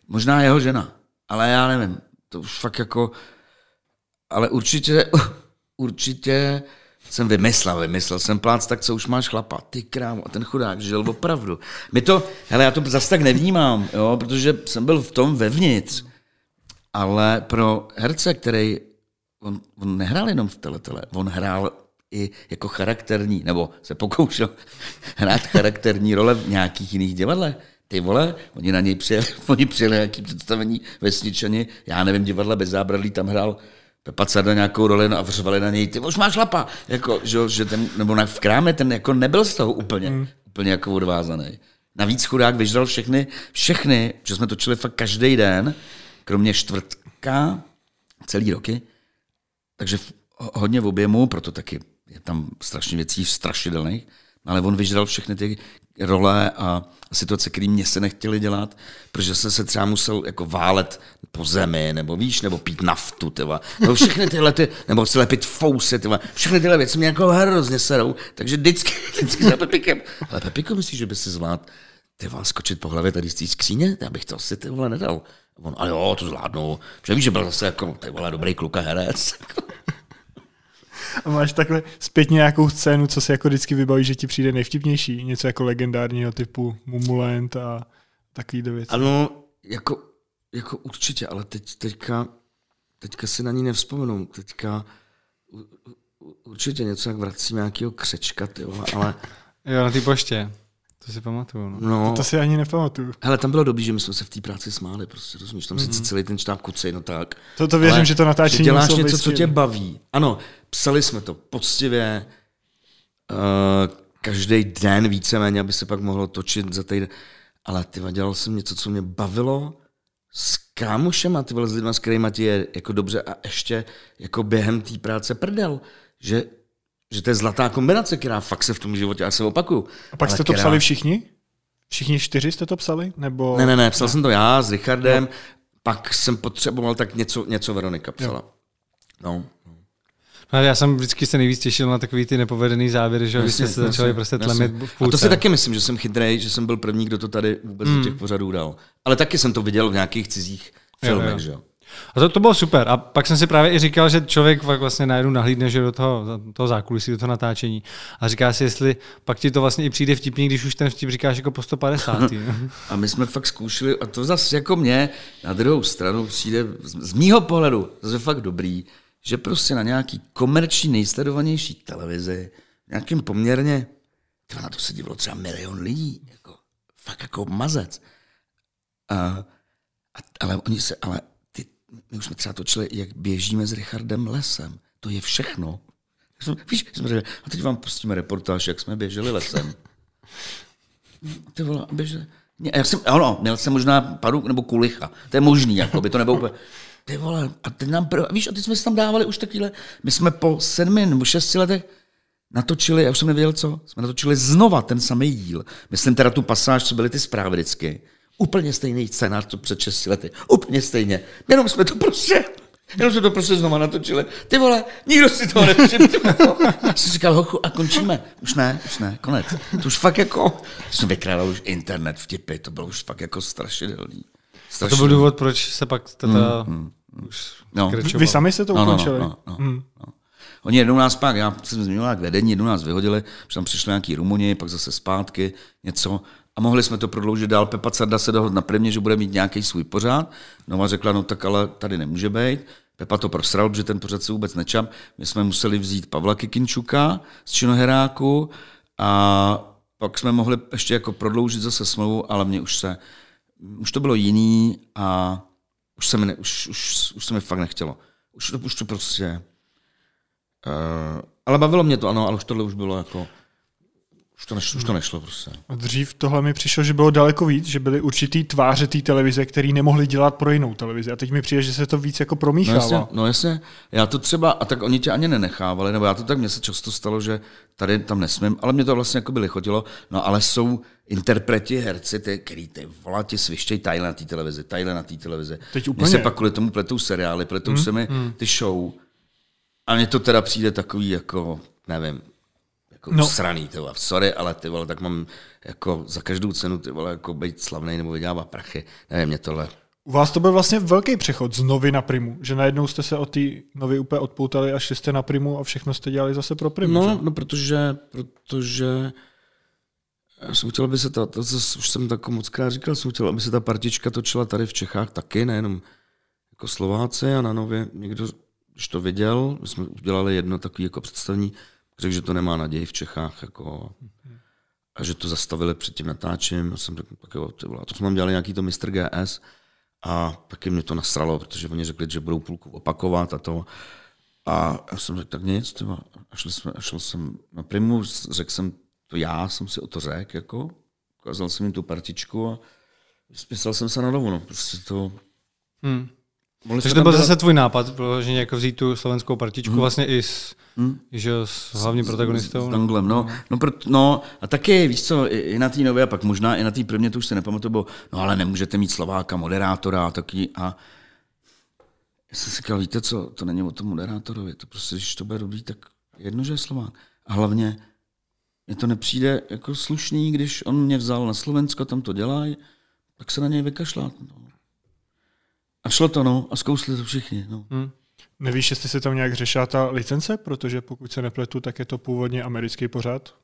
Možná jeho žena, ale já nevím. To už fakt jako... Ale určitě, určitě jsem vymyslel, vymyslel jsem plác, tak co už máš chlapa, ty krávo, a ten chudák žil opravdu. My to, hele, já to zase tak nevnímám, jo, protože jsem byl v tom vevnitř, ale pro herce, který, on, on nehrál jenom v teletele, on hrál i jako charakterní, nebo se pokoušel hrát charakterní role v nějakých jiných divadlech. Ty vole, oni na něj přijeli, oni přijeli nějaký představení vesničani, já nevím, divadla bez zábradlí, tam hrál Pepa Carda nějakou roli a vřvali na něj, ty už máš lapa, jako, že, že ten, nebo na, v kráme ten jako nebyl z toho úplně, mm. úplně jako odvázaný. Navíc chudák vyžral všechny, všechny, že jsme točili fakt každý den, kromě čtvrtka, celý roky, takže hodně v objemu, proto taky je tam strašně věcí strašidelných, ale on vyžral všechny ty role a situace, které mě se nechtěli dělat, protože jsem se třeba musel jako válet po zemi, nebo víš, nebo pít naftu, tyva. nebo všechny tyhle, ty, nebo se lepit fousy, tyva. všechny tyhle věci mě jako hrozně serou, takže vždycky, vždycky za Pepikem. Ale Pepiko, myslíš, že by si zvládl ty vám skočit po hlavě tady z té skříně? Já bych to asi ty vole nedal. On, a jo, to zvládnu. Že víš, že byl zase jako, ty vole, dobrý kluk a herec. A máš takhle zpětně nějakou scénu, co si jako vždycky vybaví, že ti přijde nejvtipnější? Něco jako legendárního typu Mumulent a takový věci. Ano, jako, jako určitě, ale teď, teďka, teďka si na ní nevzpomenu. Teďka určitě něco jak vracím nějakého křečka, tyjo, ale... Jo, na té poště. To si pamatuju. No. no. To, to si ani nepamatuju. Hele, tam bylo dobrý, že my jsme se v té práci smáli, prostě, rozumíš? Tam mm-hmm. sice celý ten štáb kucej, no tak. To, to věřím, ale, že to natáčení že děláš něco, co tě baví. Ano, psali jsme to poctivě, uh, každý den víceméně, aby se pak mohlo točit za týden. Ale ty dělal jsem něco, co mě bavilo s kámošema, ty s lidma, s kterýma ti je jako dobře a ještě jako během té práce prdel. Že že to je zlatá kombinace, která fakt se v tom životě, já se opakuju. A pak jste to která... psali všichni? Všichni čtyři jste to psali? Nebo... Ne, ne, ne, psal ne. jsem to já s Richardem, no. pak jsem potřeboval tak něco, něco Veronika psala. Jo. No. No, já jsem vždycky se nejvíc těšil na takový ty nepovedený závěry, že vy jste se začali prostě tlemit v půlce. A to si taky myslím, že jsem chytrý, že jsem byl první, kdo to tady vůbec mm. do těch pořadů dal. Ale taky jsem to viděl v nějakých cizích filmech, jo, jo. že jo. A to, to bylo super. A pak jsem si právě i říkal, že člověk pak vlastně najednou nahlídne že do toho, do toho zákulisí, do toho natáčení. A říká si, jestli pak ti to vlastně i přijde vtipný, když už ten vtip říkáš jako po 150. a my jsme fakt zkoušeli, a to zase jako mě na druhou stranu přijde z, z mýho pohledu zase fakt dobrý, že prostě na nějaký komerční nejsledovanější televizi, nějakým poměrně, to na to se divilo třeba milion lidí, jako, fakt jako mazec. A, a, ale oni se, ale my už jsme třeba točili, jak běžíme s Richardem lesem. To je všechno. Víš, jsme řekli, a teď vám pustíme reportáž, jak jsme běželi lesem. Ty vole, běželi. Já jsem, ano, měl jsem možná padu nebo kulicha. To je možný, jako by to nebylo úplně... Ty vole, a teď nám, víš, a teď jsme si tam dávali už takovýhle, my jsme po sedmi nebo šesti letech natočili, já už jsem nevěděl co, jsme natočili znova ten samý díl. Myslím teda tu pasáž, co byly ty zprávy vždycky. Úplně stejný scénář, co před 6 lety. Úplně stejně. Jenom jsme to prostě Jenom jsme to prostě znova natočili. Ty vole, nikdo si toho nevšiml. Jsi říkal, hochu, a končíme. Už ne, už ne, konec. To už fakt jako, jsem vykrádal už internet vtipy, to bylo už fakt jako strašidelný. A to byl důvod, proč se pak tata mm, mm, mm. už no. Vy sami jste to no, ukončili? No, no, no, mm. no. Oni jednou nás pak, já jsem zmiňoval jak vedení, jednou nás vyhodili, že tam přišli nějaký Rumuni, pak zase zpátky, něco a mohli jsme to prodloužit dál. Pepa Carda se dohodl na primě, že bude mít nějaký svůj pořád. Nova řekla, no tak ale tady nemůže být. Pepa to prosral, protože ten pořad se vůbec nečam. My jsme museli vzít Pavla Kikinčuka z Činoheráku a pak jsme mohli ještě jako prodloužit zase smlouvu, ale mě už se, už to bylo jiný a už se mi, ne, už, už, už se mi fakt nechtělo. Už, už to prostě... Uh, ale bavilo mě to, ano, ale už tohle už bylo jako... Už to, nešlo, už to nešlo prostě. A dřív tohle mi přišlo, že bylo daleko víc, že byly určitý tváře té televize, který nemohli dělat pro jinou televizi. A teď mi přijde, že se to víc jako promíchává. No jasně, no jasně. Já to třeba, a tak oni tě ani nenechávali, nebo já to tak, mně se často stalo, že tady tam nesmím, ale mě to vlastně jako by lichotilo. No ale jsou interpreti, herci, ty, který ty volá ti svištěj tajle na té televizi, tajle na té televizi. Teď úplně. Mně se pak kvůli tomu pletou seriály, pletou hmm, se mi hmm. ty show. A mně to teda přijde takový jako, nevím, jako no. sraný, ty vole. Sorry, ale ty vole, tak mám jako za každou cenu ty vole, jako být slavný nebo vydělávat prachy. Nevím, mě tohle. U vás to byl vlastně velký přechod z novy na primu, že najednou jste se od té novy úplně odpoutali a šli jste na primu a všechno jste dělali zase pro primu. No, že? no protože, protože já jsem chtěl, aby se ta, to, už jsem tak moc krát říkal, jsem chtěl, aby se ta partička točila tady v Čechách taky, nejenom jako Slováci a na nově někdo, když to viděl, my jsme udělali jedno takové jako představení, řekl, že to nemá naději v Čechách. Jako, a že to zastavili před tím natáčením. A jsem řekl, tak jo, ty vole. A to jsme dělali nějaký to Mr. GS a taky mě to nasralo, protože oni řekli, že budou půlku opakovat a to. A já jsem řekl, tak nic, tyva. A šel, jsme, a šel jsem na primu, řekl jsem to já, jsem si o to řekl, jako. Ukázal jsem jim tu partičku a spísal jsem se na dovu, no. Prostě to... Hmm. Takže to byl zase tvůj nápad, že jako vzít tu slovenskou partičku hmm. vlastně i s, hmm. že s hlavním protagonistou. S, s Danglem, no. No, pro, no, a taky, víš co, i, i na té nové, a pak možná i na té prvně, to už se nepamatuju, bylo, no ale nemůžete mít Slováka, moderátora a taky, a já jsem si říkal, víte co, to není o tom moderátorovi, to prostě, když to bude dobrý, tak jedno, že je Slovák. A hlavně, mně to nepřijde jako slušný, když on mě vzal na Slovensko, tam to dělají, tak se na něj vykašlat. No. A šlo to, no, a zkousli to všichni. No. Hmm. Nevíš, jestli se tam nějak řešila ta licence, protože pokud se nepletu, tak je to původně americký pořád?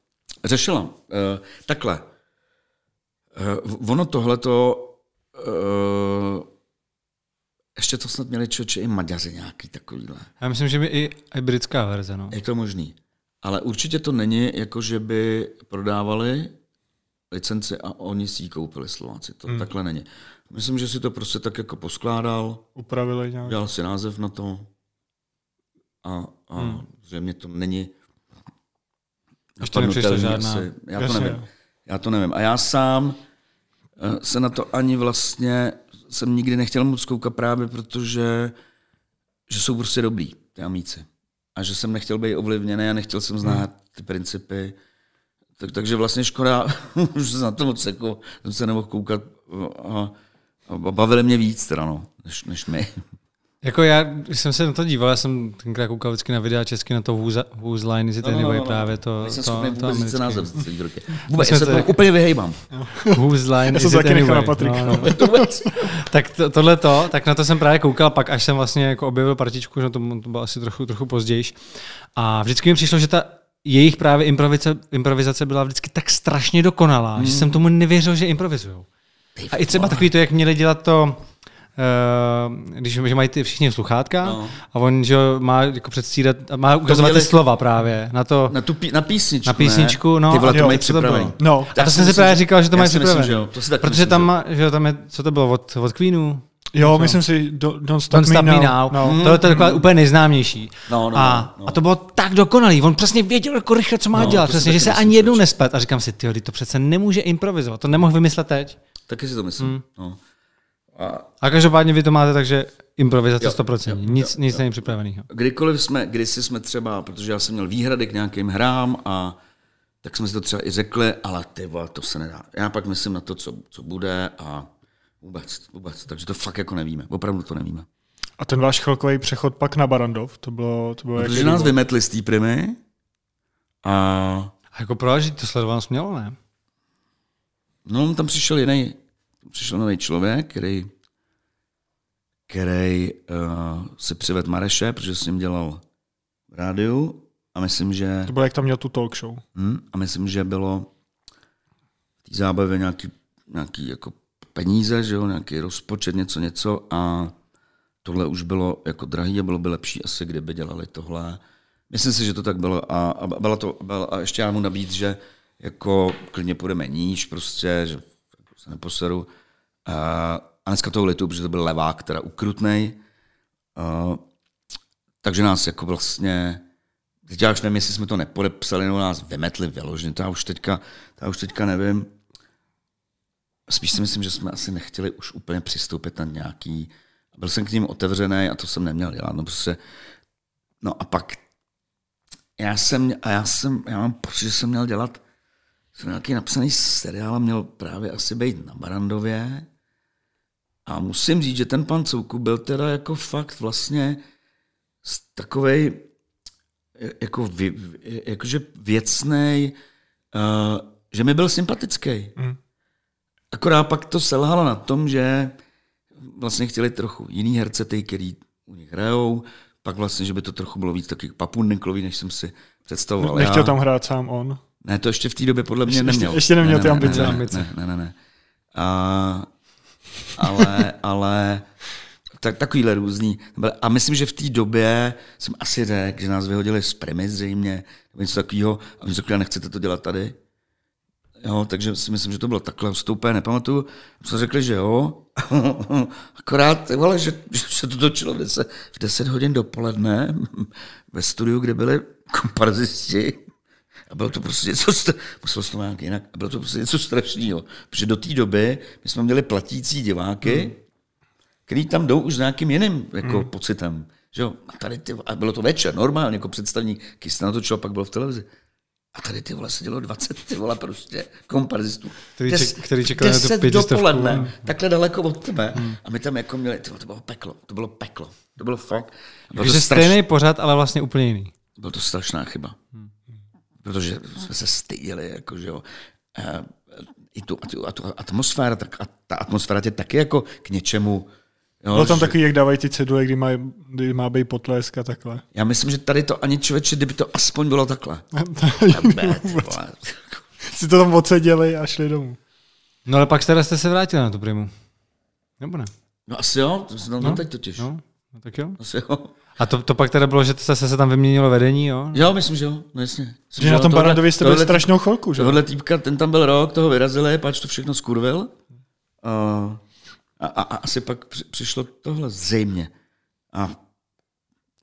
Řešila. Uh, takhle. Uh, ono tohleto uh, ještě to snad měli člověče i Maďaři nějaký takovýhle. Já myslím, že by i, i britská verze. No. Je to možný. Ale určitě to není jako, že by prodávali licenci a oni si ji koupili Slováci. To hmm. takhle není. Myslím, že si to prostě tak jako poskládal. Upravili nějak. Dělal si název na to. A, a hmm. mě to není... Ještě nepřišla žádná... Asi, já to nevím. Já to nevím. A já sám eh, se na to ani vlastně jsem nikdy nechtěl moc koukat právě, protože že jsou prostě dobrý, ty amíci. A že jsem nechtěl být ovlivněný a nechtěl jsem znát hmm. ty principy. Tak, takže vlastně škoda, že na to moc jako, jsem se nemohl koukat a, bavili mě víc teda, no, než, než my. Jako já, když jsem se na to díval, já jsem tenkrát koukal vždycky na videa česky na to whose Line Is It Anyway, no, no, no. právě to, Nejsem to, schopný to vůbec americký. název celý roky. Vůbec, já se to úplně vyhejbám. Whose Line Já Is It se taky nechal Anyway. na Patrika. No, no. Tak to, tohle to, tak na to jsem právě koukal, pak až jsem vlastně jako objevil partičku, že to, to bylo asi trochu, trochu později. A vždycky mi přišlo, že ta jejich právě improvizace, improvizace byla vždycky tak strašně dokonalá, hmm. že jsem tomu nevěřil, že improvizujou. A i třeba takový to, jak měli dělat to, Uh, když že mají ty všichni sluchátka No. a on že jo, má jako předstírat, má ukazovat měli- ty slova právě na to, Na, tu, pí- na písničku, na písničku, ne? no. Ty vole, a to mají to bylo? připravený. No, A to jsem si právě říkal, že to mají si myslím, připravené. že jo. To si taky Protože myslím, tam, že jo, tam je, co to bylo, od, od Queenu? Jo, myslím si, do, Don't Stop, Don't Stop Me Now. No. No. To je taková úplně nejznámější. No, no, a, no, no. a to bylo tak dokonalý. On přesně věděl jako rychle, co má No, dělat. to Přesně, že se ani jednou nesplet. A říkám si, ty, to přece nemůže improvizovat. To nemohl vymyslet teď. Taky si to myslím. Hmm. No. A A každopádně vy to máte tak, že improvizace Jo, 100%. jo, nic jo, nic jo, není připraveného. kdykoliv jsme, kdysi jsme třeba, protože já jsem měl výhrady k nějakým hrám a tak jsme si to třeba i řekli, ale ty vole, to se nedá. Já pak myslím na to, co, co bude a vůbec, vůbec. Takže to fakt jako nevíme. Opravdu to nevíme. A ten váš chvilkový přechod pak na Barandov, to bylo, to bylo Protože jaký nás důvod? vymetli z té primy a A jako proč že to sledovanost mělo, ne? no, tam přišel jiný, přišel nový člověk, který, který uh, si přivedl Mareše, protože s ním dělal v rádiu a myslím, že To bylo, jak tam měl tu talk show. Hmm, a myslím, že bylo v té zábavě nějaký, nějaký jako peníze, že jo, nějaký rozpočet, něco, něco a tohle už bylo jako drahý a bylo by lepší asi, kdyby dělali tohle. Myslím si, že to tak bylo a, a, byla to, byla, a ještě já mu nabít, že jako klidně půjdeme níž prostě, že jako se neposeru. A, a dneska toho litu, protože to byl levák, teda ukrutnej. A, takže nás jako vlastně Teď já už nevím, jestli jsme to nepodepsali, nebo nás vymetli vyloženě, to já už teďka, to já už teďka nevím. Spíš si myslím, že jsme asi nechtěli už úplně přistoupit na nějaký, byl jsem k ním otevřený a to jsem neměl dělat, no prostě, no a pak já jsem, a já jsem, já mám pocit, že jsem měl dělat, jsem nějaký napsaný seriál a měl právě asi být na Barandově a musím říct, že ten pan Couku byl teda jako fakt vlastně takovej, jako, vě, jakože věcnej, uh, že mi byl sympatický. Mm. Akorát pak to selhalo na tom, že vlastně chtěli trochu jiný herce, ty, který u nich hrajou, pak vlastně, že by to trochu bylo víc taky papundeklový, než jsem si představoval. Nechtěl já. tam hrát sám on. Ne, to ještě v té době podle mě Ještě- neměl. ještě neměl ne, ty ne, ambice. Ne, ne, Ambice. ne, ne, ne, ne. A, ale, ale tak, takovýhle různý. A myslím, že v té době jsem asi řekl, že nás vyhodili z primy zřejmě, nebo něco takového, a oni řekli, "A nechcete to dělat tady. Jo, takže si myslím, že to bylo takhle, už to úplně nepamatuju. Jsme řekli, že jo. Akorát, vole, že, že se to točilo v 10, v 10 hodin dopoledne ve studiu, kde byli komparzisti. A bylo to prostě něco, muselo se to nějak jinak, a bylo to prostě něco strašného. Protože do té doby my jsme měli platící diváky, hmm. který tam jdou už s nějakým jiným jako hmm. pocitem. Že jo? A tady ty, a bylo to večer, normálně, jako představní, když se natočilo, pak bylo v televizi. A tady ty vole sedělo 20 ty vole prostě komparzistů. Který Des- ček- který čekali na tu 10 pětistovku. dopoledne, takhle daleko od tebe. Hmm. A my tam jako měli, ty vole, to bylo peklo, to bylo peklo. To bylo fakt. Bylo to, Takže straš, stejný pořad, ale vlastně úplně jiný. bylo to strašná chyba. Protože jsme se styděli, jako, že jo. Eh, I tu, a tu, a tu atmosféra, tak, a ta atmosféra tě taky jako k něčemu. Jo, Bylo tam že- takový, jak dávají ty cedule, kdy má, kdy má být potlesk a takhle. Já myslím, že tady to ani člověče, kdyby to aspoň bylo takhle. Si to tam odseděli a šli domů. No ale pak teda jste se vrátili na tu primu. Nebo ne? No asi jo, to se tam no, teď totiž. No. No, tak jo. Asi jo. A to, to pak teda bylo, že se, se tam vyměnilo vedení, jo? Jo, myslím, že jo, no jasně. Myslím, Že na jo, tom Barandovi jste byli strašnou chvilku, že? Tohle týpka, ten tam byl rok, toho vyrazili, pač to všechno skurvil. Uh, a, a, a asi pak při, přišlo tohle zřejmě. A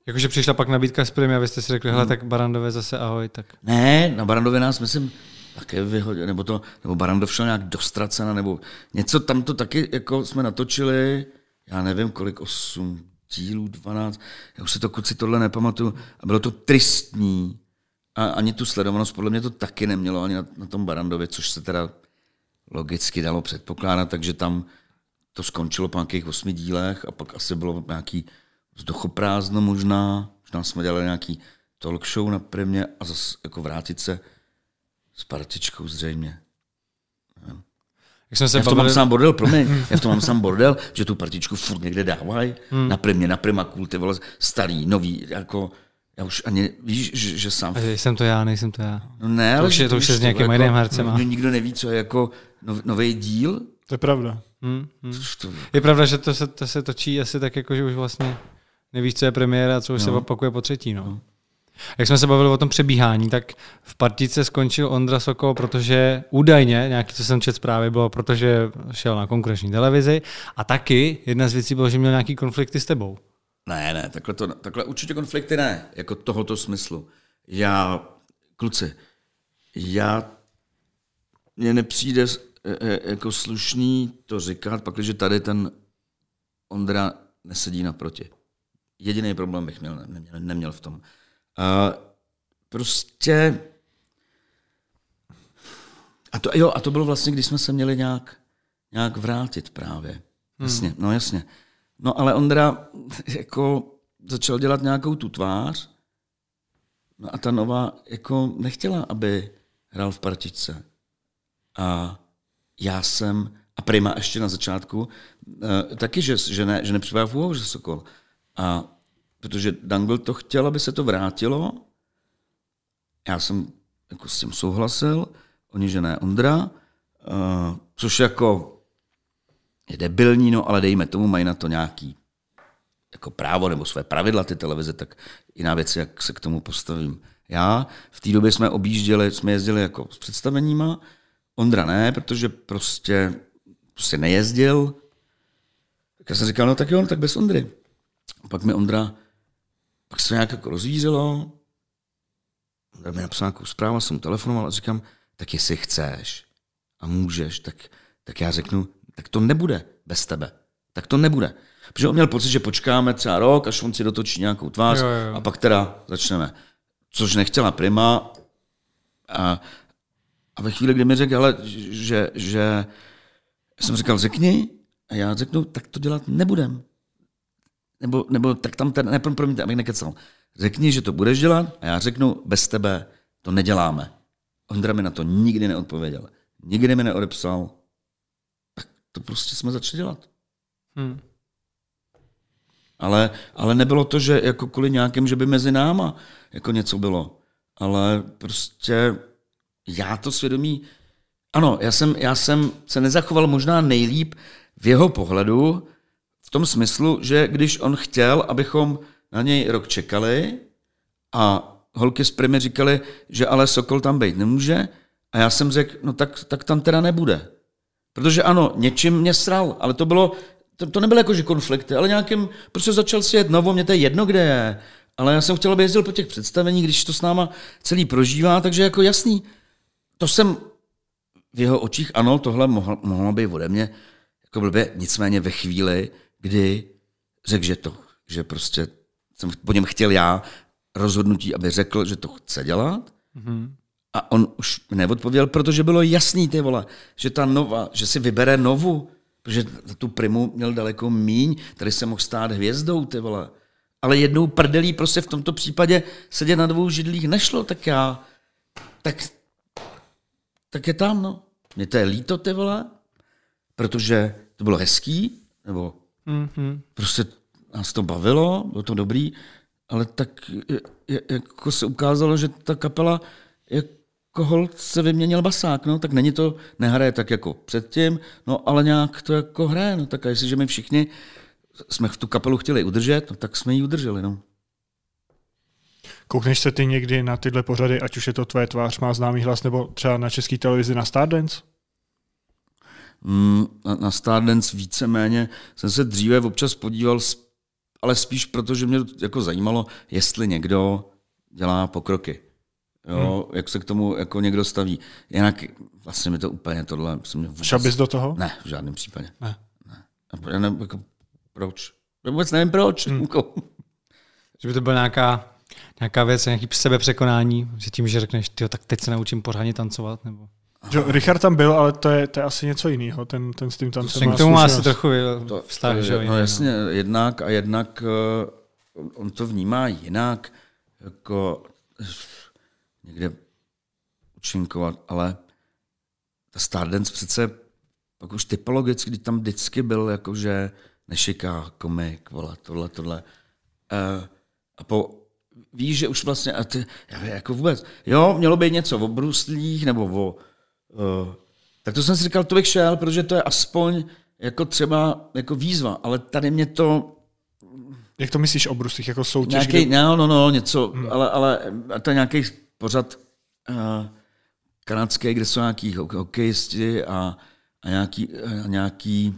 Jakože přišla pak nabídka z primy a vy jste si řekli, Hmm. hele, tak Barandové zase ahoj, tak. ne, na Barandově nás, myslím, také vyhodil, nebo to, nebo Barandov šel nějak do Stracena, nebo něco tam to taky, jako jsme natočili, já nevím kolik, 8 dílů, 12, já už si to kuci tohle nepamatuju, a bylo to tristní, a ani tu sledovanost podle mě to taky nemělo, ani na, na tom Barandově, což se teda logicky dalo předpokládat, takže tam to skončilo po nějakých osmi dílech a pak asi bylo nějaký vzduchoprázdno možná, možná jsme dělali nějaký talk show na primě a zase jako vrátit se s partičkou zřejmě. Jak jsme se Já v tom bavili, mám sám bordel, promiň, já v tom mám sám bordel, že tu partičku furt někde dávají, hmm. na primě, na primakul, ty vole, starý, nový, jako, já už ani, víš, že, že sám, A Jsem to já, nejsem to já. no ne, ale už je- to už je s nějakým jako, jiným hercem, a- no, Nikdo neví, co je jako nov, nový díl, To je pravda. Hm, hm. Což to, Je pravda, že to se, to se točí asi tak, jako, že už vlastně nevíš, co je premiéra a co už no. se opakuje po třetí. No. Jak jsme se bavili o tom přebíhání, tak v partice skončil Ondra Sokol, protože údajně, nějaký, co jsem čet zprávy, bylo, protože šel na konkurenční televizi a taky jedna z věcí bylo, že měl nějaký konflikty s tebou. Ne, ne, takhle, to, takhle určitě konflikty ne, jako tohoto smyslu. Já, kluci, já, mně nepřijde jako slušný to říkat, pak, že tady ten Ondra nesedí naproti. Jediný problém bych měl, neměl, neměl v tom. A prostě, a to, jo, a to bylo vlastně, když jsme se měli nějak, nějak vrátit právě. Jasně, no jasně. No ale Ondra jako začal dělat nějakou tu tvář no a ta nová jako nechtěla, aby hrál v partičce. A já jsem, a Prima ještě na začátku, eh, taky, že, že, ne, že nepřipadá v že Sokol. A protože Dangle to chtěl, aby se to vrátilo, já jsem jako s tím souhlasil, oni, že ne Ondra, uh, což jako je debilní, no ale dejme tomu, mají na to nějaký jako právo nebo své pravidla ty televize, tak jiná věc, jak se k tomu postavím. Já, v té době jsme objížděli, jsme jezdili jako s představeníma, Ondra ne, protože prostě, prostě nejezdil. Tak já jsem říkal, no tak jo, no tak bez Ondry. A pak mi Ondra, pak se nějak jako rozvířilo, Ondra mi napsal nějakou zprávu, jsem telefonoval a říkám, tak jestli chceš a můžeš, tak, tak já řeknu, tak to nebude bez tebe. Tak to nebude. Protože on měl pocit, že počkáme třeba rok, až on si dotočí nějakou tvář jo, jo. a pak teda začneme. Což nechtěla Prima. A, a ve chvíli, kdy mi řekl, ale, že, že jsem říkal, řekni, a já řeknu, tak to dělat nebudem. Nebo, nebo tak tam ten, ne, promiňte, abych nekecal. Řekni, že to budeš dělat a já řeknu, bez tebe to neděláme. Ondra mi na to nikdy neodpověděl. Nikdy mi neodepsal. Tak to prostě jsme začali dělat. Hm. Ale, ale nebylo to, že jako kvůli nějakým, že by mezi náma jako něco bylo. Ale prostě já to svědomí, ano, já jsem, já jsem se nezachoval možná nejlíp v jeho pohledu, v tom smyslu, že když on chtěl, abychom na něj rok čekali a holky z Primy říkali, že ale Sokol tam být nemůže a já jsem řekl, no tak, tak tam teda nebude. Protože ano, něčím mě sral, ale to bylo, to, to nebylo jako, že konflikty, ale nějakým, prostě začal si jet novo, mě to je jedno, kde je. Ale já jsem chtěl, aby jezdil po těch představeních, když to s náma celý prožívá, takže jako jasný, to jsem v jeho očích, ano, tohle mohlo, mohlo být ode mě, jako blbě, nicméně ve chvíli, kdy řekl, že to, že prostě jsem po něm chtěl já rozhodnutí, aby řekl, že to chce dělat, Mhm. a on už neodpověděl, protože bylo jasný, ty vole, že ta nova, že si vybere novu, protože tu primu měl daleko míň, tady se mohl stát hvězdou, ty vole. Ale jednou prdelí prostě v tomto případě sedět na dvou židlích nešlo, tak já, tak, tak je tam, no. Mně to je líto, ty vole, protože to bylo hezký, nebo Mhm. prostě nás to bavilo, bylo to dobrý, ale tak je, je, jako se ukázalo, že ta kapela jako hold se vyměnil basák, no, tak není to, nehraje tak jako předtím, no, ale nějak to jako hraje, no, tak a jestliže my všichni jsme v tu kapelu chtěli udržet, no, tak jsme ji udrželi, no. Koukneš se ty někdy na tyhle pořady, ať už je to tvoje tvář, má známý hlas, nebo třeba na české televizi na Stardance? Mm, na, na Stardance víceméně jsem se dříve občas podíval, ale spíš proto, že mě jako zajímalo, jestli někdo dělá pokroky. Jo, hmm. Jak se k tomu jako někdo staví. Jinak vlastně mi to úplně tohle... Se mě vůbec... Šel bys do toho? Ne, v žádném případě. Ne. ne. A Já nevím, jako, proč? Já vůbec nevím proč. Hmm. Jako, Že by to byla nějaká, nějaká věc, nějaký sebepřekonání, že tím, že řekneš, tyjo, tak teď se naučím pořádně tancovat, nebo... Že, Richard tam byl, ale to je, to je asi něco jiného, ten, ten s tím tancem Ten k tomu má asi trochu to, vztah, že jo? No jiný, jasně, jednak a jednak eh, on to vnímá jinak, jako někde učinkovat, ale ta Stardance přece pak už typologicky, když tam vždycky byl jakože nešiká komik, vole, tohle, tohle. Uh, a po, víš, že už vlastně, a ty, já vím, jako vůbec, jo, mělo být něco o bruslích, nebo o, uh, tak to jsem si říkal, to bych šel, protože to je aspoň jako třeba jako výzva, ale tady mě to Jak to myslíš o bruslích, jako soutěž? Nějaký, kde... no, no, no, něco, hmm. ale, ale to je nějaký pořad uh, kanadský, kde jsou nějaký ho- hokejisti a, a, nějaký, a nějaký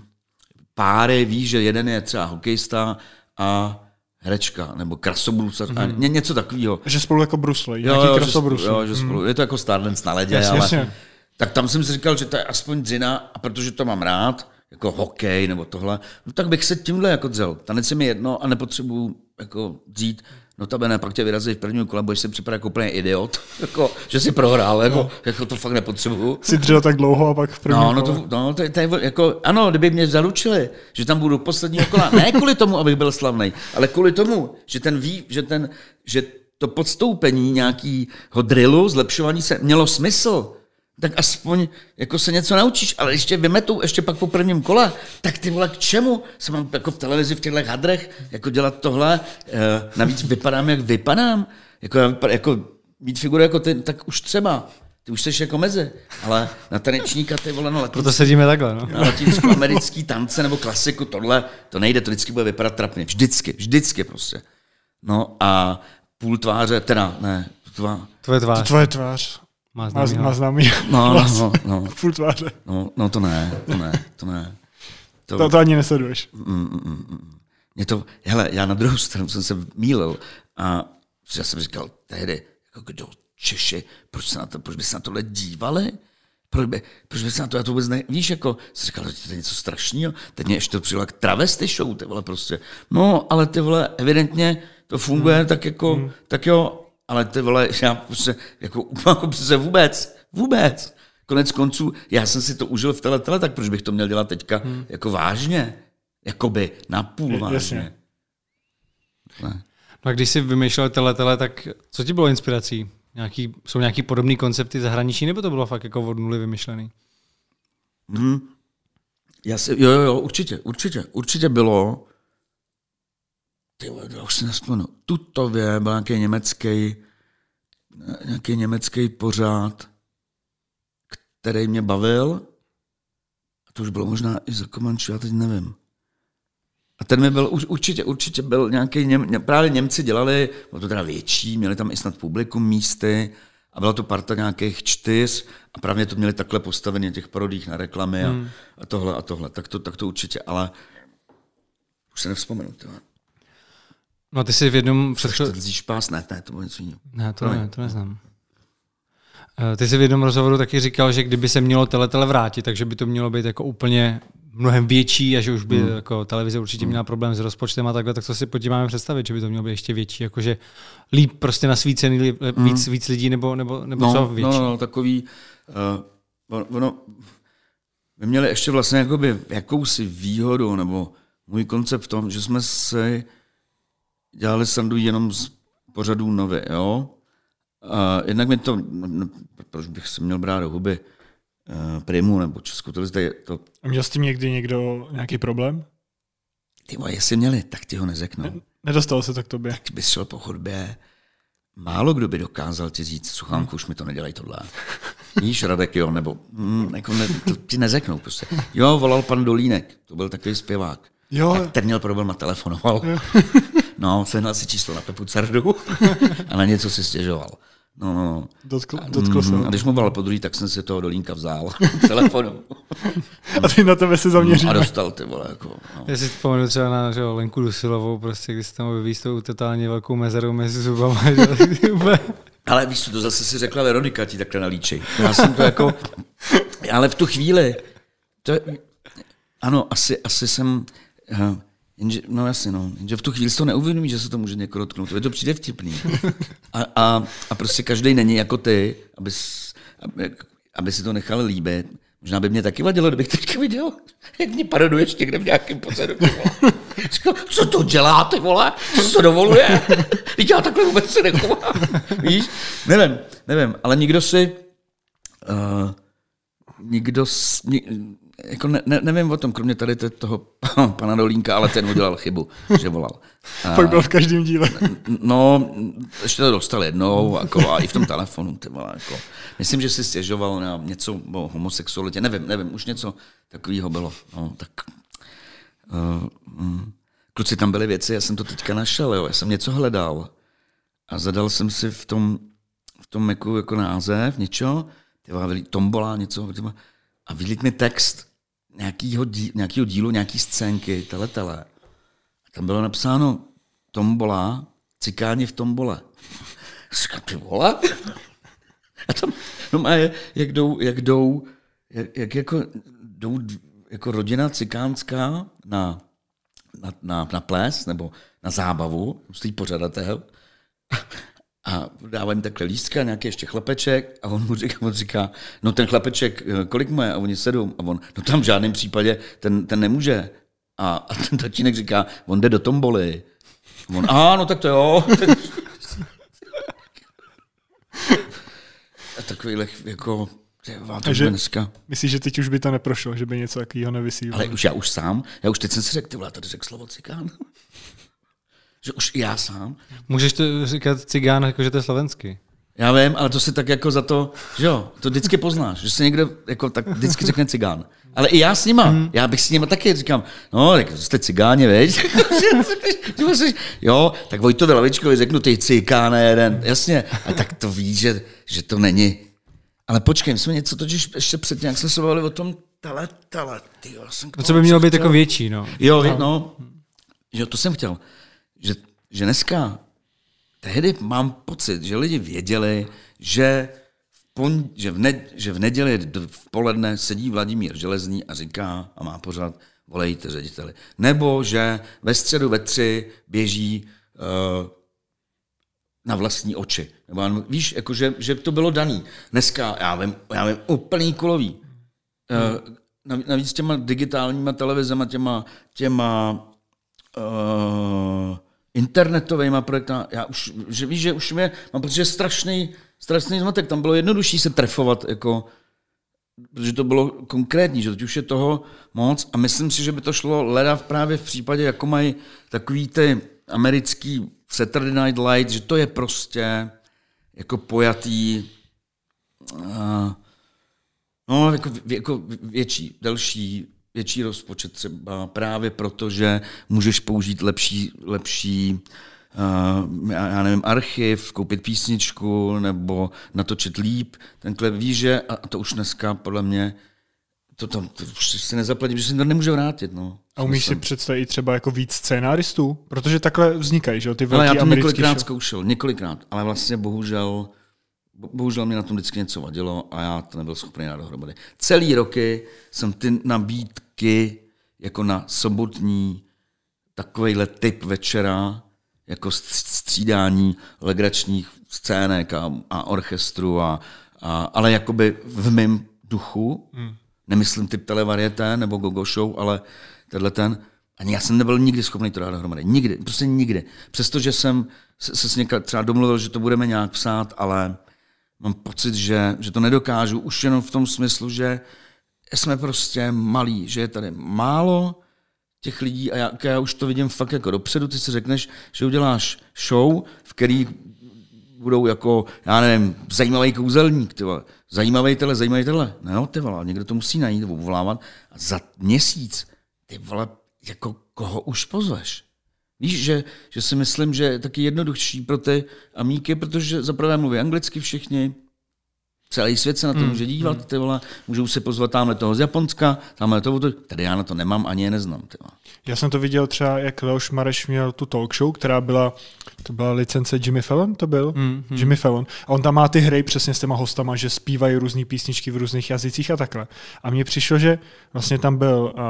páry, víš, že jeden je třeba hokejista a herečka, nebo krasobrus, hmm. a ně, něco takového. Že spolu jako brusle, Jo, nějaký jo, že, krasobrus. spolu, jo, že spolu, je to jako Stardance na ledě, Jasně, ale, jasně. tak tam jsem si říkal, že to je aspoň dřina, a protože to mám rád, jako hokej nebo tohle, no tak bych se tímhle jako dřel. Tanec je mi jedno a nepotřebuju jako dřít. No tebe ne, pak tě vyrazí v prvním kole, budeš se připadat jako úplně idiot, jako, že si prohrál, jako, no. jako to fakt nepotřebuju. Si dřel tak dlouho a pak v prvním No, no, kole. to, no to, je- to je, jako, ano, kdyby mě zaručili, že tam budu posledního kola, ne kvůli tomu, abych byl slavný, ale kvůli tomu, že ten ví, že ten, že to podstoupení nějakého drillu, zlepšování se mělo smysl, tak aspoň jako se něco naučíš, ale ještě vymetou, ještě pak po prvním kole, tak ty vole, k čemu se mám jako v televizi v těchto hadrech jako dělat tohle, e, navíc vypadám, jak vypadám, jako, jako mít figuru jako ty, tak už třeba, ty už jsi jako mezi, ale na tanečníka ty vole na Proto sedíme takhle, no. na latinsko-americký tance nebo klasiku, tohle, to nejde, to vždycky bude vypadat trapně. Vždycky, vždycky prostě. No a půl tváře, teda ne, tvá, Tvoje tvář tvoje tvář. Má Má, známý má hlas. známý. no, no, no, no, Půl tváře. no, no, to ne, to ne, to ne. To, To, to ani nesleduješ. mě to, hele, já na druhou stranu jsem se mýlil a já jsem říkal, tehdy, jako kdo Češi, proč, se na to, proč by se na tohle dívali? Proč by, proč by se na to, já to vůbec ne, víš, jako, jsem říkal, že to je něco strašného, teď mě ještě to přijelo jak travesty show, ty vole, prostě. No, ale ty vole, evidentně to funguje, hmm. tak jako, hmm. tak jo, ale ty vole, já prostě, jako, jako přece vůbec, vůbec. Konec konců, já jsem si to užil v tele, tele tak proč bych to měl dělat teďka hmm. jako vážně? Jakoby napůl Je- vážně. jasně. Ne. No a když jsi vymýšlel tele, tele, tak co ti bylo inspirací? Nějaký, jsou nějaký podobné koncepty zahraničí, nebo to bylo fakt jako od nuly vymyšlený? Hmm. Já si, jo, jo, jo, určitě, určitě, určitě bylo, ty vole, už si nespomenu, tutově byl nějaký německý, nějaký německý pořád, který mě bavil, a to už bylo možná i za Komančů, já teď nevím. A ten mi byl, už- určitě, určitě byl nějaký, Něm, Ně- právě Němci dělali, bylo to teda větší, měli tam i snad publikum místy a byla to parta nějakých čtyř a právě to měli takhle postaveně těch parodích na reklamy a, hmm. a tohle a tohle. Tak to, tak to určitě, ale už se nevzpomenu. Tyhle. No ty jsi v jednom předchozím... Ten špás, ne, ne, to bylo něco jiného. Ne, to ne, to neznám. Eh, Ty jsi v jednom rozhovoru taky říkal, že kdyby se mělo teletele vrátit, takže by to mělo být jako úplně mnohem větší a že už by Hmm. jako televize určitě měla problém s rozpočtem a takhle, tak co si pod tím máme představit, že by to mělo být ještě větší, jakože líp prostě nasvícený, líp, víc, víc lidí nebo, nebo, nebo Hmm. no, co větší. No, no, takový, uh, ono, my měli ještě vlastně jakoby jakousi výhodu, nebo můj koncept v tom, že jsme se dělali sandu jenom z pořadů nové, jo. A jednak mi to, no, proč bych se měl brát do huby, uh, Primu nebo Českou televizi, to, je- to A měl s tím někdy někdo nějaký problém? ty vole, jestli měli, tak ti ho neřeknou. Nedostalo se to k tobě. Ty bys šel po chodbě, málo kdo by dokázal ti říct, Suchánku, už mi to nedělej tohle. Víš, Radek, jo, nebo mm, jako ne, to ti neřeknou prostě. Jo, volal pan Dolínek, to byl takový zpěvák. Jo. Tak ten měl problém a telefonoval. No, sehnal si číslo na Pepu Cardu a na něco si stěžoval. No, no, no. Dotkl, dotkl se. Mm, A když mu volal po druhý, tak jsem si toho Dolínka vzal telefonu. A ty na tebe se A zaměříme. dostal ty vole, jako, no. Já si vzpomenu třeba na že jo, Lenku Dusilovou, prostě, když tam objeví s tou totálně velkou mezerou mezi zubama. Ale víš to zase si řekla Veronika, ti takhle nalíčej. Já jsem to jako, ale v tu chvíli, to, je- ano, asi, asi jsem, uh, jenže, no jasně, no, jenže v tu chvíli to neuvědomí, že se to může někoho dotknout, to to přijde vtipný. A, a, a prostě každý není jako ty, abys, aby, aby si to nechal líbit. Možná by mě taky vadilo, kdybych teďka viděl, jak mě paroduješ někde v nějakém pořadu. Co to dělá, ty vole? Co to dovoluje? Teď já takhle vůbec se nechovám. Víš? Nevím, nevím, ale nikdo si... Uh, nikdo... Jako ne, ne, nevím o tom, kromě tady toho pana Dolínka, ale ten udělal chybu, že volal. Pak byl v každém díle. No, ještě to dostal jednou, jako, a i v tom telefonu. Ty vole, jako. Myslím, že si stěžoval na něco o homosexualitě, nevím, nevím, už něco takového bylo. No, tak, uh, kluci, tam byly věci, já jsem to teďka našel, jo, já jsem něco hledal a zadal jsem si v tom, v tom Macu jako název, něco, ty tombola, něco, a vylít mi text nějakýho, dí, nějakýho dílu, nějaký scénky, tele. A tam bylo napsáno tombola, cikáni v tombole. Říkám, ty vole? A tam no má je, jak jdou, jak jdou, jak, jak jako jdou jako rodina cikánská na, na, na, na ples nebo na zábavu, stojí pořadatel a dává jim takhle lístka, nějaký ještě chlapeček a on mu říká, on říká, no ten chlapeček, eh, kolik mu je? A oni sedm. A on, no tam v žádném případě ten, ten nemůže. A, a ten tatínek říká, on jde do tomboly. A on, a no tak to jo. a takovýhle jako takže dneska. Myslíš, že teď už by to neprošlo, že by něco takového nevysílalo? Ale už já už sám, já už teď jsem si řekl, ty vole, tady řekl slovo cikán. Že už já sám. Můžeš to říkat cigán, jako že to je slovenský. Já vím, ale to si tak jako za to, že jo, to vždycky poznáš, že se někdo jako tak vždycky řekne cigán. Ale i já s nima, mm. já bych s nima taky říkám, no, tak jste cigáni, veď? jo, tak Vojtovi Lavičkovi řeknu, ty cigáne jeden, jasně, a tak to víš, že, že to není. Ale počkej, my jsme něco totiž ještě před nějak jsme se bavili o tom tele, tele, ty jo, jsem no, co by mělo být jako větší, no. Jo, no. no, jo, to jsem chtěl že, že dneska, tehdy mám pocit, že lidi věděli, že v, pon, že v, ne, že v neděli v poledne sedí Vladimír Železný a říká a má pořád volejte řediteli. Nebo že ve středu ve tři běží uh, na vlastní oči. Nebo, víš, jako že, že to bylo daný. Dneska, já vím, já vím úplný kulový. Uh, navíc těma digitálníma televizema, těma, těma uh, internetovými projekty. Já už, že víš, že už mě, mám pocit, že strašný, strašný zmatek. Tam bylo jednodušší se trefovat, jako, protože to bylo konkrétní, že teď už je toho moc a myslím si, že by to šlo leda v právě v případě, jako mají takový ty americký Saturday Night Light, že to je prostě jako pojatý uh, no, jako, jako větší, delší, větší rozpočet třeba právě proto, že můžeš použít lepší, lepší uh, já nevím, archiv, koupit písničku nebo natočit líp. Ten klip ví, že, a to už dneska podle mě, to, to, to už si nezaplatí, že si to nemůže vrátit. No. A umíš si představit třeba jako víc scénáristů? Protože takhle vznikají, že ty velký Ale já to několikrát show. zkoušel, několikrát, ale vlastně bohužel bohužel mě na tom vždycky něco vadilo a já to nebyl schopný dát dohromady. Celý roky jsem ty nabídky jako na sobotní takovejhle typ večera, jako střídání legračních scének a, a orchestru, a, a, ale jakoby v mém duchu, hmm. nemyslím typ televarieté nebo gogo show, ale tenhle ten, ani já jsem nebyl nikdy schopný to dát dohromady. Nikdy, prostě nikdy. Přestože jsem se, se s někým třeba domluvil, že to budeme nějak psát, ale mám pocit, že, že to nedokážu už jenom v tom smyslu, že jsme prostě malí, že je tady málo těch lidí a já, já už to vidím fakt jako dopředu, ty si řekneš, že uděláš show, v který budou jako, já nevím, zajímavý kouzelník, ty vole. zajímavý tele, zajímavý tele. No ty vole, někdo to musí najít, obvolávat. A za měsíc, ty vole, jako koho už pozveš? Víš, že, že si myslím, že je taky jednodušší pro ty amíky, protože zaprvé mluví anglicky všichni, celý svět se na to hmm. může dívat, hmm. ty vole, můžou se pozvat tamhle toho z Japonska, tamhle toho, tady já na to nemám, ani je neznám. Ty vole. Já jsem to viděl třeba, jak Leoš Mareš měl tu talk show, která byla, to byla licence Jimmy Fallon, to byl? Mm, hmm. Jimmy Fallon. A on tam má ty hry přesně s těma hostama, že zpívají různé písničky v různých jazycích a takhle. A mně přišlo, že vlastně tam byl uh,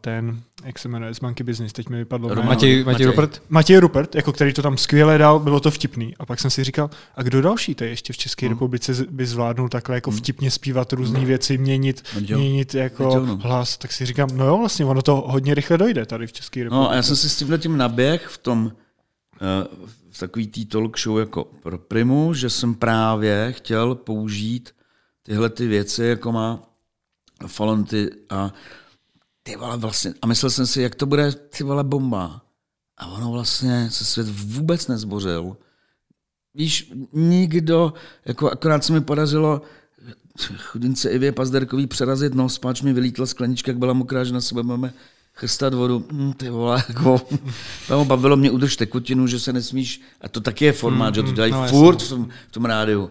ten, jak se jmenuje, z Monkey Business, teď mi vypadlo. Matěj, Matěj, Matěj Rupert? Matěj Rupert, jako který to tam skvěle dal, bylo to vtipný. A pak jsem si říkal, a kdo další tady ještě v České mm. republice by zvládnul mikrofonu takhle jako vtipně zpívat různé věci, měnit, Viděl. měnit jako Viděl, no. hlas, tak si říkám, no jo, vlastně ono to hodně rychle dojde tady v České republice. No a já jsem si s tímhle tím naběh v tom, eh, v takový tý talk show jako pro Primu, že jsem právě chtěl použít tyhle ty věci, jako má Falanty a ty vole vlastně, a myslel jsem si, jak to bude ty vole bomba. A ono vlastně se svět vůbec nezbořil. Víš, nikdo, jako akorát se mi podařilo chudince Ivě Pazderkový přerazit nos, páč mi vylítla sklenička, jak byla mokrá, že na sebe máme chystat vodu. Hm, ty vole, jako, no, bavilo mě udrž tekutinu, že se nesmíš, a to taky je formát, že to dělají no, furt v tom, v tom rádiu.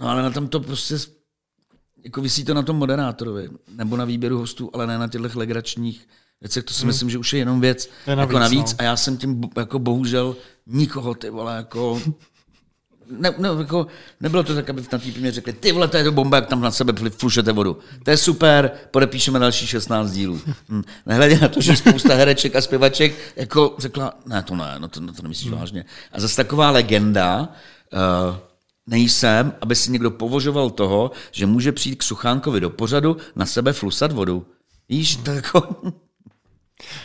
No ale na tom to prostě, jako vysí to na tom moderátorovi, nebo na výběru hostů, ale ne na těchto legračních věcech, to si myslím, že už je jenom věc, je jako navíc, navíc, no. a já jsem tím jako bohužel nikoho, ty vole, jako ne, ne, jako, nebylo to tak, aby na týpě mě řekli, ty vole, to je to bomba, jak tam na sebe flušete vodu. To je super, podepíšeme další 16 dílů. Hm. Nehledě na to, že spousta hereček a zpěvaček jako řekla, ne, to ne, no to, no to nemyslíš Hmm. vážně. A zase taková legenda, uh, nejsem, aby si někdo považoval toho, že může přijít k Suchánkovi do pořadu na sebe flusat vodu. Víš, to jako...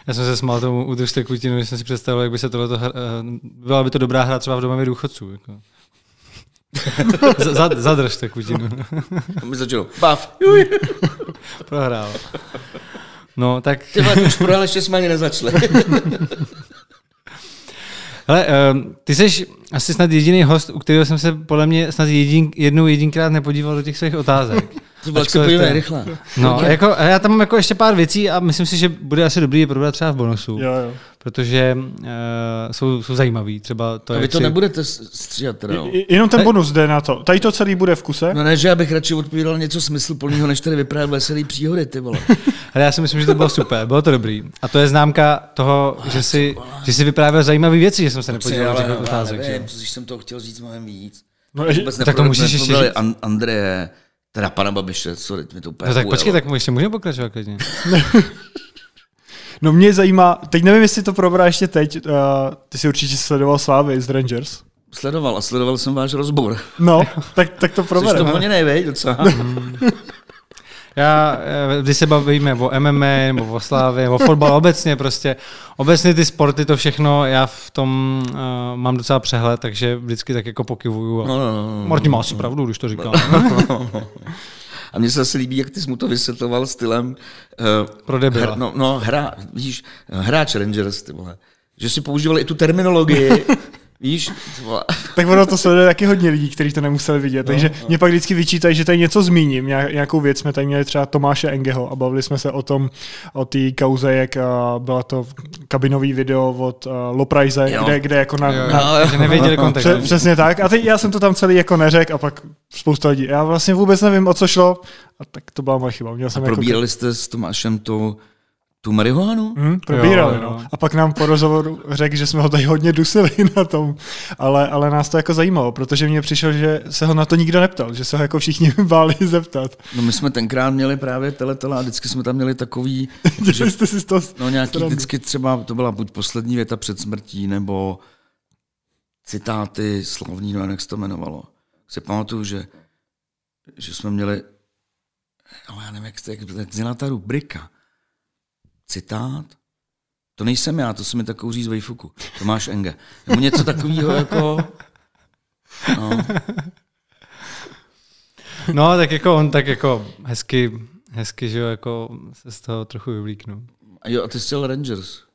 Já jsem se smál tomu udržte kutinu, že jsem si představil, jak by se tohle, byla by to dobrá hra třeba v domově důchodců. Jako. Zad, zadržte kutinu. A mi začalo, bav, Prohrál. No, tak, ty vole, to už prohrál, ještě jsme ani nezačali. hele, um, ty jsi asi snad jediný host, u kterého jsem se podle mě snad jedin, jednou jedinkrát nepodíval do těch svých otázek. To bylo, podívej rychle. No, jako, já tam mám jako ještě pár věcí a myslím si, že bude asi dobrý je probrat třeba v bonusu, Jo, jo. Protože uh, jsou, jsou zajímavý. Třeba to, A vy to si- nebudete stříhat teda, no. I- Jenom ten bonus jde na to. Tady to celý bude v kuse. No ne, že já bych radši odpovídal něco smysluplného, než tady vyprávět veselý příhody, ty vole. Ale já si myslím, že to bylo super, bylo to dobrý. A to je známka toho, že si, že si vyprávěl zajímavé věci, že jsem se nepodíval do těch já otázek. že? nevím, když jsem to chtěl říct mnohem víc. No, Vůbec tak to můžeš ještě říct. An- Andreje, teda pana Babiše, sorry, mi to úplně No tak počkej, tak ještě můžeme pokračovat klidně. no mě zajímá, teď nevím, jestli to probrá ještě teď, uh, ty jsi určitě sledoval Slávy z Rangers. Sledoval a sledoval jsem váš rozbor. No, tak, tak to Jsi probereme. to úplně nejvej, docela. Já, eh, když se bavíme o MMA, nebo o slávě, o fotbal obecně prostě, obecně ty sporty, to všechno, já v tom uh, mám docela přehled, takže vždycky tak jako pokyvuju. A... No, no, no, no. Martin má asi pravdu, když to říkám. A mně se zase líbí, jak ty jsi mu to vysvětloval stylem... Uh, Pro debila. Hr, no, no hra, víš, hráč Rangers, ty vole. Že si používali i tu terminologii, víš, vole. Tak ono to sleduje taky hodně lidí, kteří to nemuseli vidět. No, Takže mě pak vždycky vyčítají, že tady něco zmíním, nějak- nějakou věc. Jsme tady měli třeba Tomáše Engeho a bavili jsme se o tom, o té kauze, jak a, byla to kabinový video od uh, Loprajze, Jo. kde, kde jako na, Jo, jo, na že nevěděli kontext. Pře- přesně tak. A teď já jsem to tam celý jako neřekl a pak spousta lidí. Já vlastně vůbec nevím, o co šlo. A tak to byla moje chyba. Měl jsem jako... Probírali jste s Tomášem tu, tu marihuanu? Hm, probírali, Jo, jo. no. A pak nám po rozhovoru řekl, že jsme ho tady hodně dusili na tom. Ale, ale nás to jako zajímalo, protože mně přišlo, že se ho na to nikdo neptal, že se ho jako všichni báli zeptat. No my jsme tenkrát měli právě teletele a vždycky jsme tam měli takový, že Že jste si toho... no nějaký srandu. vždycky třeba, to byla buď poslední věta před smrtí, nebo citáty slavní, no jak se to jmenovalo. Si pamatuju, že, že jsme měli, ale já nevím, jak, jak, jak zněla ta rubrika. Citát? To nejsem já, to se mi tak kouří z Vejfuku. Tomáš Enge. Nebo něco takového jako... No. No, tak jako on tak jako hezky, hezky, že jo, jako se z toho trochu vyvlíknu. A jo, a ty jsi chtěl Rangers.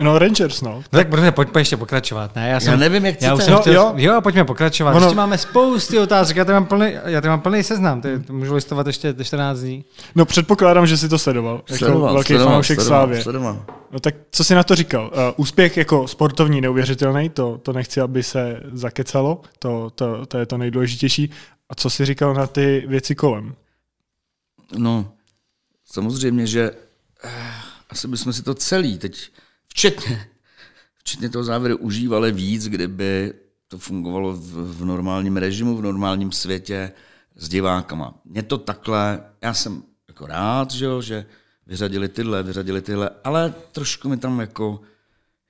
No Rangers, no. No tak protože pojďme ještě pokračovat, ne? Já, jsem, Já nevím, jak já už chcete. jsem No, chtěl, jo. jo. jo, pojďme pokračovat. Ono-. Ještě máme spousty otázek, já tady mám plný, já tady mám plný seznam, ty, ty můžu listovat ještě 14 dní. No předpokládám, že si to sledoval. Jako Sledoval, velký sledoval, fanoušek sledoval, Slávě. sledoval. No tak co si na to říkal? Uh, úspěch jako sportovní neuvěřitelný, to, to nechci, aby se zakecalo, to, to, to je to nejdůležitější. A co si říkal na ty věci kolem? No, samozřejmě, že eh, asi bychom si to celý teď, včetně, včetně toho závěru, užívali víc, kdyby to fungovalo v, v normálním režimu, v normálním světě s divákama. Mě to takhle, já jsem jako rád, že, jo, že vyřadili tyhle, vyřadili tyhle, ale trošku mi tam jako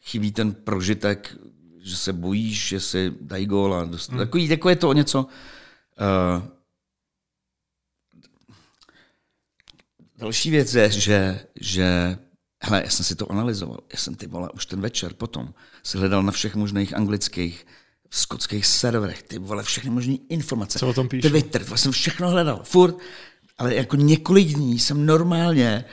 chybí ten prožitek, že se bojíš, že si dají gól a dost, hmm. takový, jako je to o něco uh, další věc je, že, že hele, já jsem si to analyzoval. Já jsem ty vole už ten večer potom si hledal na všech možných anglických skotských serverech, ty vole, všechny možné informace. Co o tom píše? Twitter, to jsem všechno hledal, furt. Ale jako několik dní jsem normálně,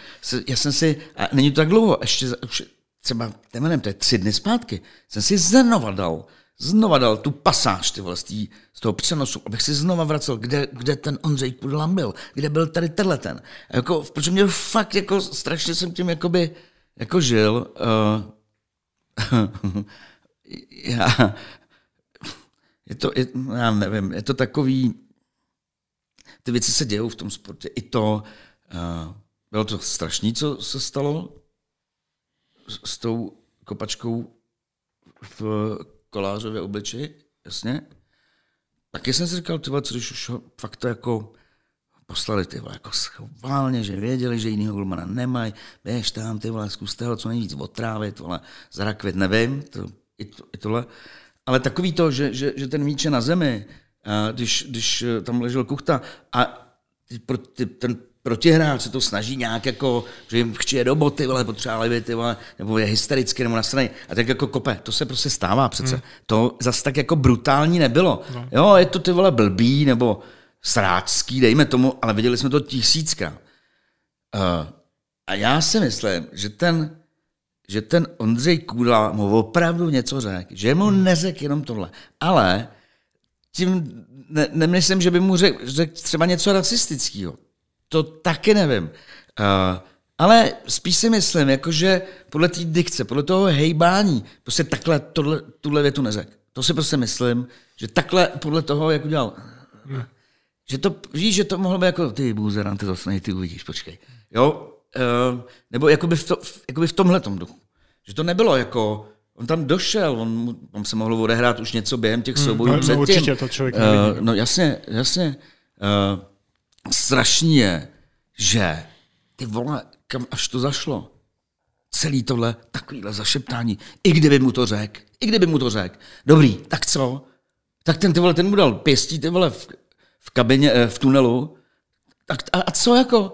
já jsem si, a není to tak dlouho, ještě už třeba, nevím, to je tři dny zpátky, jsem si znova dal, znova dal tu pasáž ty vole, z, tý, z toho přenosu, abych si znova vracel, kde, kde ten Ondřej Kudlam byl, kde byl tady tenhle ten. Jako, protože mě fakt jako strašně jsem tím jakoby, jako žil. Uh, já, je to, je, já nevím, je to takový, ty věci se dějou v tom sportě. I to, uh, bylo to strašný, co se stalo s, s tou kopačkou v kolářově obliči, jasně. Taky jsem si říkal, ty co když už ho fakt to jako poslali ty vole, jako schválně, že věděli, že jinýho golmana nemají, běž tam, ty vole, zkuste ho co nejvíc otrávit, vole, zrakvit, nevím, to, i, to, i tohle. Ale takový to, že, že, že ten míč je na zemi, a když, když eh, tam ležel kuchta a ty, ten protihráč se to snaží nějak jako, že jim chče do boty, vole, potřebovali ty vole, nebo je hystericky, nebo na straně. A tak jako kope, to se prostě stává přece. Hmm. To zase tak jako brutální nebylo. No. Jo, je to ty vole blbý, nebo sráčský, dejme tomu, ale viděli jsme to tisíckrát. Uh, a já si myslím, že ten, že ten Ondřej Kůdla mu opravdu něco řekl, že mu hmm. neřekl jenom tohle. Ale tím ne, nemyslím, že by mu řekl řek třeba něco rasistického. To taky nevím. Uh, ale spíš si myslím, jakože podle té dikce, podle toho hejbání, prostě takhle tohle, tuhle větu neřekl. To si prostě myslím, že takhle podle toho, jak udělal. Hmm. Že to, víš, že to mohlo být jako, ty bůzeran, ty zase ty uvidíš, počkej. Jo? Uh, nebo jakoby v, to, jakoby v tomhle duchu. Že to nebylo jako, on tam došel, on, on se mohl odehrát už něco během těch hmm, soubojů no, předtím. No, určitě to člověk uh, No jasně, jasně. Uh, strašný je, že ty vole, kam až to zašlo. Celý tohle, takovýhle zašeptání. I kdyby mu to řekl, i kdyby mu to řekl. Dobrý, tak co? Tak ten ty vole, ten mu dal pěstí ty vole v, v kabině, eh, v tunelu. Tak a, a co jako?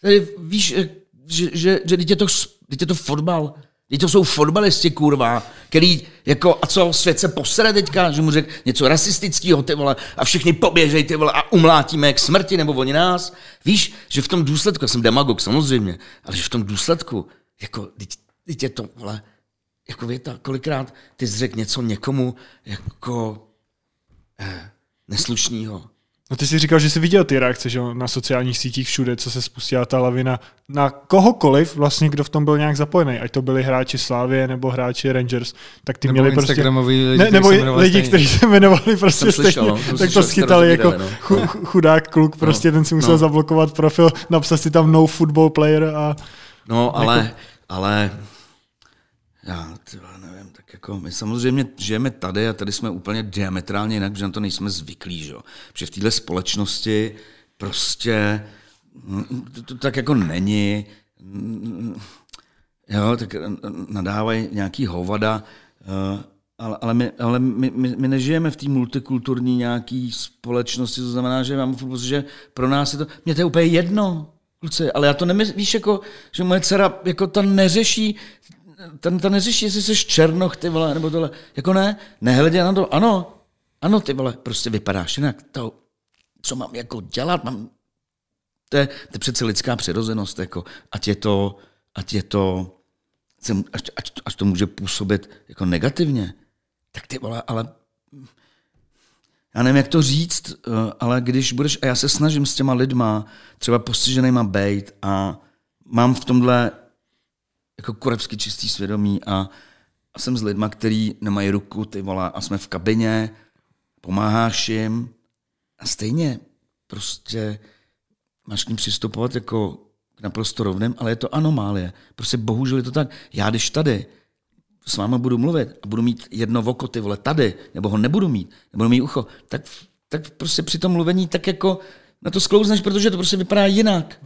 Tady víš, že, že, že, že je to, je to fotbal, Teď to jsou fotbalisti, kurva, který, jako, a co, svět se posere teďka, že mu řekl něco rasistického, ty vole, a všichni poběžej, ty vole, a umlátíme k smrti, nebo oni nás. Víš, že v tom důsledku, já jsem demagog samozřejmě, ale že v tom důsledku, jako, teď, teď je to, vole, jako věta, kolikrát ty jsi řekl něco někomu, jako, eh, neslušnýho, No ty jsi říkal, že jsi viděl ty reakce že na sociálních sítích všude, co se spustila ta lavina. Na kohokoliv, vlastně, kdo v tom byl nějak zapojený, ať to byli hráči Slávie nebo hráči Rangers, tak ty nebo měli prostě... Lidi, ne, nebo lidi, kteří se jmenovali prostě stejně, slyšel, no, tak to schytali jako no. chudák kluk, prostě no, ten si musel no. zablokovat profil, napsat si tam no football player a... No, ale, jako... ale já tyhle, jako my samozřejmě žijeme tady a tady jsme úplně diametrálně jinak, že na to nejsme zvyklí, že? Protože v této společnosti prostě mm, to, to tak jako není. Mm, jo, tak nadávají nějaký hovada, eh, ale, ale, my, ale my, my, my nežijeme v té multikulturní nějaký společnosti, to znamená, že mám pocit, že pro nás je to, mě to je úplně jedno, kluci, ale já to nemyslím, víš, jako, že moje dcera jako ta neřeší ten, ten neřeší, jestli jsi černoch, ty vole, nebo tohle. Jako ne, nehledě na to, ano, ano, ty vole, prostě vypadáš jinak. To, co mám jako dělat, mám, to je, to je přece lidská přirozenost, jako, ať je to, ať je to, až, až, až to může působit jako negativně, tak ty vole, ale já nevím, jak to říct, eh, ale když budeš, a já se snažím s těma lidma, třeba postiženýma bejt a mám v tomhle jako kurevsky čistý svědomí a, a jsem s lidma, který nemají ruku, ty vole, a jsme v kabině, pomáháš jim a stejně prostě máš k ním přistupovat jako k naprosto rovným, ale je to anomálie. Prostě bohužel je to tak. Já když tady s váma budu mluvit a budu mít jedno oko, ty vole, tady, nebo ho nebudu mít, nebudu mít ucho, tak, tak prostě při tom mluvení tak jako na to sklouzneš, protože to prostě vypadá jinak.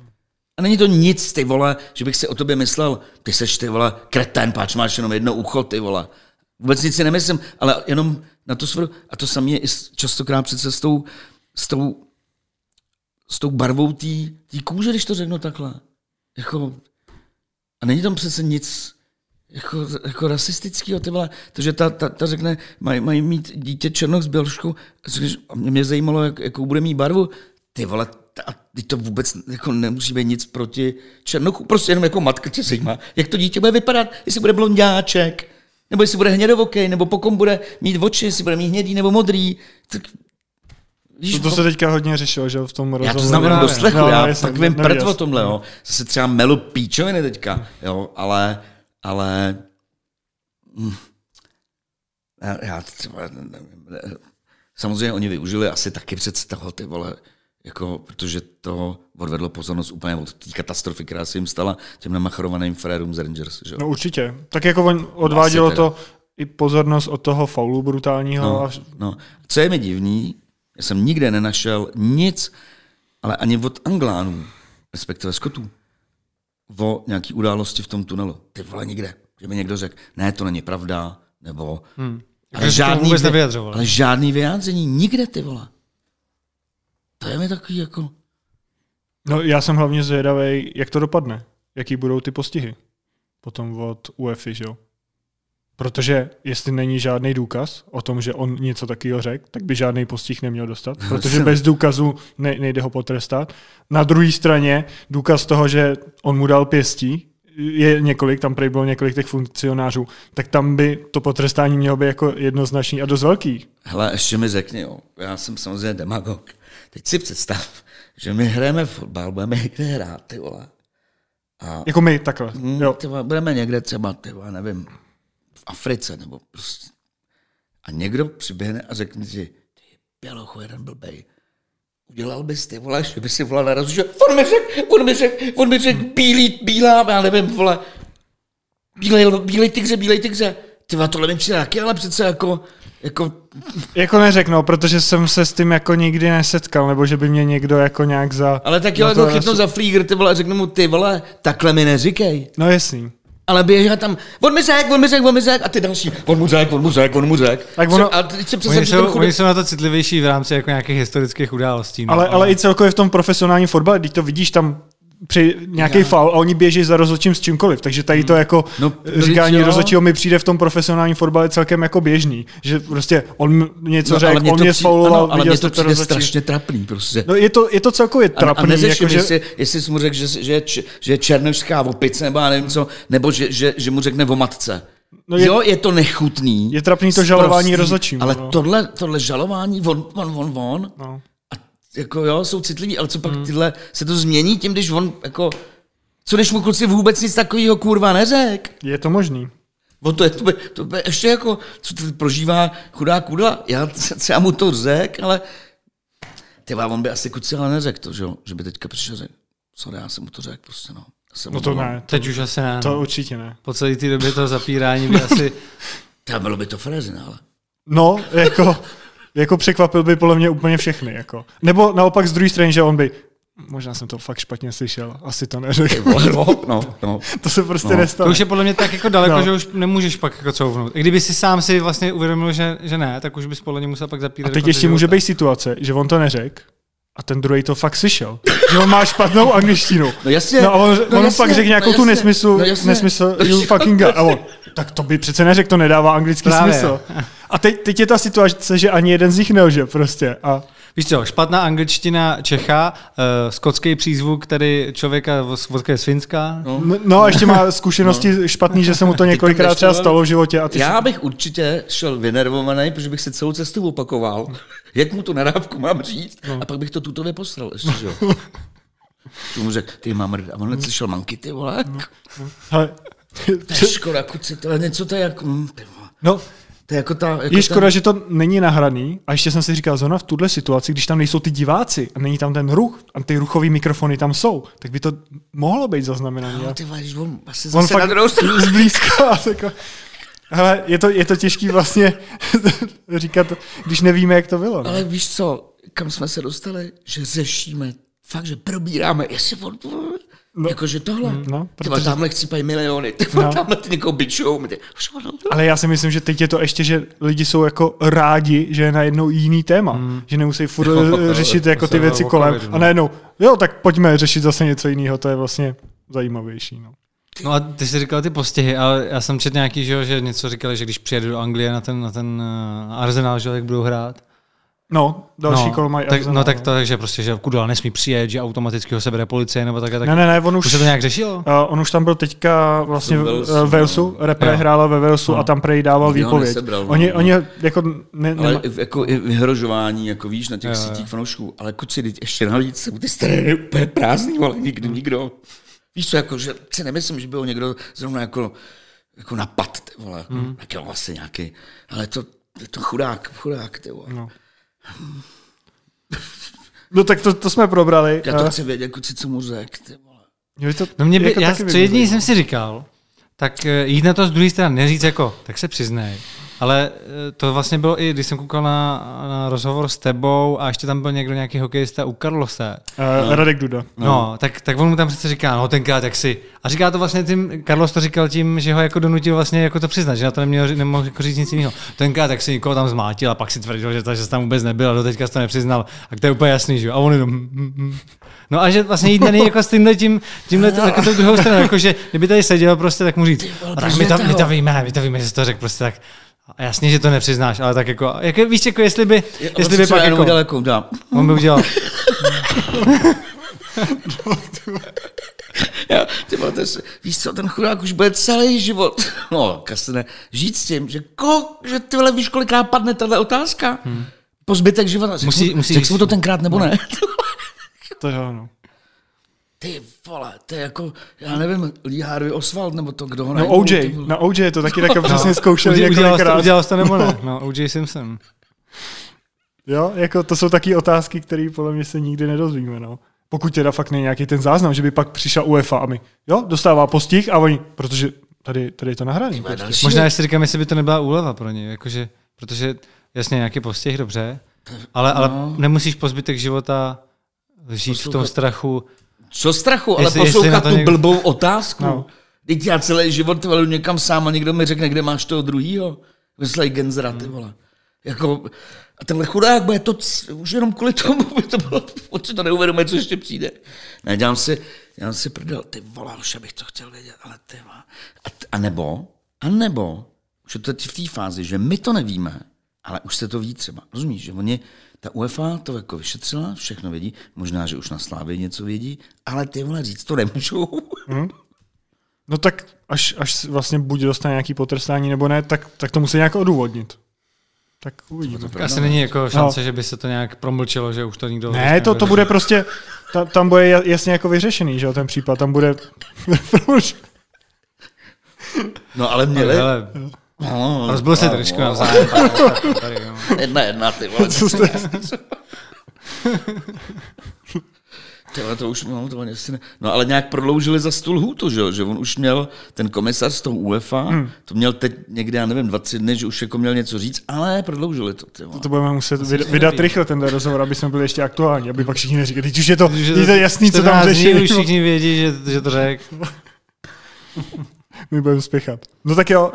A není to nic, ty vole, že bych si o tobě myslel, ty seš ty vole, kretén, páč máš jenom jedno ucho, ty vole. Vůbec nic si nemyslím, ale jenom na to svoru. A to samé je i častokrát přece s tou, s tou, s tou barvou té kůže, když to řeknu takhle. Jako, a není tam přece nic jako, jako rasistického, ty vole. To, že ta, ta, ta řekne, mají, mají mít dítě černoch s běložkou, a mě zajímalo, jak, jakou bude mít barvu. Ty vole, a ty to vůbec jako nemusí být nic proti černochu, prostě jenom jako matka tě zajímá, jak to dítě bude vypadat, jestli bude blondáček, nebo jestli bude hnědovokej, nebo pokud bude mít oči, jestli bude mít hnědý nebo modrý. Tak Víš, to, to se teďka hodně řešilo, že v tom rozhovoru. Já to znamená do slechu, no, já jasný, pak vím prd o tomhle, jo. Zase třeba melu píčoviny teďka, jo, ale, ale hm, já, já třeba, samozřejmě oni využili asi taky před toho, ty vole, jako, protože to odvedlo pozornost úplně od té katastrofy, která se jim stala těm namachrovaným frérům z Rangers. Že? No určitě. Tak jako on odvádělo to i pozornost od toho faulu brutálního. No, a... no. Co je mi divný, já jsem nikde nenašel nic, ale ani od Anglánů, respektive Skotů, o nějaký události v tom tunelu. Ty vole nikde. Že mi někdo řekl, ne, to není pravda, nebo... Hmm. Ale, žádný, ale žádný vyjádření, nikde ty vole. To je mi takový jako... No já jsem hlavně zvědavý, jak to dopadne. Jaký budou ty postihy. Potom od UEFI, že jo? Protože jestli není žádný důkaz o tom, že on něco takového řekl, tak by žádný postih neměl dostat, protože bez důkazu ne, nejde ho potrestat. Na druhé straně důkaz toho, že on mu dal pěstí, je několik, tam prej bylo několik těch funkcionářů, tak tam by to potrestání mělo být jako jednoznačný a dost velký. Hele, ještě mi řekni, jo. já jsem samozřejmě demagog. Teď si představ, že my hrajeme fotbal, budeme někde hrát, ty vole. A, jako my, takhle. Hm, jo. Ty vole, budeme někde třeba, ty vole, nevím, v Africe, nebo prostě. A někdo přiběhne a řekne ti, ty bělochu, jeden blbej. Udělal bys ty, vole, že by si volal na že on mi řek, on mi řek, on mi řek, bílý, bílá, já nevím, vole, bílej, bílej tygře, bílej tygře. Ty tohle mi přijde taky, ale přece jako, jako... Jako neřeknu, protože jsem se s tím jako nikdy nesetkal, nebo že by mě někdo jako nějak za... Ale tak jo, jako chytnu za flígr, ty vole, řeknu mu, ty vole, takhle mi neříkej. No jasný. Ale běžá tam, on mi řek, on mi řek, on mi řek, a ty další, on mu řek, on mu řek, on mu řek. Tak ono, a teď se oni, jsou, oni jsou na to citlivější v rámci jako nějakých historických událostí. No. Ale, ale i celkově v tom profesionálním fotbale, když to vidíš tam při nějaký faul a oni běží za rozhodčím s čímkoliv. Takže tady to hmm. jako no, říkání rozhodčího mi přijde v tom profesionálním fotbale celkem jako běžný. Že prostě on něco no, řekl, on mě sfauloval, ale mě to přijde strašně trapný. Prostě. No je to, je to celkově trapný. A, a neřeším, jako, že... jestli, jestli jsi mu řekl, že, že, že je černožská opice, nebo já nevím co, nebo že, že, že mu řekne o matce. No je, jo, je to nechutný. Je trapný to žalování rozhodčím. Ale no. tohle, tohle žalování, on, on, on, on, no jako jo, jsou citliví, ale co pak hmm. tyhle, se to změní tím, když on jako, co když mu kluci vůbec nic takového kurva neřek? Je to možný. O to, je, to, by, to by ještě jako, co to prožívá chudá kudla. Já třeba mu to řek, ale ty on by asi kuci ale neřekl to, že, že by teďka přišel řekl, sorry, já jsem mu to řekl prostě, no. No to ne. To, Teď už asi ne. To no. určitě ne. Po celé té době toho zapírání by asi... To bylo by to frezin, ale. No, jako jako překvapil by podle mě úplně všechny. Jako. Nebo naopak z druhé strany, že on by Možná jsem to fakt špatně slyšel, asi to neřekl. No, no, no. to se prostě no. nestalo. To už je podle mě tak jako daleko, no. že už nemůžeš pak jako couvnout. I kdyby si sám si vlastně uvědomil, že, že ne, tak už bys podle mě musel pak zapírat. A teď ještě života. může být situace, že on to neřekl, a ten druhý to fakt slyšel. Že on má špatnou angličtinu. No jasně. No a on, no on jasně, pak řekl nějakou no tu nesmysl, no nesmysl, you fucking God. A on, tak to by přece neřekl, to nedává anglický Právě. smysl. A teď, teď je ta situace, že ani jeden z nich nelže prostě. A Víš co, špatná angličtina Čecha, uh, skotský přízvuk tady člověka vodka z Finska. No. no a ještě má zkušenosti no. špatný, že se mu to několikrát třeba stalo v životě. A ty Já bych určitě šel vynervovaný, protože bych se celou cestu opakoval, jak mu tu nadávku mám říct, no. a pak bych to tuto neposlal ještě, že jo. mu řekl, ty mám a on slyšel manky, ty vole. No. No. To je škoda, kuci, to je něco to je jako... Hm, no, to je, jako ta, jako je škoda, ten... že to není nahraný. A ještě jsem si říkal, zóna v tuhle situaci, když tam nejsou ty diváci a není tam ten ruch a ty ruchové mikrofony tam jsou, tak by to mohlo být zaznamenané. No, ty když on asi on fakt na zblízka. Jako, hele, je to, je to těžký vlastně říkat, když nevíme, jak to bylo. Ne? Ale víš co, kam jsme se dostali? Že řešíme, fakt, že probíráme, jestli on No, Jakože tohle. Mm, no, protože... Tyba, tamhle chcípají miliony, tyba, no. tamhle ty někoho bičou. Ale já si myslím, že teď je to ještě, že lidi jsou jako rádi, že je najednou jiný téma. Mm. Že nemusí furt jo, řešit jako ty věci kolem. A najednou, jo, tak pojďme řešit zase něco jiného. To je vlastně zajímavější. No. No a ty jsi říkal ty postihy, ale já jsem četl nějaký, že, jo, že něco říkali, že když přijedu do Anglie na ten, na ten uh, Arsenal, že jak budou hrát. No, další no, kolo mají tak, No tak to, že prostě, že Kudla nesmí přijet, že automaticky ho sebere policie nebo tak. tak Ne, ne, ne, on už, už se to nějak řešilo? Uh, on už tam byl teďka vlastně v Walesu, Walesu, Walesu no. repre hrála ve Walesu No. a tam prej dával výpověď. nesebral, no. Oni, oni jako ne, Ale ne, i- jako i vyhrožování, jako víš, na těch Jo, sítích fanoušků. Ale kuci, teď ještě navíc jsou ty staré úplně prázdný, ale nikdy nikdo. Víš co, jako, že si nemyslím, že by ho někdo zrovna jako, jako napad, ty vole. Hmm. Tak jo, vlastně nějaký. Ale to, je to chudák, chudák, ty vole. no. no tak to, to jsme probrali. Já to Eh, chci vědět, kuci, co mu řek, ty vole. mě by to, No mě by, jako já, co jediný jsem si říkal, tak eh, jít na to z druhé strany, neříct jako, tak se přiznej. Ale eh, to vlastně bylo i, když jsem koukal na, na rozhovor s tebou a ještě tam byl někdo nějaký hokejista u Karlose. Uh, Radek Duda. No, no tak, tak on mu tam přece říká, no tenkrát jak si. A říká to vlastně tím, Carlos to říkal tím, že ho jako donutil vlastně jako to přiznat, že na to neměl, nemohl jako říct nic jiného. Tenkrát tak si někoho tam zmátil a pak si tvrdil, že, to, že tam vůbec nebyl a do teďka to nepřiznal. A to je úplně jasný, že jo. A on jenom, hm, hm, hm. No a že vlastně jít něj jako s tímhle tím, tímhle to, jako tou druhou stranou, jako že kdyby tady seděl prostě, tak mu říct, a tak my to, my to víme, my to víme, že to řekl prostě tak. A jasně, že to nepřiznáš, ale tak jako, jak, víš, jako jestli by, jestli by pak jako, udělal jako, dá. on by udělal, Já, ty vole, to je, víš co, ten chudák už bude celý život. No, kasne, žít s tím, že, ko, že ty vole, víš, kolikrát padne tahle otázka? Hmm. Po zbytek života. Musí- mu, musí- řekl jsi mu to tenkrát nebo ne? To jo, no. Ty vole, to je jako, já nevím, Lee Harvey Oswald, nebo to, kdo ho No OJ, na OJ to taky jako přesně zkoušeli udělal, jsi to, několikrát. udělal jsi to nebo ne? No, O.J. Simpson. Jo, jako to jsou taky otázky, které podle mě se nikdy nedozvíme, no. Pokud teda fakt není nějaký ten záznam, že by pak přišla UEFA a my, jo, dostává postih a oni, protože tady, tady je to nahraný. vole, prostě. Možná si říkám, jestli by to nebyla úleva pro ně, jakože, protože jasně nějaký postih, dobře, ale, ale No. nemusíš po zbytek života žít v tom strachu. Co strachu, ale Jestli- jestli poslouchat to tu někdo- blbou otázku. No. Teď já celý život jdu někam sám a někdo mi řekne, kde máš toho druhýho. Vyslej Genzera, ty vole. Jako, a tenhle chudák bude to c- už jenom kvůli tomu, by to bylo, on si to neuvědomuje, co ještě přijde. Ne, dělám si, dělám si prdel, ty vole, už bych to chtěl vědět, ale ty vole. A, t- a nebo, a nebo, už je to teď v té fázi, že my to nevíme, ale už se to ví třeba. Rozumíš, že oni, ta UEFA to jako vyšetřila, všechno vědí, možná, že už na Slávě něco vědí, ale ty vole říct to nemůžou. No tak až, až vlastně buď dostane nějaký potrestání nebo ne, tak, tak to musí nějak odůvodnit. Tak uvidíme. Asi není jako šance, že by se to nějak promlčelo, že už to nikdo... Ne, to, to bude prostě, ta, tam bude ja- jasně jako vyřešený, že jo, ten případ, tam bude, No ale měli... Ale No, rozbil se trošku tady, jo. Jedna, jedna, ty vole. co jste, Ty vole, to už, no, to asi ne. No ale nějak prodloužili za stůl hůtu, že jo? Že on už měl, ten komisař z toho UEFA, hmm. to měl teď někde, já nevím, dva, tři dny, že už jako měl něco říct, ale prodloužili to, ty vole. to budeme muset vydat, vydat neví. rychle ten rozhovor, aby jsme byli ještě aktuální, aby pak všichni neříkali, teď už je to, Že teď to je jasný, co tam 14 dní řešili, Už všichni vědí, že, že to řek. my budeme spěchat. No tak jo,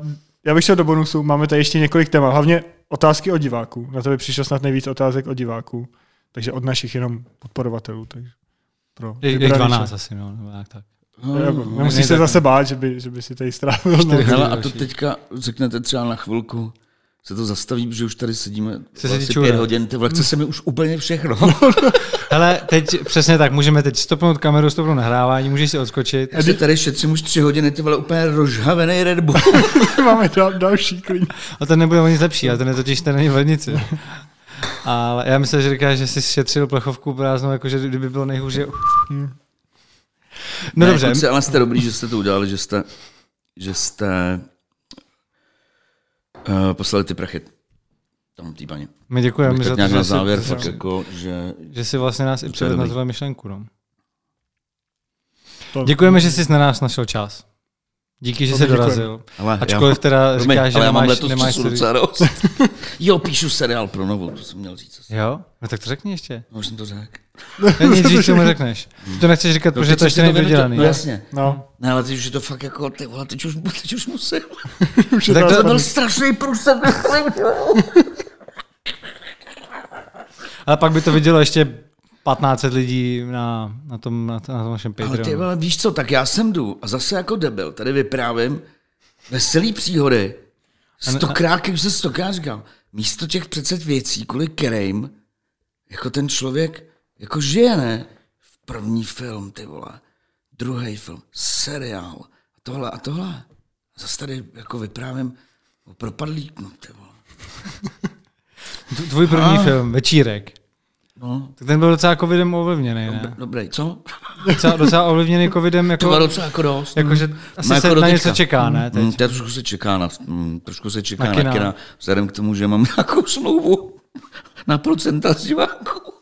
uh, já bych šel do bonusu, máme tady ještě několik témat, hlavně otázky od diváků, na to by přišlo snad nejvíc otázek od diváků, takže od našich jenom podporovatelů, takže pro Je, je vybraný 12 čas. asi, no, nebo jak tak. Jako, No, Nemusíš ne, se zase bát, že by, že by si tady strávil. No. Hele, a to teďka řeknete třeba na chvilku, se to zastaví, že už tady sedíme se asi pět hodin, ty vole, chce se mi už úplně všechno. Hele, teď přesně tak, můžeme teď stopnout kameru, stopnout nahrávání, můžeš si odskočit. Já si tady šetřím už tři hodiny, ty vole, úplně rozhavený Red Bull. Máme dal, další klín. A ten nebude o nic lepší, ale ten je totiž ten není v lednici. Ale já myslím, že říkáš, že jsi šetřil plechovku prázdnou, jakože kdyby bylo nejhůře. No ne, dobře, Kluci, ale jste dobrý, že jste to udělali, že jste, že jste uh, poslali ty prachy tam té paní. my děkujeme za to, nějak na že, závěr, jsi, fakt jako, že že jsi vlastně nás i přivedl na tuhle myšlenku. No. To- Děkujeme, že jsi na nás našel čas. Díky, že jsi dorazil. Ale Ačkoliv teda Promiň, říkáš, že ale já mám nemáš, letos nemáš docela dost. Jo, píšu seriál pro novou, to jsem měl říct. Jo? No tak to řekni ještě. No, už jsem to řekl. Nic víc tomu řekneš. Ty to nechceš říkat, protože to ještě není dodělaný. No jasně. No, Ne, ale teď už je to fakt jako, ty vole, teď už, teď už musím. už tak to, to- byl strašný průser. Ale pak by to vidělo ještě 1500 lidí na, na, tom, na, na tom našem Ale ty Patreonu. vole, víš co, tak já jsem jdu a zase jako debil, tady vyprávím veselý příhody. Stokrát, jak už se stokrát říkal, místo těch přece věcí, kvůli kterým jako ten člověk jako žije, ne? V první film, ty vole, druhý film, seriál, a tohle a tohle. Zase tady jako vyprávím o propadlíku, ty vole. Tvůj první film, Večírek. No, Tak ten byl docela covidem ovlivněný, ne? dobrý, co? Docela, docela ovlivněný covidem, To jako, bylo docela jako dost. asi No, jako se na něco čeká, ne? Teď. Mm, teď trošku se čeká na, mm, trošku se čeká Na na, kina. kina. vzhledem k tomu, že mám nějakou smlouvu na procenta z diváků.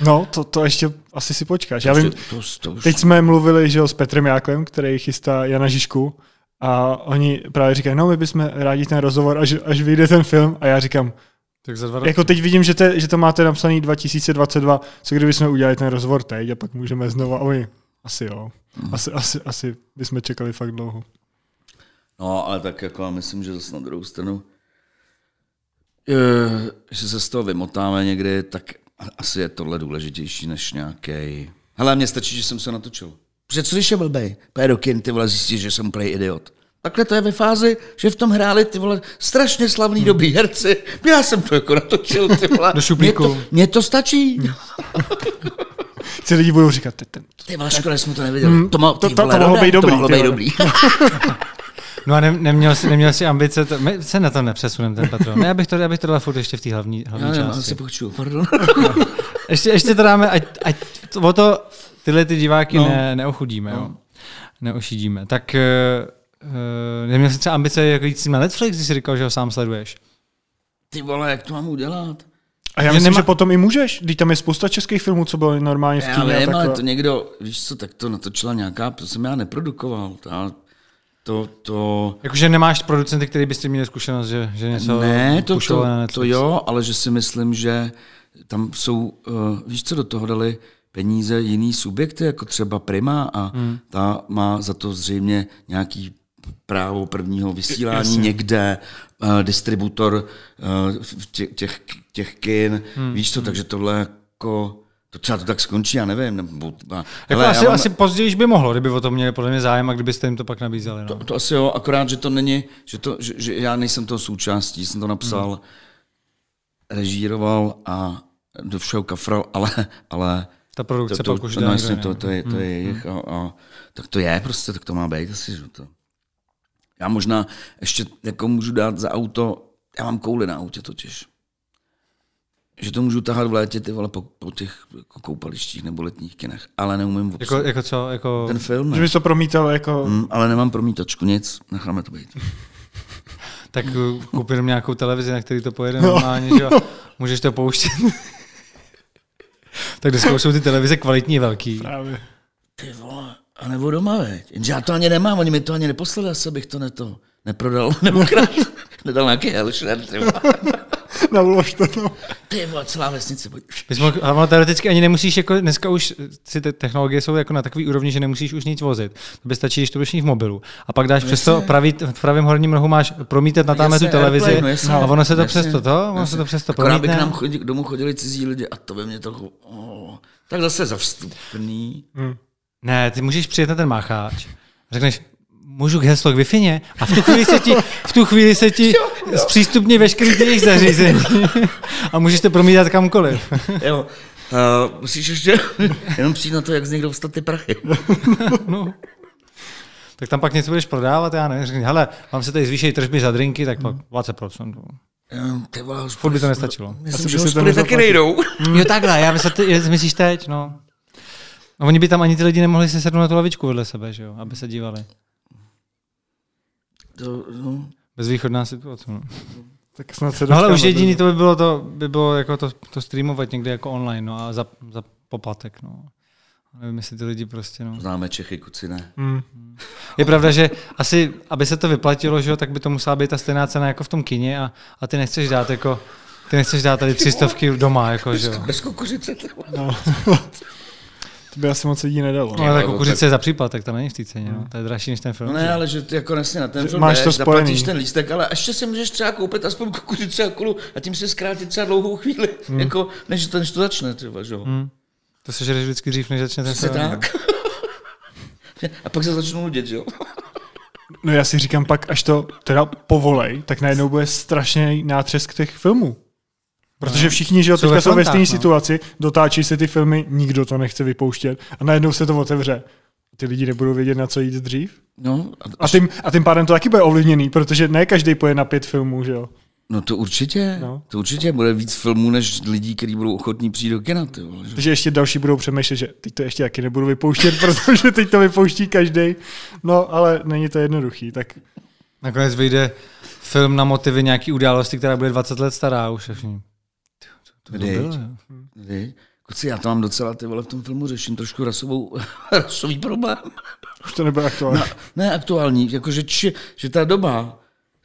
No, to, to ještě asi si počkáš. Já vím, to, to už, teď jsme mluvili že jo, s Petrem Jáklem, který chystá Jana Žižku a oni právě říkají, no my bychom rádi ten rozhovor, až, až vyjde ten film a já říkám, Tak za dva roky. jako teď vidím, že, te, že to máte napsaný 2022, co kdyby jsme udělali ten rozhovor teď a pak můžeme znova, a oni, asi jo, asi, asi, asi bychom čekali fakt dlouho. No, ale tak jako já myslím, že zase na druhou stranu, eh, že se z toho vymotáme někdy, tak asi je tohle důležitější než nějaký. Hele, mně stačí, že jsem se natočil. Protože co když je blbej? Pojď do kin, ty vole, zjistíš, že jsem úplný idiot. Takhle to je ve fázi, že v tom hráli ty vole strašně slavný dobrý herci. Já jsem to jako natočil, ty vole. Do šuplíku. Mně to, mně to stačí. Si lidi budou říkat, ten, ten, Ty vole, škoda, jsme to neviděli. To, mo- to- ty to- to mohlo být dobrý, To mohlo být dobrý. No a ne, neměl, jsi, neměl jsi ambice, to, my se na to nepřesuneme, ten patron. Ne, já bych to, já bych to dal furt ještě v té hlavní, Já hlavní nevím, části. asi pokřuju, pardon. Ještě, ještě to dáme, ať, ať to- o to tyhle ty diváky No. no. ne, neochudíme, jo. Neošidíme. Tak uh, neměl jsi třeba ambice jako jít s tím na Netflix, když jsi říkal, že ho sám sleduješ? Ty vole, jak to mám udělat? A já Že myslím, nemá- že potom i můžeš, když tam je spousta českých filmů, co bylo normálně v Já kyně. a vím, ale to někdo, víš co, tak to natočila nějaká, to jsem já neprodukoval. To, to, to Jakože nemáš producenty, který byste měli zkušenost, že, že něco ne, to, to, to jo, ale že si myslím, že tam jsou, uh, víš co, do toho dali peníze jiný subjekty, jako třeba Prima a hmm. ta má za to zřejmě nějaký právo prvního vysílání Jasně. někde, uh, distributor uh, těch, těch, těch kin, hmm. víš co, takže tohle jako, to třeba to tak skončí, já nevím. Nebo, a, Jako hele, já asi, mám- asi později by mohlo, kdyby o tom měli podle mě zájem a kdybyste jim to pak nabízeli. No. To, to asi jo, akorát, že to není, že, to, že, že já nejsem toho součástí, jsem to napsal, hmm. režíroval a do všeho kafral, ale, ale Ta produkce to, pak to, už to, no, jasně, to, to, je, to je jejich a, a, tak to je prostě, tak to má být asi, že to. Já možná ještě jako můžu dát za auto, já mám kouli na autě totiž. Že to můžu tahat v létě ty vole po, po těch jako koupalištích nebo letních kinech, ale neumím Jako, obsluhovat. jako co? Jako... Ten film, Že ne? bys to promítal jako... Mm, ale nemám promítačku, nic, necháme to být. Tak koupit jenom nějakou televizi, na který to pojede normálně, že jo? Můžeš to pouštět. tak dneska už jsou ty televize kvalitní velký. Právě. Ty vole, a nebo doma, veď. Jenže já to ani nemám, oni mi to ani neposlali, asi bych to neto, neprodal, nebo krát, nedal nějaký helšer, ty vole. Navlož to tam. Ty vole, celá vesnice. Bys mohl, ale teoreticky ani nemusíš, jako dneska už si ty technologie jsou jako na takový úrovni, že nemusíš už nic vozit. To by stačí, když to budeš v mobilu. A pak dáš přesto pravý, v pravém horním rohu máš promítat na tamhle tu televizi Airplay, no a ono se to Jasně, přesto to, ono se to přesto Akorát by k nám chodili, k domu chodili cizí lidi a to by mě trochu, oh, tak zase za vstupný. Ne, ty můžeš přijet na ten mácháč. Řekneš, můžu k heslo k wi a v tu chvíli se ti, v tu chvíli se ti zpřístupní veškerý ty jejich zařízení a můžeš to promítat kamkoliv. Jo, uh, musíš ještě jenom přijít na to, jak z někdo vstat ty prachy. No. Tak tam pak něco budeš prodávat, já nevím, řekni, hele, vám se tady zvýšejí tržby za drinky, tak pak 20%. Jo, ty vole, by to nestačilo. Myslím, že hospody taky nejdou. Jo takhle, já myslím, ty, myslíš teď, no. No oni by tam ani ty lidi nemohli se sednout na tu lavičku vedle sebe, že jo, aby se dívali. To, no, Bezvýchodná situace. No. Tak snad se No ale už jediný to by bylo to, by bylo jako to, to streamovat někde jako online, no a za, za poplatek, no. Nevím, jestli ty lidi prostě, no. známe Čechy, kuci ne. Hmm. Je pravda, že asi, aby se to vyplatilo, že jo, tak by to musela být ta stejná cena jako v tom kině a, a ty nechceš dát jako, ty nechceš dát tady tři stovky doma, jako, že jo. Bez kukuřice. No. To by asi moc lidí nedalo. No, ale tak kukuřice je za příplatek, to není v té ceně, no. to je dražší než ten film. No ne, ale že ty jako nesně na ten Že film máš to spojený. zaplatíš ten lístek, ale ještě si můžeš třeba koupit aspoň kukuřice a kulu a tím si zkrátit třeba dlouhou chvíli, hmm. jako než to, než to začne, třeba, že jo. Hmm. To se žere vždycky dřív, než začne ten film. no. tak. a pak se začnou nudit, že jo. No já si říkám pak, až to teda povolej, tak najednou bude strašný nátřesk těch filmů. Protože všichni, že jo, Jsou teďka ve jsou ve stejné no. situaci, dotáčí se ty filmy, nikdo to nechce vypouštět a najednou se to otevře. Ty lidi nebudou vědět, na co jít dřív. No, a, A tím, a tím pádem to taky bude ovlivněný, protože ne každý poje na pět filmů, že jo. no to určitě, No. no. to určitě bude víc filmů, než lidí, kteří budou ochotní přijít do kina, ty vole, že? Takže ještě další budou přemýšlet, že teď to ještě taky nebudu vypouštět, protože teď to vypouští každý. No, ale není to jednoduchý, tak Nakonec vyjde film na motivy nějaký události, která bude 20 let stará už. všichni, "Tyjo, To, bylo, jo." Vy? Kuci, já to mám docela ty vole v tom filmu řeším trošku rasovou, rasový problém. už to nebude aktuální. No, ne aktuální, jakože či, že ta doba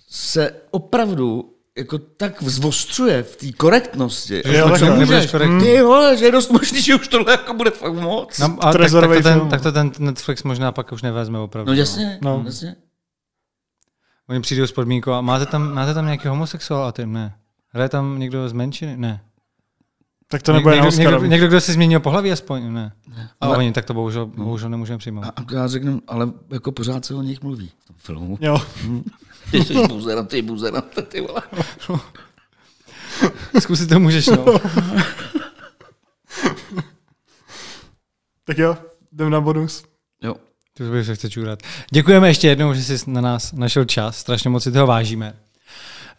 se opravdu jako tak zvostřuje v té korektnosti. Že jo, Že takhle. můžeš- korektní. Ty vole, že je dost možný, že už tohle jako bude fakt moc. No, a tak, tak, to ten, tak to ten Netflix možná pak už nevezme opravdu. No jasně, No. no. jasně. Oni přijdou s podmínkou a máte tam, máte tam nějaký homosexuál a ty ne. Hraje tam někdo z menšiny? Ne. Tak to nebude na někdo, někdo, někdo, kdo si změnil pohlaví aspoň? Ne. A Ale- oni, tak to bohužel, bohužel nemůžeme přijmout. A, a já řeknu, ale jako pořád se o nich mluví v tom filmu. Jo. Ty jsi buzera, ty buzera, ty vole. Zkusit to můžeš, no. Tak jo, jdem na bonus. Jo. To bych se chce čůrat. Děkujeme ještě jednou, že jsi na nás našel čas. Strašně moc si toho vážíme.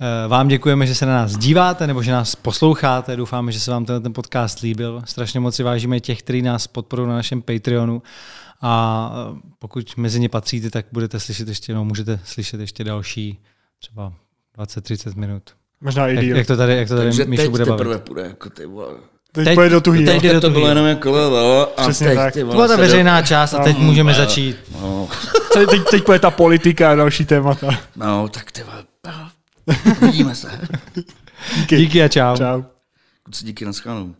Eh, Vám děkujeme, že se na nás díváte nebo že nás posloucháte. Doufáme, že se vám tenhle ten podcast líbil. Strašně moc si vážíme těch, kteří nás podporují na našem Patreonu. A eh, pokud mezi ně patříte, tak budete slyšet ještě, no, můžete slyšet ještě další třeba 20-30 minut. Možná i Jak, díl. jak to tady, jak to tady Takže Míšu teď bude bavit. teprve půjde, jako ty vole. Teď, teď- pojede do tuhý. teď do to bylo jenom jako lelo, a Přesně teď, tak. To byla ta veřejná část a teď Tam, můžeme začít. Do... No, Teď, teď, teď pojede ta politika a další témata. no, tak ty vole. Vidíme se. Díky. Díky a čau. Čau. Kuci, díky na schanou.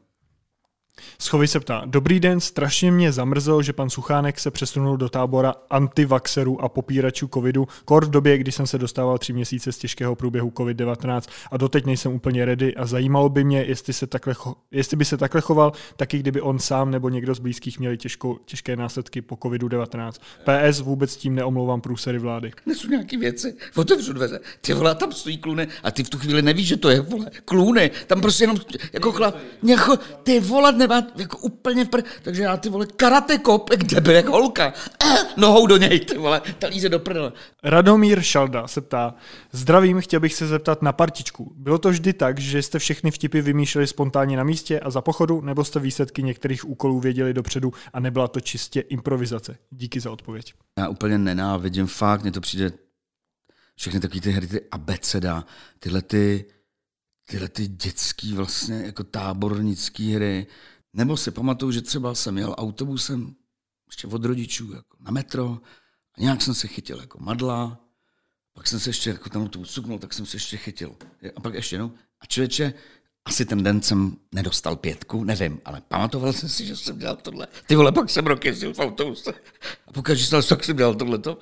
Schovej se ptá, dobrý den, strašně mě zamrzelo, že pan Suchánek se přesunul do tábora antivaxerů a popíračů covidu, kor v době, kdy jsem se dostával tři měsíce z těžkého průběhu COVID-19 a doteď nejsem úplně ready a zajímalo by mě, jestli, se takhle, jestli by se takhle choval, taky kdyby on sám nebo někdo z blízkých měli těžko, těžké následky po COVID-19. PS vůbec tím neomlouvám průsery vlády. Nesu nějaký věci, otevřu dveře, ty vole, tam stojí klůny a ty v tu chvíli nevíš, že to je, vole, klůny, tam prostě jenom jako chlap, jako, ty vole, nemá, jako úplně v pr... takže já ty vole, karate kop, jak debil, jak holka, eh, nohou do něj, ty vole, talíře do prdele. Radomír Šalda se ptá, zdravím, chtěl bych se zeptat na partičku. Bylo to vždy tak, že jste všechny vtipy vymýšleli spontánně na místě a za pochodu, nebo jste výsledky některých úkolů věděli dopředu a nebyla to čistě improvizace? Díky za odpověď. Já úplně nenávidím, fakt, mně to přijde všechny takové ty hry, ty abeceda, tyhle ty, tyhle ty dětský vlastně jako tábornický hry. Nebo si pamatuju, že třeba jsem jel autobusem ještě od rodičů jako na metro a nějak jsem se chytil jako madla, pak jsem se ještě jako tam autobus suknul, tak jsem se ještě chytil. A pak ještě jednou. A člověče, asi ten den jsem nedostal pětku, nevím, ale pamatoval jsem si, že jsem dělal tohle. Ty vole, pak jsem rok jezdil v autobuse. A pokaždé jsem, tak jsem dělal tohleto.